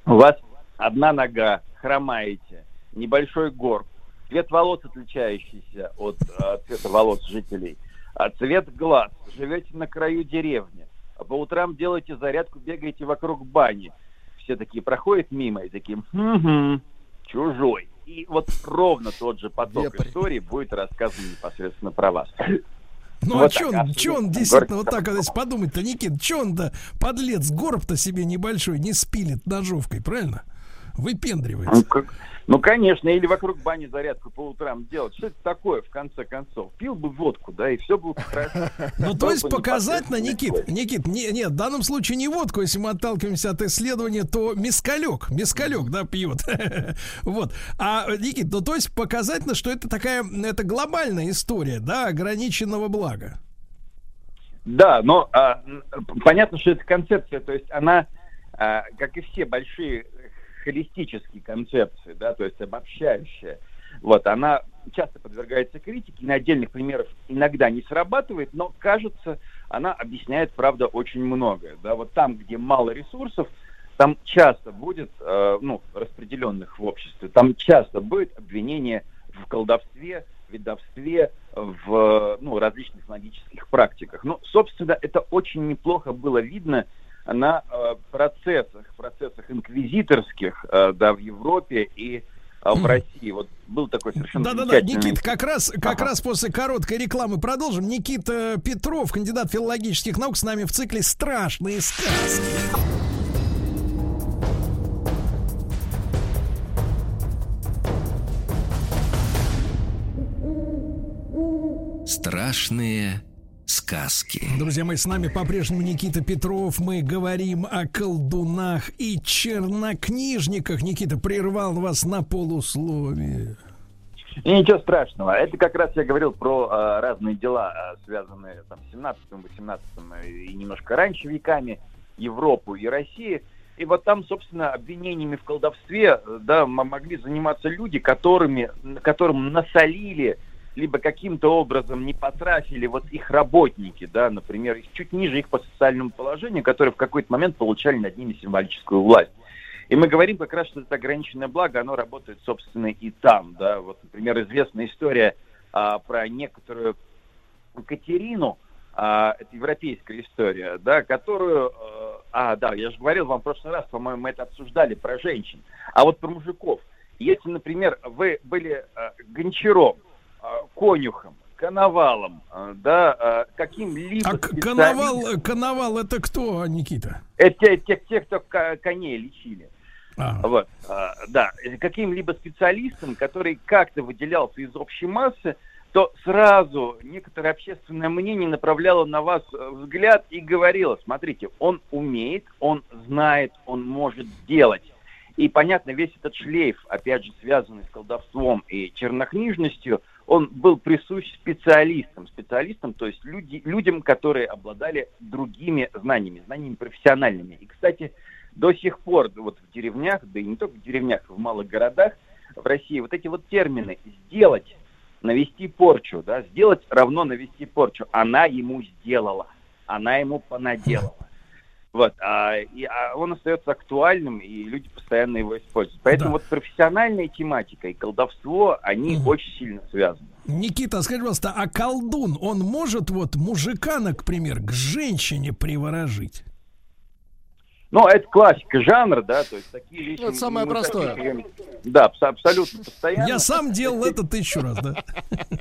У вас одна нога, хромаете, небольшой горб, цвет волос отличающийся от а, цвета волос жителей, а цвет глаз, живете на краю деревни, по утрам делаете зарядку, бегаете вокруг бани – все такие проходят мимо и такие, угу, чужой. И вот ровно тот же поток Вепрь. истории будет рассказан непосредственно про вас. Ну вот а что он, чё он действительно вот так, если подумать-то, Никит, что он-то, подлец, горб-то себе небольшой не спилит ножовкой, правильно? Выпендривается. Ну, как... Ну, конечно, или вокруг бани зарядку по утрам делать. Что это такое, в конце концов? Пил бы водку, да, и все было бы хорошо. Ну, то есть показательно, Никит, Никит, не, нет, в данном случае не водку, если мы отталкиваемся от исследования, то мискалек, мискалек, да, пьют. Вот. А, Никит, ну, то есть показательно, что это такая, это глобальная история, да, ограниченного блага. Да, но а, понятно, что это концепция, то есть она, а, как и все большие холистические концепции, да, то есть обобщающая, вот, она часто подвергается критике, на отдельных примерах иногда не срабатывает, но, кажется, она объясняет, правда, очень многое. Да? Вот там, где мало ресурсов, там часто будет, э, ну, распределенных в обществе, там часто будет обвинение в колдовстве, ведовстве, в ну, различных магических практиках. Ну, собственно, это очень неплохо было видно на э, процессах, процессах инквизиторских, э, да, в Европе и э, в России. Вот был такой совершенно Да-да-да, Никит, как раз, как ага. раз после короткой рекламы продолжим. Никита Петров, кандидат филологических наук, с нами в цикле «Страшные сказки». Страшные сказки. Друзья мои, с нами по-прежнему Никита Петров. Мы говорим о колдунах и чернокнижниках. Никита прервал вас на полусловие. И ничего страшного. Это как раз я говорил про э, разные дела, э, связанные там, с 17-18 и немножко раньше веками, Европу и России. И вот там, собственно, обвинениями в колдовстве да, могли заниматься люди, которыми, которым насолили либо каким-то образом не потрафили вот их работники, да, например, чуть ниже их по социальному положению, которые в какой-то момент получали над ними символическую власть. И мы говорим как раз, что это ограниченное благо, оно работает, собственно, и там, да. Вот, например, известная история а, про некоторую Катерину, а, это европейская история, да, которую, а, да, я же говорил вам в прошлый раз, по-моему, мы это обсуждали про женщин, а вот про мужиков. Если, например, вы были а, гончаром, а, конюхом, коновалом, а, да, а, каким-либо... А коновал, коновал это кто, Никита? Это те, те, кто коней лечили. А. Вот, да, каким-либо специалистом, который как-то выделялся из общей массы, то сразу некоторое общественное мнение направляло на вас э, взгляд и говорило, смотрите, он умеет, он знает, он может делать. И понятно, весь этот шлейф, опять же, связанный с колдовством и чернокнижностью, он был присущ специалистам, специалистам, то есть люди, людям, которые обладали другими знаниями, знаниями профессиональными. И, кстати, до сих пор вот в деревнях, да и не только в деревнях, в малых городах в России вот эти вот термины «сделать», «навести порчу», да, «сделать» равно «навести порчу». Она ему сделала, она ему понаделала. Вот, а, и, а он остается актуальным, и люди постоянно его используют. Поэтому да. вот профессиональная тематика и колдовство, они угу. очень сильно связаны. Никита, скажи, пожалуйста, а колдун, он может вот мужика, например, к женщине приворожить? Ну, это классика жанра, да, то есть такие вещи... Это самое простое. Таких, да, абсолютно постоянно. Я сам делал это тысячу раз, да.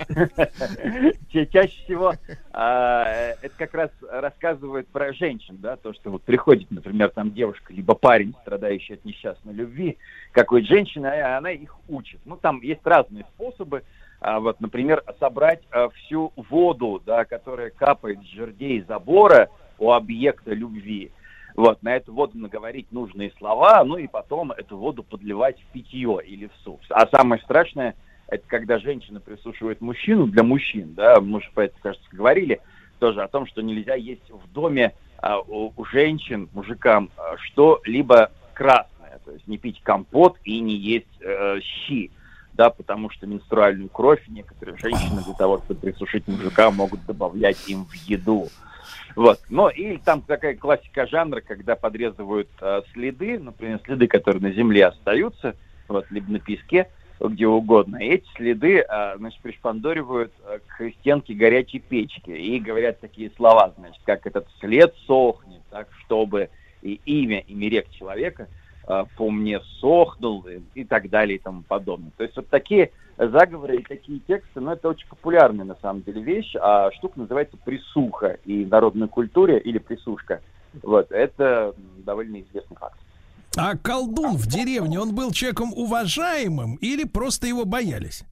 Чаще всего а, это как раз рассказывает про женщин, да, то, что вот приходит, например, там девушка, либо парень, страдающий от несчастной любви, какой-то женщина, и она их учит. Ну, там есть разные способы, а, вот, например, собрать а, всю воду, да, которая капает с жердей забора у объекта любви, вот, на эту воду наговорить нужные слова, ну и потом эту воду подливать в питье или в суп. А самое страшное, это когда женщина присушивает мужчину для мужчин, да, мы же по этому, кажется, говорили тоже о том, что нельзя есть в доме а, у, у женщин, мужикам, а, что-либо красное, то есть не пить компот и не есть э, щи, да, потому что менструальную кровь некоторые женщины для того, чтобы присушить мужика, могут добавлять им в еду. Вот. Но и там такая классика жанра, когда подрезывают э, следы, например, следы, которые на земле остаются, вот, либо на песке, где угодно. И эти следы, э, значит, пришпандоривают э, к стенке горячей печки и говорят такие слова, значит, как этот след сохнет, так, чтобы и имя, и мерек человека э, по мне сохнул и, и так далее и тому подобное. То есть вот такие заговоры и такие тексты, ну, это очень популярная на самом деле вещь, а штука называется присуха и в народной культуре или присушка. Вот, это довольно известный факт. А колдун в деревне, он был человеком уважаемым или просто его боялись?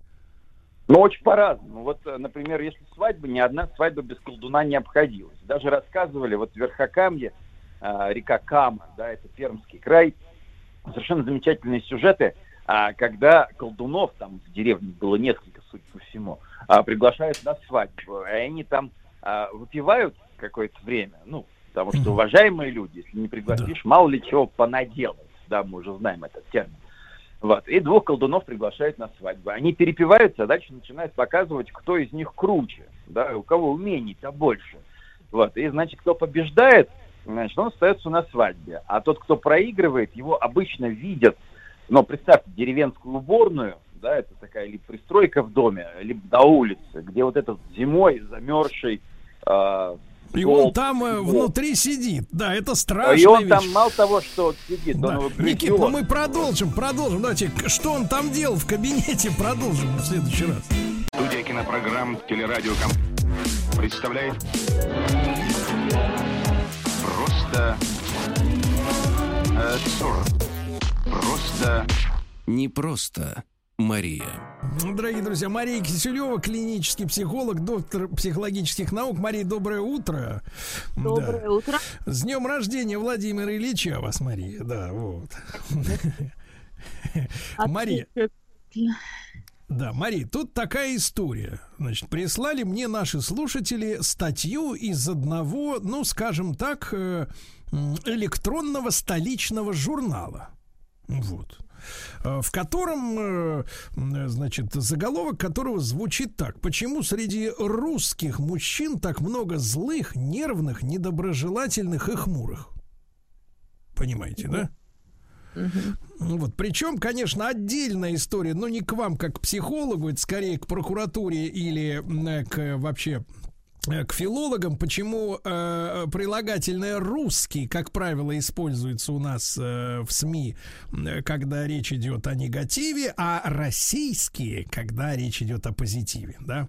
Ну, очень по-разному. Вот, например, если свадьба, ни одна свадьба без колдуна не обходилась. Даже рассказывали, вот в Верхокамье, э, река Кама, да, это Пермский край, совершенно замечательные сюжеты, э, когда колдунов, там в деревне было несколько, судя по всему, э, приглашают на свадьбу, и они там э, выпивают какое-то время, ну, потому что уважаемые люди, если не пригласишь, мало ли чего понаделают, да, мы уже знаем этот термин. Вот. И двух колдунов приглашают на свадьбу. Они перепиваются, а дальше начинают показывать, кто из них круче, да, у кого умений-то больше. Вот. И, значит, кто побеждает, значит, он остается на свадьбе. А тот, кто проигрывает, его обычно видят, но представьте, деревенскую уборную, да, это такая либо пристройка в доме, либо на улице, где вот этот зимой замерзший э, и он там э, внутри сидит. Да, это страшно. И он вещь. там мало того, что сидит, да. он его Никит, ну мы продолжим, продолжим. Давайте, что он там делал в кабинете, продолжим в следующий раз. Студия кинопрограмм «Телерадиоком» представляет просто э, Просто не просто Мария. Дорогие друзья, Мария Киселева, клинический психолог, доктор психологических наук. Мария, доброе утро. Доброе да. утро. С днем рождения Владимира Ильича вас, Мария. Да, вот. Мария. Да, Мария, тут такая история. Значит, прислали мне наши слушатели статью из одного, ну, скажем так, э, электронного столичного журнала. Вот. Э, в котором, э, значит, заголовок которого звучит так. Почему среди русских мужчин так много злых, нервных, недоброжелательных и хмурых? Понимаете, да? Угу. Вот, причем, конечно, отдельная история, но не к вам как к психологу, это скорее к прокуратуре или к вообще к филологам, почему э, прилагательное русский, как правило, используется у нас э, в СМИ, э, когда речь идет о негативе, а российские, когда речь идет о позитиве, да.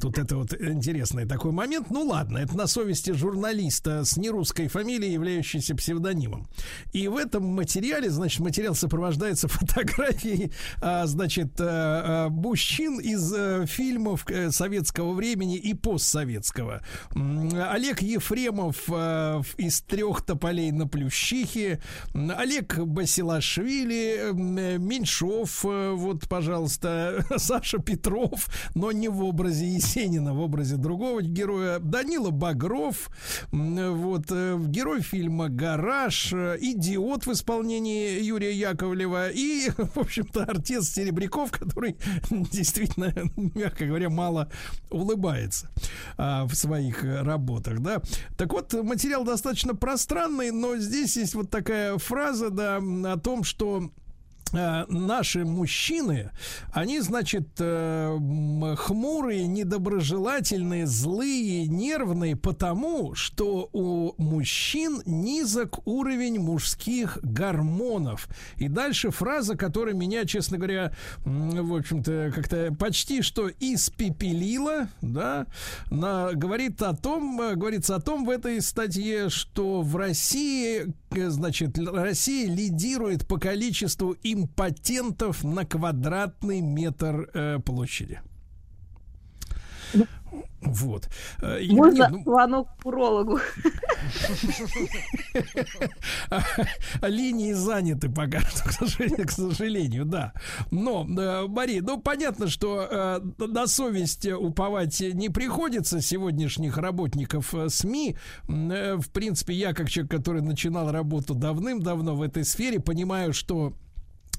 Тут это вот интересный такой момент. Ну ладно, это на совести журналиста с нерусской фамилией, являющейся псевдонимом. И в этом материале, значит, материал сопровождается фотографией, э, значит, э, э, мужчин из э, фильмов э, советского времени и постсоветского Советского. Олег Ефремов э, из трех тополей на Плющихе. Олег Басилашвили, Меньшов, э, вот, пожалуйста, Саша Петров, но не в образе Есенина, в образе другого героя. Данила Багров, вот, э, герой фильма «Гараж», «Идиот» в исполнении Юрия Яковлева и, в общем-то, артист Серебряков, который действительно, мягко говоря, мало улыбается. А, в своих э, работах, да. Так вот, материал достаточно пространный, но здесь есть вот такая фраза, да, о том, что наши мужчины, они, значит, э, хмурые, недоброжелательные, злые, нервные, потому что у мужчин низок уровень мужских гормонов. И дальше фраза, которая меня, честно говоря, в общем-то, как-то почти что испепелила, да, на, говорит о том, э, говорится о том в этой статье, что в России, значит, Россия лидирует по количеству им импотентов на квадратный метр э, площади. Вот. Э, Можно ну... звонок к урологу? Линии заняты пока что, к сожалению, к сожалению, да. Но, э, Мария, ну понятно, что э, на совесть уповать не приходится сегодняшних работников СМИ. В принципе, я как человек, который начинал работу давным-давно в этой сфере, понимаю, что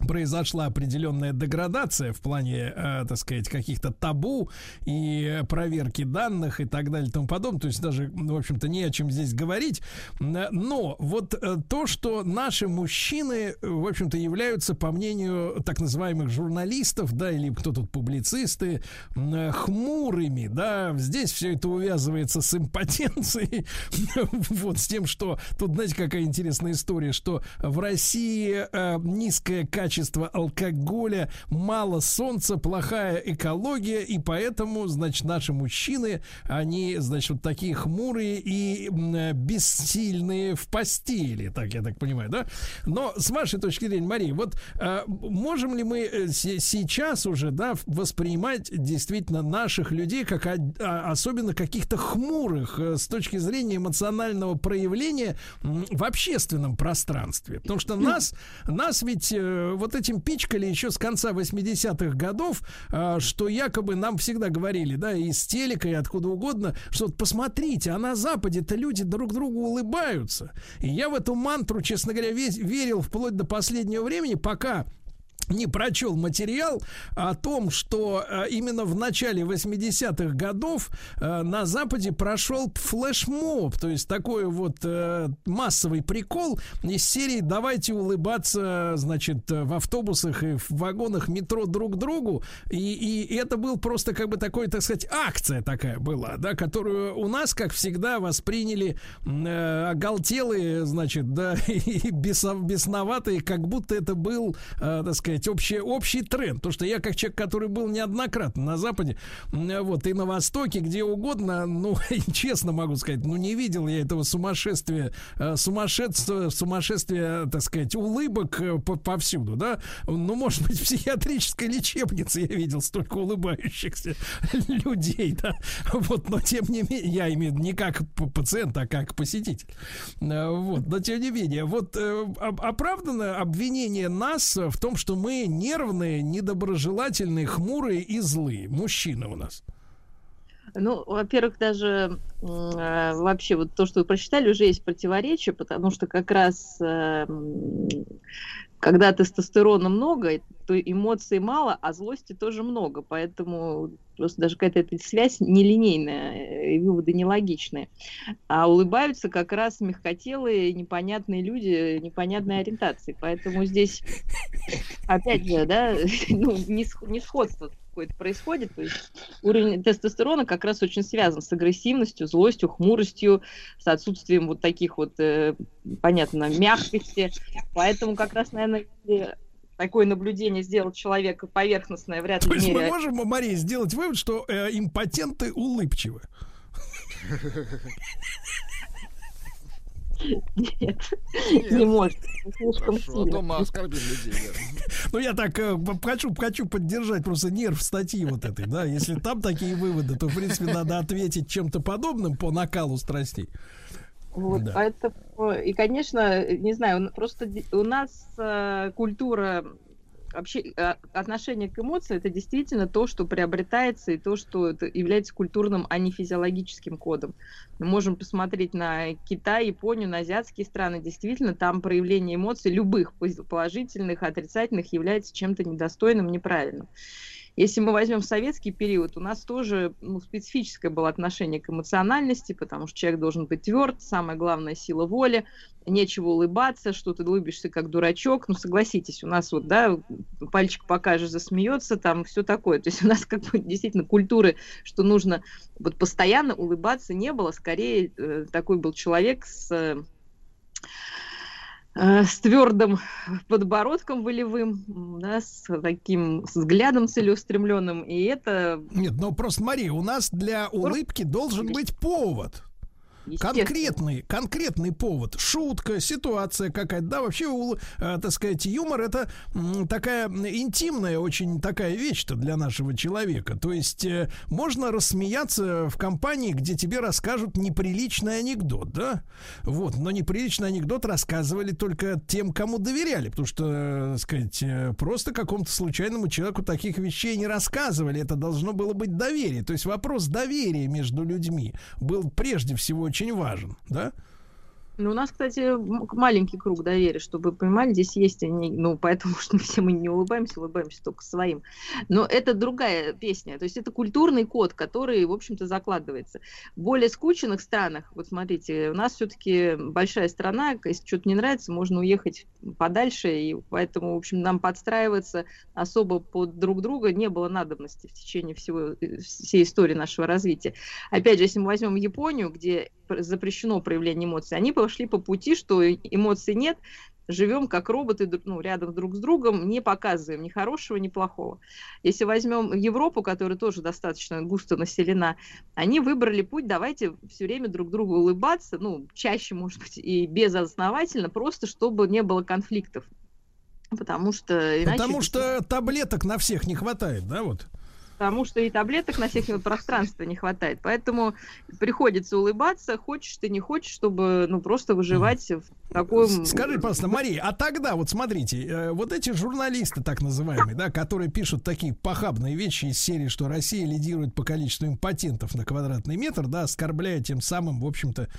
произошла определенная деградация в плане, э, так сказать, каких-то табу и проверки данных и так далее и тому подобное. То есть даже, в общем-то, не о чем здесь говорить. Но вот э, то, что наши мужчины, в общем-то, являются, по мнению так называемых журналистов, да, или кто тут публицисты, хмурыми, да, здесь все это увязывается с импотенцией, вот, с тем, что тут, знаете, какая интересная история, что в России э, низкое качество качество алкоголя, мало солнца, плохая экология, и поэтому, значит, наши мужчины, они, значит, вот такие хмурые и бессильные в постели, так я так понимаю, да? Но с вашей точки зрения, Мария, вот э, можем ли мы э, сейчас уже, да, воспринимать действительно наших людей как а, особенно каких-то хмурых э, с точки зрения эмоционального проявления в общественном пространстве? Потому что нас, нас ведь э, вот этим пичкали еще с конца 80-х годов, э, что якобы нам всегда говорили, да, и с телека, и откуда угодно, что вот посмотрите, а на Западе-то люди друг другу улыбаются. И я в эту мантру, честно говоря, весь, верил вплоть до последнего времени, пока не прочел материал о том, что э, именно в начале 80-х годов э, на Западе прошел флешмоб, то есть такой вот э, массовый прикол из серии «Давайте улыбаться, значит, в автобусах и в вагонах метро друг другу». И, и это был просто как бы такой, так сказать, акция такая была, да, которую у нас, как всегда, восприняли э, оголтелые, значит, да, и бесноватые, как будто это был, э, так сказать, сказать, общий, общий тренд. То, что я как человек, который был неоднократно на Западе, вот, и на Востоке, где угодно, ну, честно могу сказать, ну, не видел я этого сумасшествия, э, сумасшествия, сумасшествия, так сказать, улыбок э, повсюду, да. Ну, может быть, в психиатрической лечебнице я видел столько улыбающихся людей, да. Вот, но тем не менее, я имею не как пациент, а как посетитель. Э, вот, но тем не менее, вот оправдано обвинение нас в том, что мы мы нервные, недоброжелательные, хмурые и злые. Мужчины у нас. Ну, во-первых, даже э, вообще вот то, что вы прочитали, уже есть противоречие, потому что как раз э, когда тестостерона много, то эмоций мало, а злости тоже много. Поэтому просто даже какая-то эта связь нелинейная, и выводы нелогичные. А улыбаются как раз мягкотелые, непонятные люди, непонятной ориентации. Поэтому здесь, опять же, да, ну, несходство какое-то происходит. То есть уровень тестостерона как раз очень связан с агрессивностью, злостью, хмуростью, с отсутствием вот таких вот, э, понятно, мягкости. Поэтому как раз, наверное, такое наблюдение сделал человек поверхностное, вряд ли. То есть мере... мы можем, Мария, сделать вывод, что э, импотенты улыбчивы. Нет, не может. Слишком Хорошо, сильно. А то мы оскорбим людей. Ну, я так э, хочу, хочу поддержать просто нерв статьи вот этой, да. Если там такие выводы, то, в принципе, надо ответить чем-то подобным по накалу страстей. Вот, да. поэтому, и, конечно, не знаю, просто у нас э, культура вообще э, отношение к эмоциям это действительно то, что приобретается и то, что это является культурным, а не физиологическим кодом. Мы можем посмотреть на Китай, Японию, на азиатские страны. Действительно, там проявление эмоций любых положительных, отрицательных является чем-то недостойным, неправильным. Если мы возьмем советский период, у нас тоже ну, специфическое было отношение к эмоциональности, потому что человек должен быть тверд, самая главная сила воли, нечего улыбаться, что ты улыбишься как дурачок. Ну, согласитесь, у нас вот, да, пальчик покажешь, засмеется, там все такое. То есть у нас как бы действительно культуры, что нужно вот постоянно улыбаться не было, скорее э, такой был человек с с твердым подбородком волевым, да, с таким взглядом целеустремленным, и это... Нет, ну просто, Мария, у нас для улыбки должен быть повод. Конкретный, конкретный повод, шутка, ситуация какая-то, да, вообще, э, так сказать, юмор это такая интимная очень такая вещь-то для нашего человека. То есть э, можно рассмеяться в компании, где тебе расскажут неприличный анекдот, да, вот, но неприличный анекдот рассказывали только тем, кому доверяли, потому что, э, так сказать, просто какому-то случайному человеку таких вещей не рассказывали, это должно было быть доверие, то есть вопрос доверия между людьми был прежде всего очень важен, да? Ну, у нас, кстати, маленький круг доверия, чтобы вы понимали, здесь есть они, ну, поэтому что все мы не улыбаемся, улыбаемся только своим. Но это другая песня, то есть это культурный код, который, в общем-то, закладывается. В более скученных странах, вот смотрите, у нас все-таки большая страна, если что-то не нравится, можно уехать подальше, и поэтому, в общем, нам подстраиваться особо под друг друга не было надобности в течение всего, всей истории нашего развития. Опять же, если мы возьмем Японию, где запрещено проявление эмоций, они пошли по пути, что эмоций нет, живем как роботы ну, рядом друг с другом, не показываем ни хорошего, ни плохого. Если возьмем Европу, которая тоже достаточно густо населена, они выбрали путь, давайте все время друг другу улыбаться, ну, чаще, может быть, и безосновательно, просто чтобы не было конфликтов. Потому что иначе... Потому что таблеток на всех не хватает, да, вот? Потому что и таблеток на всех пространства не хватает. Поэтому приходится улыбаться, хочешь ты, не хочешь, чтобы ну просто выживать в таком... Скажи, пожалуйста, Мария, а тогда вот смотрите, э, вот эти журналисты так называемые, да, которые пишут такие похабные вещи из серии, что Россия лидирует по количеству импотентов на квадратный метр, да, оскорбляя тем самым, в общем-то,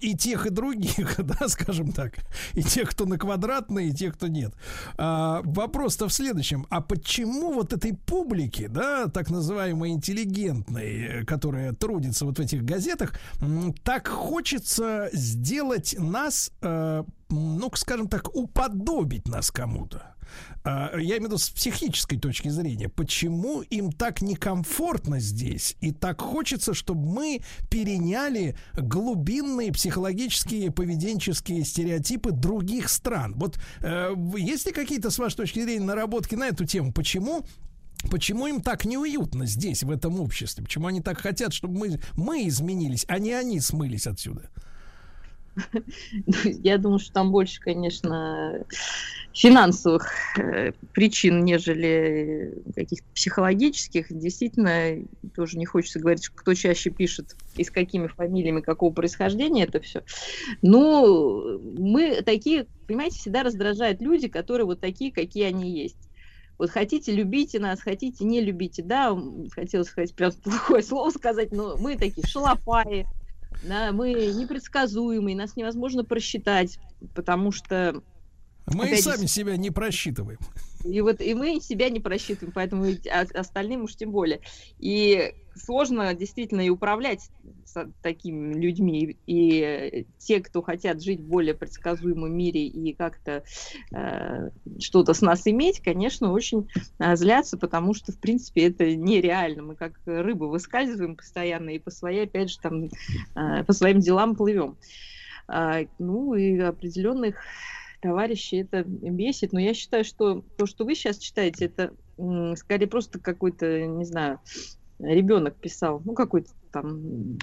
и тех, и других, да, скажем так, и тех, кто на квадратный, и тех, кто нет. А, вопрос-то в следующем, а почему вот этой публике, да, так называемой интеллигентной, которая трудится вот в этих газетах, так хочется сделать нас, э, ну, скажем так, уподобить нас кому-то. А, я имею в виду с психической точки зрения, почему им так некомфортно здесь и так хочется, чтобы мы переняли глубинные психологические поведенческие стереотипы других стран. Вот э, есть ли какие-то, с вашей точки зрения, наработки на эту тему? Почему Почему им так неуютно здесь, в этом обществе? Почему они так хотят, чтобы мы, мы изменились, а не они смылись отсюда? Я думаю, что там больше, конечно, финансовых э, причин, нежели каких-то психологических. Действительно, тоже не хочется говорить, кто чаще пишет и с какими фамилиями, какого происхождения это все. Но мы такие, понимаете, всегда раздражают люди, которые вот такие, какие они есть. Вот хотите, любите нас, хотите, не любите. Да, хотелось сказать прям плохое слово сказать, но мы такие шалопаи, да, мы непредсказуемые, нас невозможно просчитать, потому что... Мы и сами себя не просчитываем. И вот и мы себя не просчитываем, поэтому остальным уж тем более. И сложно действительно и управлять с такими людьми. И те, кто хотят жить в более предсказуемом мире и как-то э, что-то с нас иметь, конечно, очень э, злятся, потому что, в принципе, это нереально. Мы как рыбы выскальзываем постоянно и по своей, опять же, там, э, по своим делам плывем. Э, ну и определенных товарищей это бесит, но я считаю, что то, что вы сейчас читаете, это скорее просто какой-то, не знаю, ребенок писал, ну какой-то там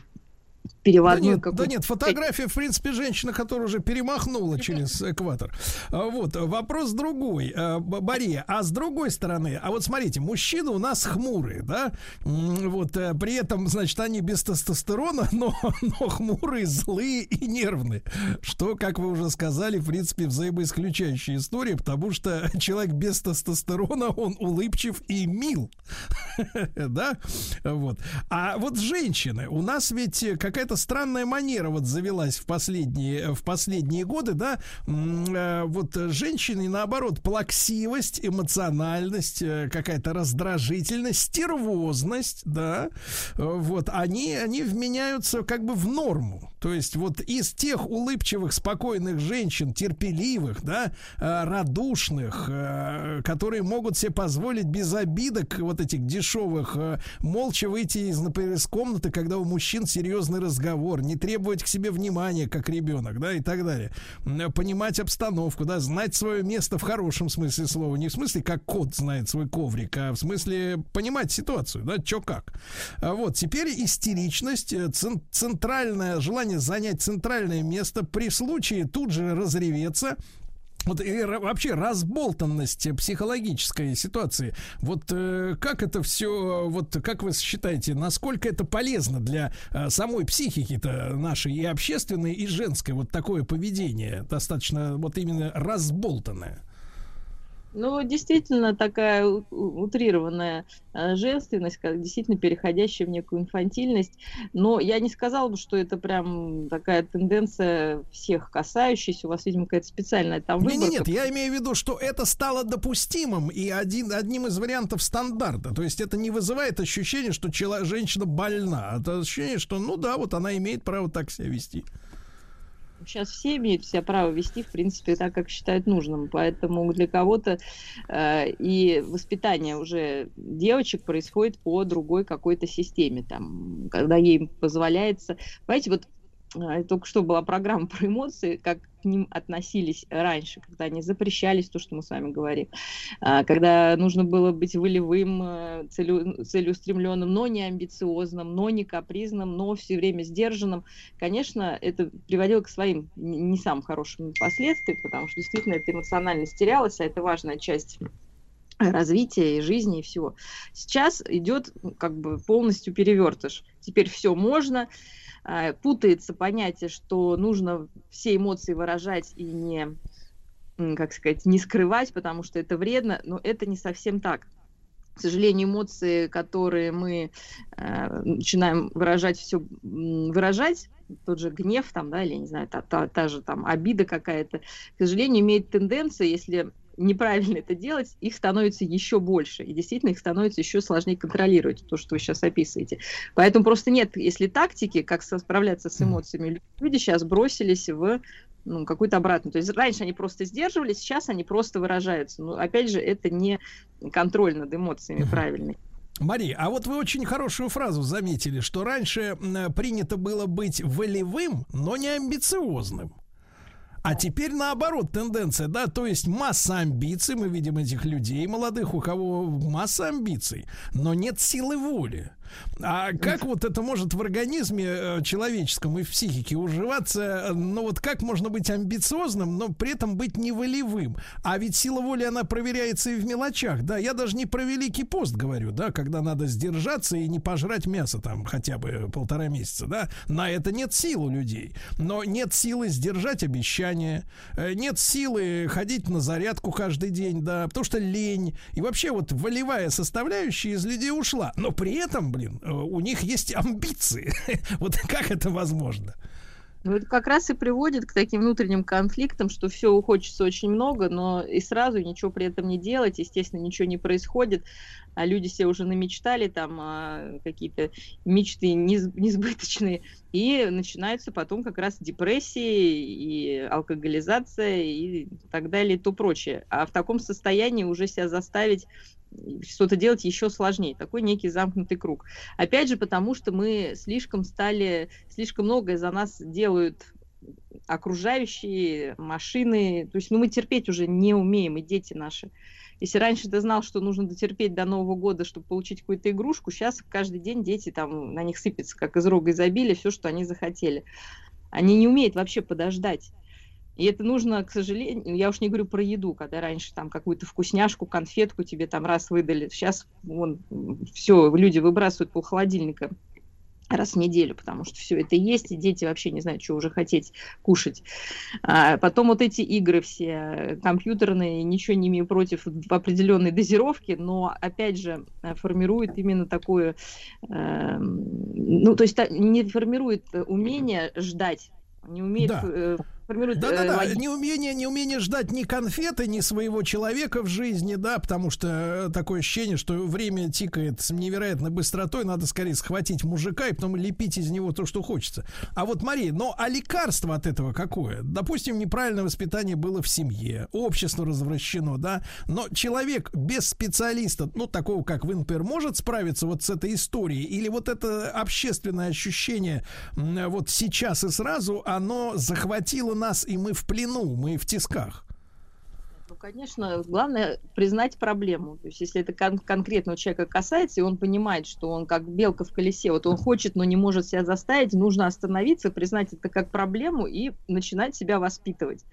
переводной да нет, да нет, фотография, в принципе, женщина, которая уже перемахнула через экватор. А, вот, вопрос другой, а, а с другой стороны, а вот смотрите, мужчины у нас хмурые, да, вот, э, при этом, значит, они без тестостерона, но, но хмурые, злые и нервные, что, как вы уже сказали, в принципе, взаимоисключающая история, потому что человек без тестостерона, он улыбчив и мил, да, вот. А вот женщины, у нас ведь какая-то какая-то странная манера вот завелась в последние, в последние годы, да, э, вот женщины, наоборот, плаксивость, эмоциональность, э, какая-то раздражительность, стервозность, да, вот, они, они вменяются как бы в норму. То есть вот из тех улыбчивых, спокойных женщин, терпеливых, да, э, радушных, которые могут себе позволить без обидок вот этих дешевых, молча выйти из, например, из комнаты, когда у мужчин серьезный разговор разговор, не требовать к себе внимания, как ребенок, да, и так далее. Понимать обстановку, да, знать свое место в хорошем смысле слова. Не в смысле, как кот знает свой коврик, а в смысле понимать ситуацию, да, чё как. А вот, теперь истеричность, э, центральное желание занять центральное место при случае тут же разреветься, вот и вообще разболтанность психологической ситуации. Вот э, как это все, вот как вы считаете, насколько это полезно для э, самой психики-то нашей и общественной, и женской, вот такое поведение, достаточно вот именно разболтанное? Ну, действительно, такая утрированная э, женственность, как действительно переходящая в некую инфантильность. Но я не сказала бы, что это прям такая тенденция всех касающаяся. У вас, видимо, какая-то специальная там выборка. Нет, нет, я имею в виду, что это стало допустимым и один, одним из вариантов стандарта. То есть это не вызывает ощущение, что человек, женщина больна. Это ощущение, что, ну да, вот она имеет право так себя вести сейчас все имеют все право вести, в принципе, так, как считают нужным. Поэтому для кого-то э, и воспитание уже девочек происходит по другой какой-то системе, там, когда ей позволяется. Понимаете, вот только что была программа про эмоции, как к ним относились раньше, когда они запрещались, то, что мы с вами говорим, а, когда нужно было быть волевым, э, целю, целеустремленным, но не амбициозным, но не капризным, но все время сдержанным, конечно, это приводило к своим не самым хорошим последствиям, потому что действительно это эмоционально терялось, а это важная часть развития и жизни и всего. Сейчас идет как бы полностью перевертыш. Теперь все можно, а, путается понятие, что нужно все эмоции выражать и не, как сказать, не скрывать, потому что это вредно, но это не совсем так. К сожалению, эмоции, которые мы э, начинаем выражать, все выражать, тот же гнев там, да, или, не знаю, та, та, та же там обида какая-то, к сожалению, имеет тенденцию, если неправильно это делать, их становится еще больше. И действительно их становится еще сложнее контролировать, то, что вы сейчас описываете. Поэтому просто нет, если тактики, как справляться с эмоциями, люди сейчас бросились в ну, какую-то обратную. То есть раньше они просто сдерживались, сейчас они просто выражаются. Но опять же, это не контроль над эмоциями правильный. Мария, а вот вы очень хорошую фразу заметили, что раньше принято было быть волевым, но не амбициозным. А теперь наоборот тенденция, да, то есть масса амбиций, мы видим этих людей молодых, у кого масса амбиций, но нет силы воли. А как вот это может в организме э, человеческом и в психике уживаться? Ну вот как можно быть амбициозным, но при этом быть не волевым? А ведь сила воли, она проверяется и в мелочах. Да, я даже не про Великий пост говорю, да, когда надо сдержаться и не пожрать мясо там хотя бы полтора месяца, да. На это нет сил у людей. Но нет силы сдержать обещания, э, нет силы ходить на зарядку каждый день, да, потому что лень. И вообще вот волевая составляющая из людей ушла. Но при этом, блин, блин, э, у них есть амбиции. вот как это возможно? Это как раз и приводит к таким внутренним конфликтам, что все хочется очень много, но и сразу ничего при этом не делать, естественно, ничего не происходит, а люди себе уже намечтали там а, какие-то мечты несбыточные, и начинаются потом как раз депрессии и алкоголизация и так далее и то прочее. А в таком состоянии уже себя заставить что-то делать еще сложнее. Такой некий замкнутый круг. Опять же, потому что мы слишком стали, слишком многое за нас делают окружающие, машины. То есть ну, мы терпеть уже не умеем, и дети наши. Если раньше ты знал, что нужно дотерпеть до Нового года, чтобы получить какую-то игрушку, сейчас каждый день дети там на них сыпется, как из рога изобилия, все, что они захотели. Они не умеют вообще подождать. И это нужно, к сожалению, я уж не говорю про еду, когда раньше там какую-то вкусняшку, конфетку тебе там раз выдали. Сейчас вон, все, люди выбрасывают по холодильника раз в неделю, потому что все это есть, и дети вообще не знают, что уже хотеть кушать. А потом вот эти игры все компьютерные, ничего не имею против в определенной дозировке, но опять же формирует именно такое, э, ну то есть не формирует умение ждать, не умеет да. Э, формирует... Да, да, да. Неумение, неумение ждать ни конфеты, ни своего человека в жизни, да, потому что э, такое ощущение, что время тикает с невероятной быстротой, надо скорее схватить мужика и потом лепить из него то, что хочется. А вот, Мария, но а лекарство от этого какое? Допустим, неправильное воспитание было в семье, общество развращено, да, но человек без специалиста, ну, такого, как вы, например, может справиться вот с этой историей? Или вот это общественное ощущение вот сейчас и сразу, оно захватило нас, и мы в плену, мы в тисках. Ну, конечно, главное признать проблему. То есть, если это кон- конкретного человека касается, и он понимает, что он как белка в колесе, вот он хочет, но не может себя заставить, нужно остановиться, признать это как проблему и начинать себя воспитывать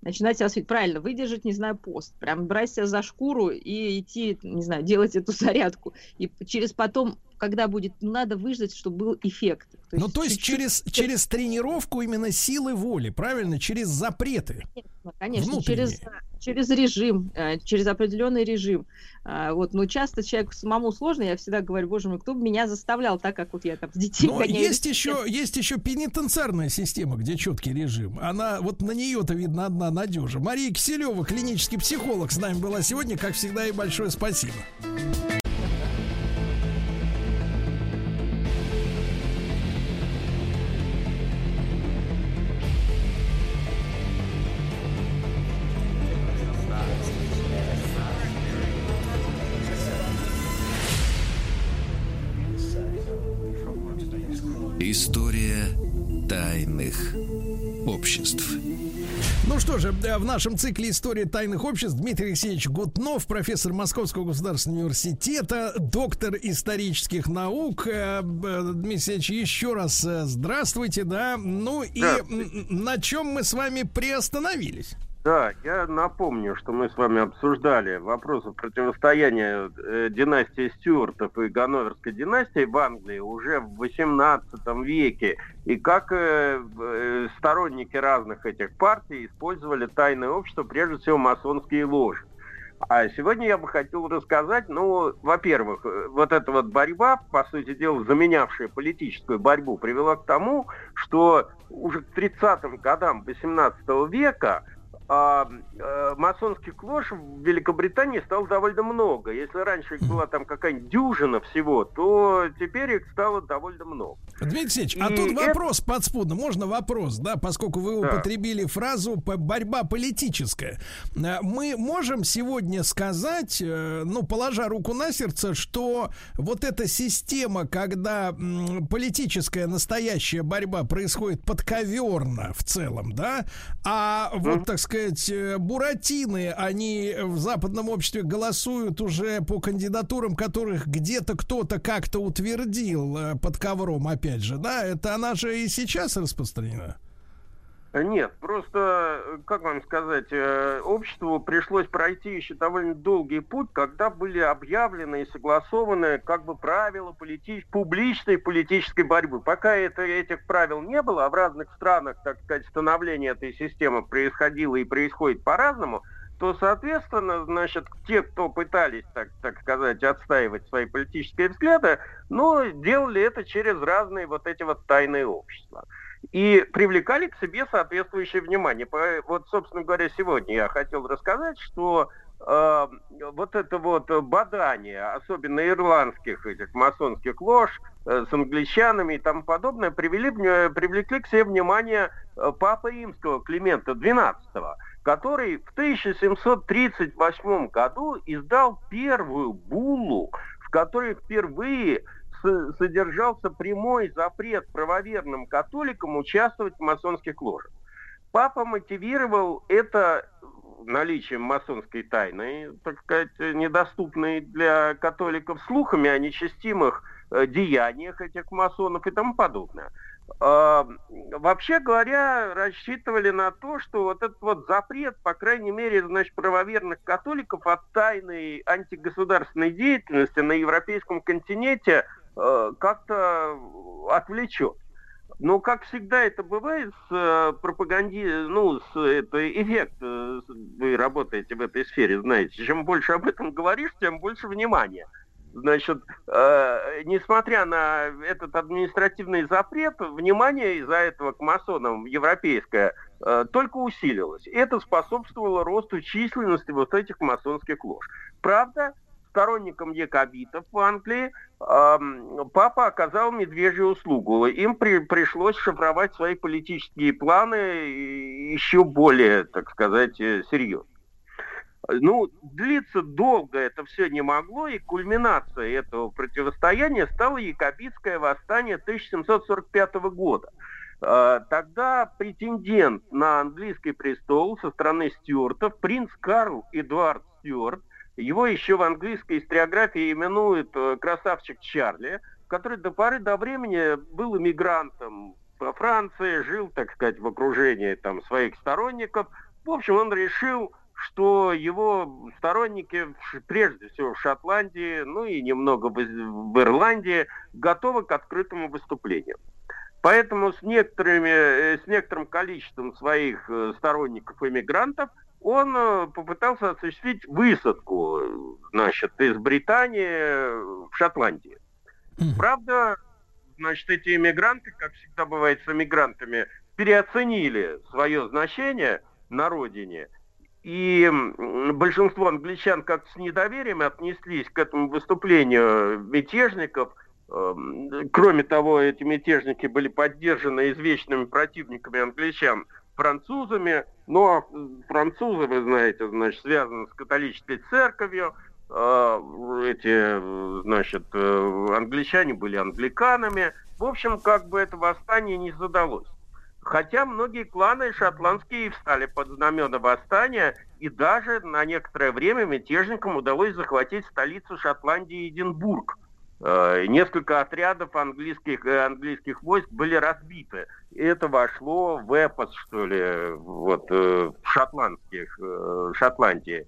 начинать себя воспитывать. Правильно, выдержать, не знаю, пост. Прям брать себя за шкуру и идти, не знаю, делать эту зарядку. И через потом когда будет надо выждать, чтобы был эффект. То ну, то есть через, через тренировку именно силы воли, правильно? Через запреты. Конечно, конечно через, через режим, э, через определенный режим. А, вот, но часто человеку самому сложно, я всегда говорю, боже мой, кто бы меня заставлял так, как вот я там с детьми Но есть еще, есть еще пенитенциарная система, где четкий режим. Она, вот на нее-то видно одна надежа. Мария Киселева, клинический психолог, с нами была сегодня. Как всегда, и большое спасибо. История тайных обществ. Ну что же, в нашем цикле истории тайных обществ Дмитрий Алексеевич Гутнов, профессор Московского государственного университета, доктор исторических наук. Э, Дмитрий Алексеевич, еще раз э, здравствуйте, да. Ну и на чем мы с вами приостановились? Да, я напомню, что мы с вами обсуждали вопросы противостояния э, династии Стюартов и Ганноверской династии в Англии уже в XVIII веке, и как э, э, сторонники разных этих партий использовали тайное общество, прежде всего масонские ложи. А сегодня я бы хотел рассказать, ну, во-первых, э, вот эта вот борьба, по сути дела, заменявшая политическую борьбу, привела к тому, что уже к 30-м годам 18 века а, а, масонских лож в Великобритании стало довольно много. Если раньше их была там какая-нибудь дюжина всего, то теперь их стало довольно много. Дмитрий Алексеевич, а тут это... вопрос подспудно. Можно вопрос, да, поскольку вы да. употребили фразу «борьба политическая». Э, мы можем сегодня сказать, э, ну, положа руку на сердце, что вот эта система, когда политическая настоящая борьба происходит подковерно в целом, да, а вот, так сказать, сказать, э, буратины, они в западном обществе голосуют уже по кандидатурам, которых где-то кто-то как-то утвердил э, под ковром, опять же, да? Это она же и сейчас распространена. Нет, просто, как вам сказать, э, обществу пришлось пройти еще довольно долгий путь, когда были объявлены и согласованы как бы правила полити... публичной политической борьбы. Пока это, этих правил не было, а в разных странах, так сказать, становление этой системы происходило и происходит по-разному, то, соответственно, значит, те, кто пытались, так, так сказать, отстаивать свои политические взгляды, ну, делали это через разные вот эти вот тайные общества и привлекали к себе соответствующее внимание. Вот, собственно говоря, сегодня я хотел рассказать, что э, вот это вот бадание, особенно ирландских этих масонских лож э, с англичанами и тому подобное, привели, привлекли к себе внимание э, Папы Римского Климента XII, который в 1738 году издал первую буллу, в которой впервые содержался прямой запрет правоверным католикам участвовать в масонских ложах. Папа мотивировал это наличием масонской тайны, так сказать, недоступной для католиков слухами о нечестимых э, деяниях этих масонов и тому подобное. А, вообще говоря, рассчитывали на то, что вот этот вот запрет, по крайней мере, значит, правоверных католиков от тайной антигосударственной деятельности на европейском континенте Э, как-то отвлечет. Но, как всегда это бывает с э, пропаганди... ну, с это эффект, э, вы работаете в этой сфере, знаете, чем больше об этом говоришь, тем больше внимания. Значит, э, несмотря на этот административный запрет, внимание из-за этого к масонам европейское э, только усилилось. Это способствовало росту численности вот этих масонских лож. Правда, сторонникам якобитов в Англии папа оказал медвежью услугу. Им при, пришлось шифровать свои политические планы еще более, так сказать, э, серьезно. Ну, длиться долго это все не могло, и кульминацией этого противостояния стало Якобитское восстание 1745 года. А, тогда претендент на английский престол со стороны Стюартов, принц Карл Эдуард Стюарт, его еще в английской историографии именуют э, красавчик Чарли, который до поры до времени был иммигрантом во Франции, жил, так сказать, в окружении там, своих сторонников. В общем, он решил, что его сторонники, прежде всего в Шотландии, ну и немного в, Ирландии, готовы к открытому выступлению. Поэтому с, некоторыми, э, с некоторым количеством своих э, сторонников-иммигрантов – он э, попытался осуществить высадку, значит, из Британии в Шотландии. Правда, значит, эти иммигранты, как всегда бывает с иммигрантами, переоценили свое значение на родине. И большинство англичан как с недоверием отнеслись к этому выступлению мятежников. Эм, кроме того, эти мятежники были поддержаны извечными противниками англичан – французами. Но французы, вы знаете, значит, связаны с католической церковью. А, эти, значит, э, англичане были англиканами. В общем, как бы это восстание не задалось. Хотя многие кланы шотландские встали под знамена восстания, и даже на некоторое время мятежникам удалось захватить столицу Шотландии Эдинбург. Э, несколько отрядов английских, э, английских войск были разбиты. Это вошло в эпос, что ли, вот, э, шотландских, Шотландии.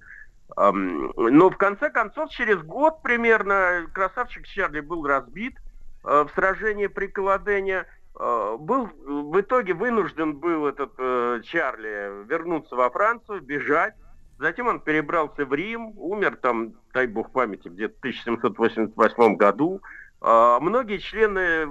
Но в конце концов, через год примерно, красавчик Чарли был разбит в сражении при Каладене – был в итоге вынужден был этот Чарли вернуться во Францию, бежать. Затем он перебрался в Рим, умер там, дай бог памяти, где-то в 1788 году. Э, многие члены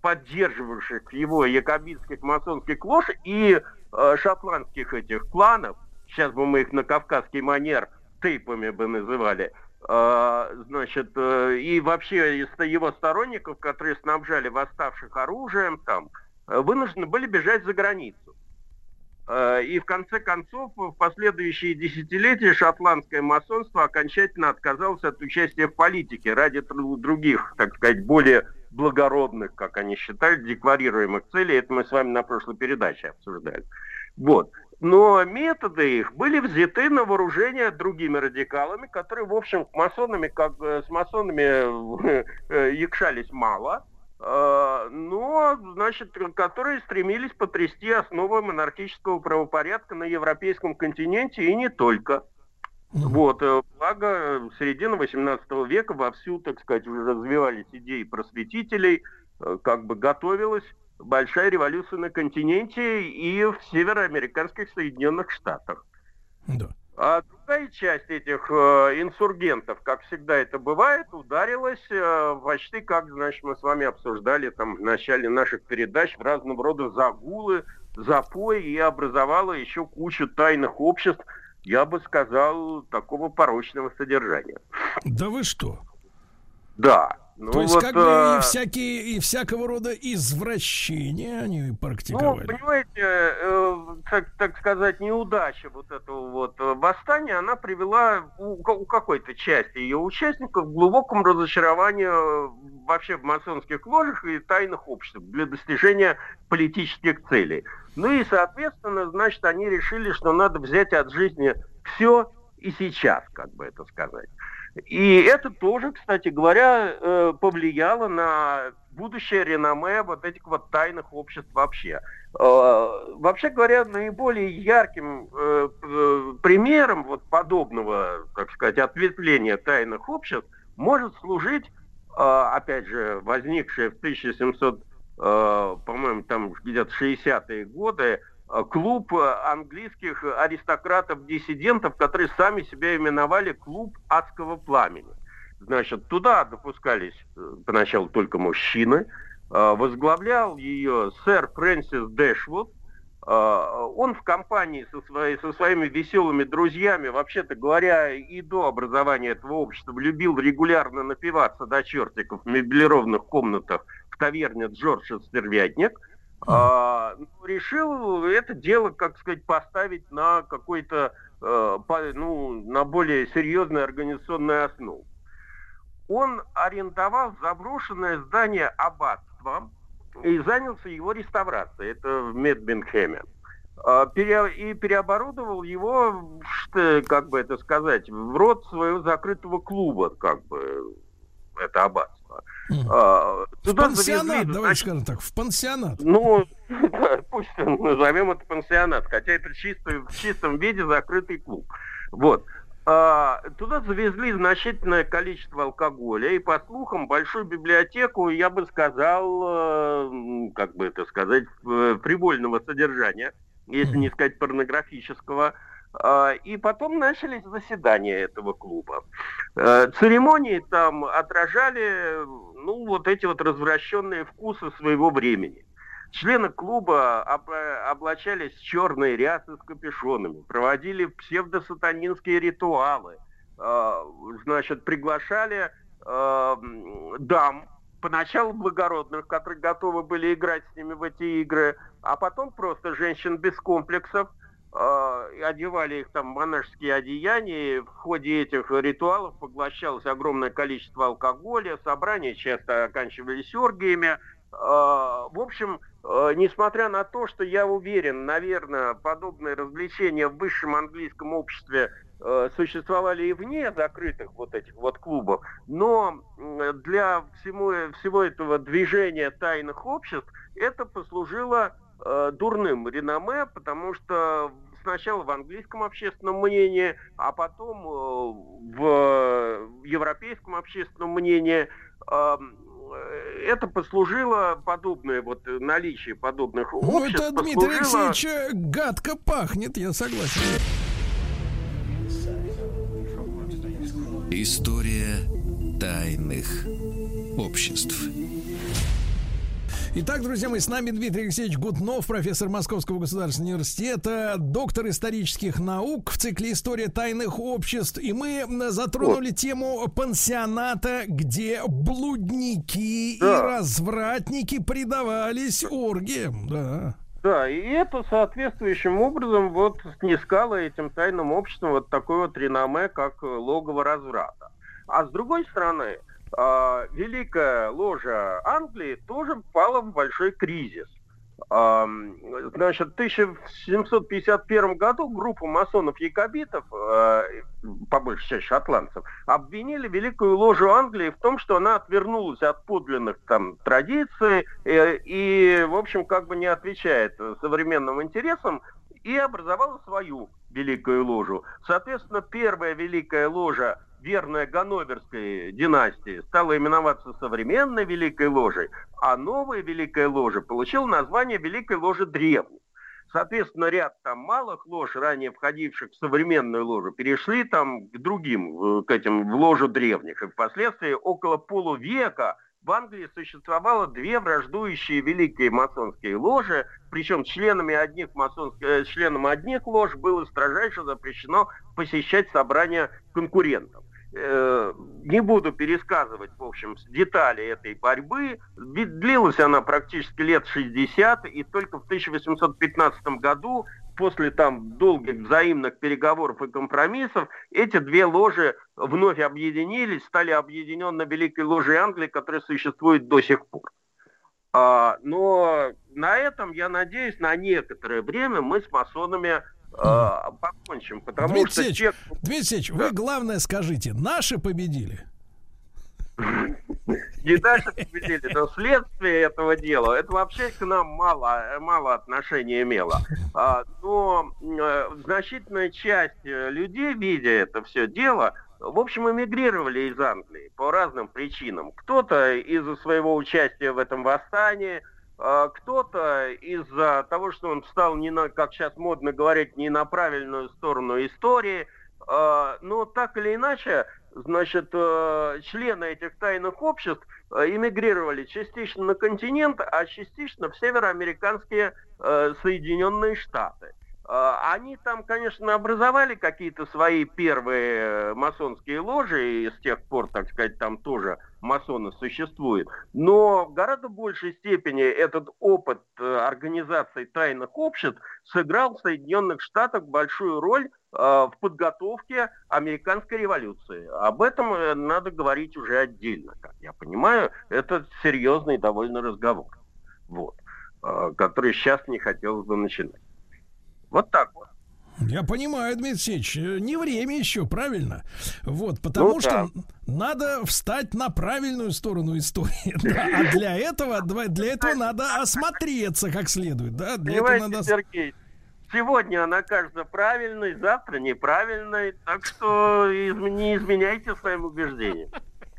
поддерживавших его якобинских масонских лож и э, шотландских этих кланов, сейчас бы мы их на кавказский манер тейпами бы называли, а, значит, э, и вообще из его сторонников, которые снабжали восставших оружием, там, э, вынуждены были бежать за границу. А, и в конце концов, в последующие десятилетия шотландское масонство окончательно отказалось от участия в политике ради других, так сказать, более благородных, как они считают, декларируемых целей. Это мы с вами на прошлой передаче обсуждали. Вот но методы их были взяты на вооружение другими радикалами, которые, в общем, масонами, как, э, с масонами э, якшались мало, э, но, значит, которые стремились потрясти основы монархического правопорядка на европейском континенте и не только. Вот, благо, середина 18 века вовсю, так сказать, уже развивались идеи просветителей, как бы готовилась большая революция на континенте и в североамериканских Соединенных Штатах. Да. А другая часть этих э, инсургентов, как всегда это бывает, ударилась э, почти как, значит, мы с вами обсуждали там в начале наших передач разного рода загулы, запои и образовала еще кучу тайных обществ, я бы сказал, такого порочного содержания. Да вы что? Да. Ну, То есть, вот, как бы и, всякие, и всякого рода извращения они практиковали. Ну, понимаете, э, так, так сказать, неудача вот этого вот восстания, она привела у, у какой-то части ее участников к глубокому разочарованию вообще в масонских ложах и тайных обществах для достижения политических целей. Ну и, соответственно, значит, они решили, что надо взять от жизни все и сейчас, как бы это сказать. И это тоже, кстати говоря, э, повлияло на будущее реноме вот этих вот тайных обществ вообще. Э, вообще говоря, наиболее ярким э, примером вот подобного, так сказать, ответвления тайных обществ может служить, опять же, возникшее в 1700, по-моему, там где-то 60-е годы, клуб э, английских аристократов-диссидентов, которые сами себя именовали клуб адского пламени. Значит, туда допускались э, поначалу только мужчины. Возглавлял ее сэр Фрэнсис Дэшвуд. Он в компании со, своей, со своими веселыми друзьями, вообще-то говоря, и до образования этого общества, любил регулярно напиваться до чертиков в меблированных комнатах в таверне Джорджа Стервятник – а, ну, решил это дело, как сказать, поставить на какой-то, э, ну, на более серьезную организационную основу. Он арендовал заброшенное здание аббатства и занялся его реставрацией. Это в Медбингхэме. А, и переоборудовал его, как бы это сказать, в рот своего закрытого клуба, как бы, это аббатство. А, в пансионат, завезли, давайте значит, скажем так, в пансионат. Ну, да, пусть назовем это пансионат, хотя это чисто, в чистом виде закрытый клуб. Вот. А, туда завезли значительное количество алкоголя, и по слухам большую библиотеку, я бы сказал, э, как бы это сказать, привольного содержания, если не сказать порнографического, и потом начались заседания этого клуба. Э, церемонии там отражали, ну, вот эти вот развращенные вкусы своего времени. Члены клуба облачались в черные рясы с капюшонами, проводили псевдосатанинские ритуалы, э, значит, приглашали дам, поначалу благородных, которые готовы были играть с ними в эти игры, а потом просто женщин без комплексов – одевали их там монашеские одеяния. В ходе этих ритуалов поглощалось огромное количество алкоголя, собрания часто оканчивались оргиями. Э, в общем, э, несмотря на то, что я уверен, наверное, подобные развлечения в высшем английском обществе э, существовали и вне закрытых вот этих вот клубов, но для всему, всего этого движения тайных обществ это послужило э, дурным реноме, потому что сначала в английском общественном мнении, а потом э, в европейском общественном мнении эм, это послужило подобное вот наличие подобных обществ. Ну это Дмитрий послужило... Алексеевич э, гадко пахнет, я согласен. История тайных обществ. Итак, друзья мои, с нами Дмитрий Алексеевич Гутнов, профессор Московского государственного университета, доктор исторических наук в цикле «История тайных обществ». И мы затронули вот. тему пансионата, где блудники да. и развратники предавались оргиям. Да. Да, и это соответствующим образом вот снискало этим тайным обществом вот такое вот реноме, как логово разврата. А с другой стороны, великая ложа Англии тоже попала в большой кризис. А, значит, в 1751 году группу масонов-якобитов, а, по большей части шотландцев, обвинили Великую Ложу Англии в том, что она отвернулась от подлинных там традиций и, и в общем, как бы не отвечает современным интересам и образовала свою Великую Ложу. Соответственно, первая Великая Ложа верная Ганноверской династии, стала именоваться современной Великой Ложей, а новая Великая Ложа получила название Великой Ложи Древней. Соответственно, ряд там малых лож, ранее входивших в современную ложу, перешли там к другим, э, к этим, в ложу древних. И впоследствии около полувека в Англии существовало две враждующие великие масонские ложи, причем членами одних масонских, э, членам одних лож было строжайше запрещено посещать собрания конкурентов. Э, не буду пересказывать, в общем, детали этой борьбы. Длилась она практически лет 60, и только в 1815 году, после там долгих взаимных переговоров и компромиссов, эти две ложи вновь объединились, стали объединенной Великой Ложей Англии, которая существует до сих пор. А, но на этом, я надеюсь, на некоторое время мы с масонами э, покончим. Потому Дмитрий что те... Дмитрий да. вы главное скажите, наши победили? Не наши победили, но следствие этого дела, это вообще к нам мало, мало отношения имело. А, но э, значительная часть людей, видя это все дело, в общем, эмигрировали из Англии по разным причинам. Кто-то из-за своего участия в этом восстании, кто-то из-за того, что он встал, не на, как сейчас модно говорить, не на правильную сторону истории. А, но так или иначе, значит, э, члены этих тайных обществ э, эмигрировали частично на континент, а частично в североамериканские э, Соединенные Штаты. А, они там, конечно, образовали какие-то свои первые масонские ложи, и с тех пор, так сказать, там тоже масоны существуют. Но в гораздо большей степени этот опыт э, организации тайных обществ сыграл в Соединенных Штатах большую роль э, в подготовке американской революции. Об этом э, надо говорить уже отдельно, как я понимаю. Это серьезный довольно разговор, вот, который сейчас не хотелось бы начинать. Вот так вот. Я понимаю, Дмитрий Алексеевич, не время еще, правильно? Вот, потому ну, что да. надо встать на правильную сторону истории. Да, а для этого, для этого надо осмотреться как следует. Да? Для Понимаете, этого надо... Сергей, сегодня она кажется правильной, завтра неправильной, так что не изменяйте своим убеждениям.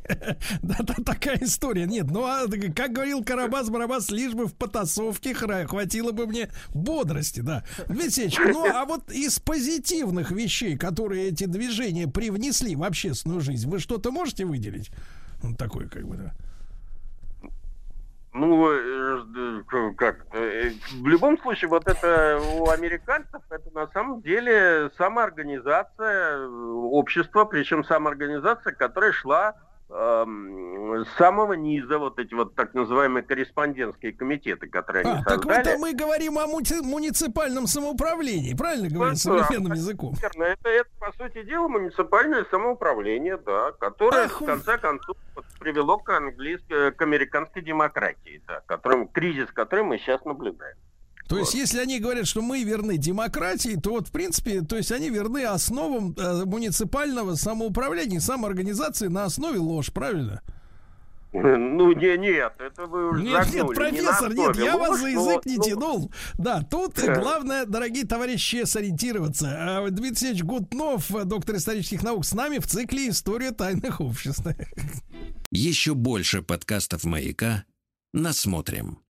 Да, да, такая история. Нет, ну а как говорил Карабас-Барабас, лишь бы в потасовке хватило бы мне бодрости, да. Дмитрий ну а вот из позитивных вещей, которые эти движения привнесли в общественную жизнь, вы что-то можете выделить? Ну, такое как бы, да. Ну, э, как, э, в любом случае, вот это у американцев, это на самом деле самоорганизация общества, причем самоорганизация, которая шла с самого низа вот эти вот так называемые корреспондентские комитеты, которые а, они так создали. Так мы говорим о муни- муниципальном самоуправлении, правильно ну, современным да, языком? Верно, это, это, по сути дела, муниципальное самоуправление, да, которое, Ах, в конце концов, вот, привело к английской, к американской демократии, да, которым, кризис, который мы сейчас наблюдаем. То вот. есть, если они говорят, что мы верны демократии, то вот, в принципе, то есть они верны основам э, муниципального самоуправления, самоорганизации на основе ложь, правильно? Ну, не, нет, это вы уже Нет, загнули. нет, профессор, не нет, я Ложь, вас за язык но, не ну, тянул. Да, тут главное, дорогие товарищи, сориентироваться. А, Дмитрий Алексеевич Гутнов, доктор исторических наук, с нами в цикле «История тайных обществ». Еще больше подкастов «Маяка» насмотрим.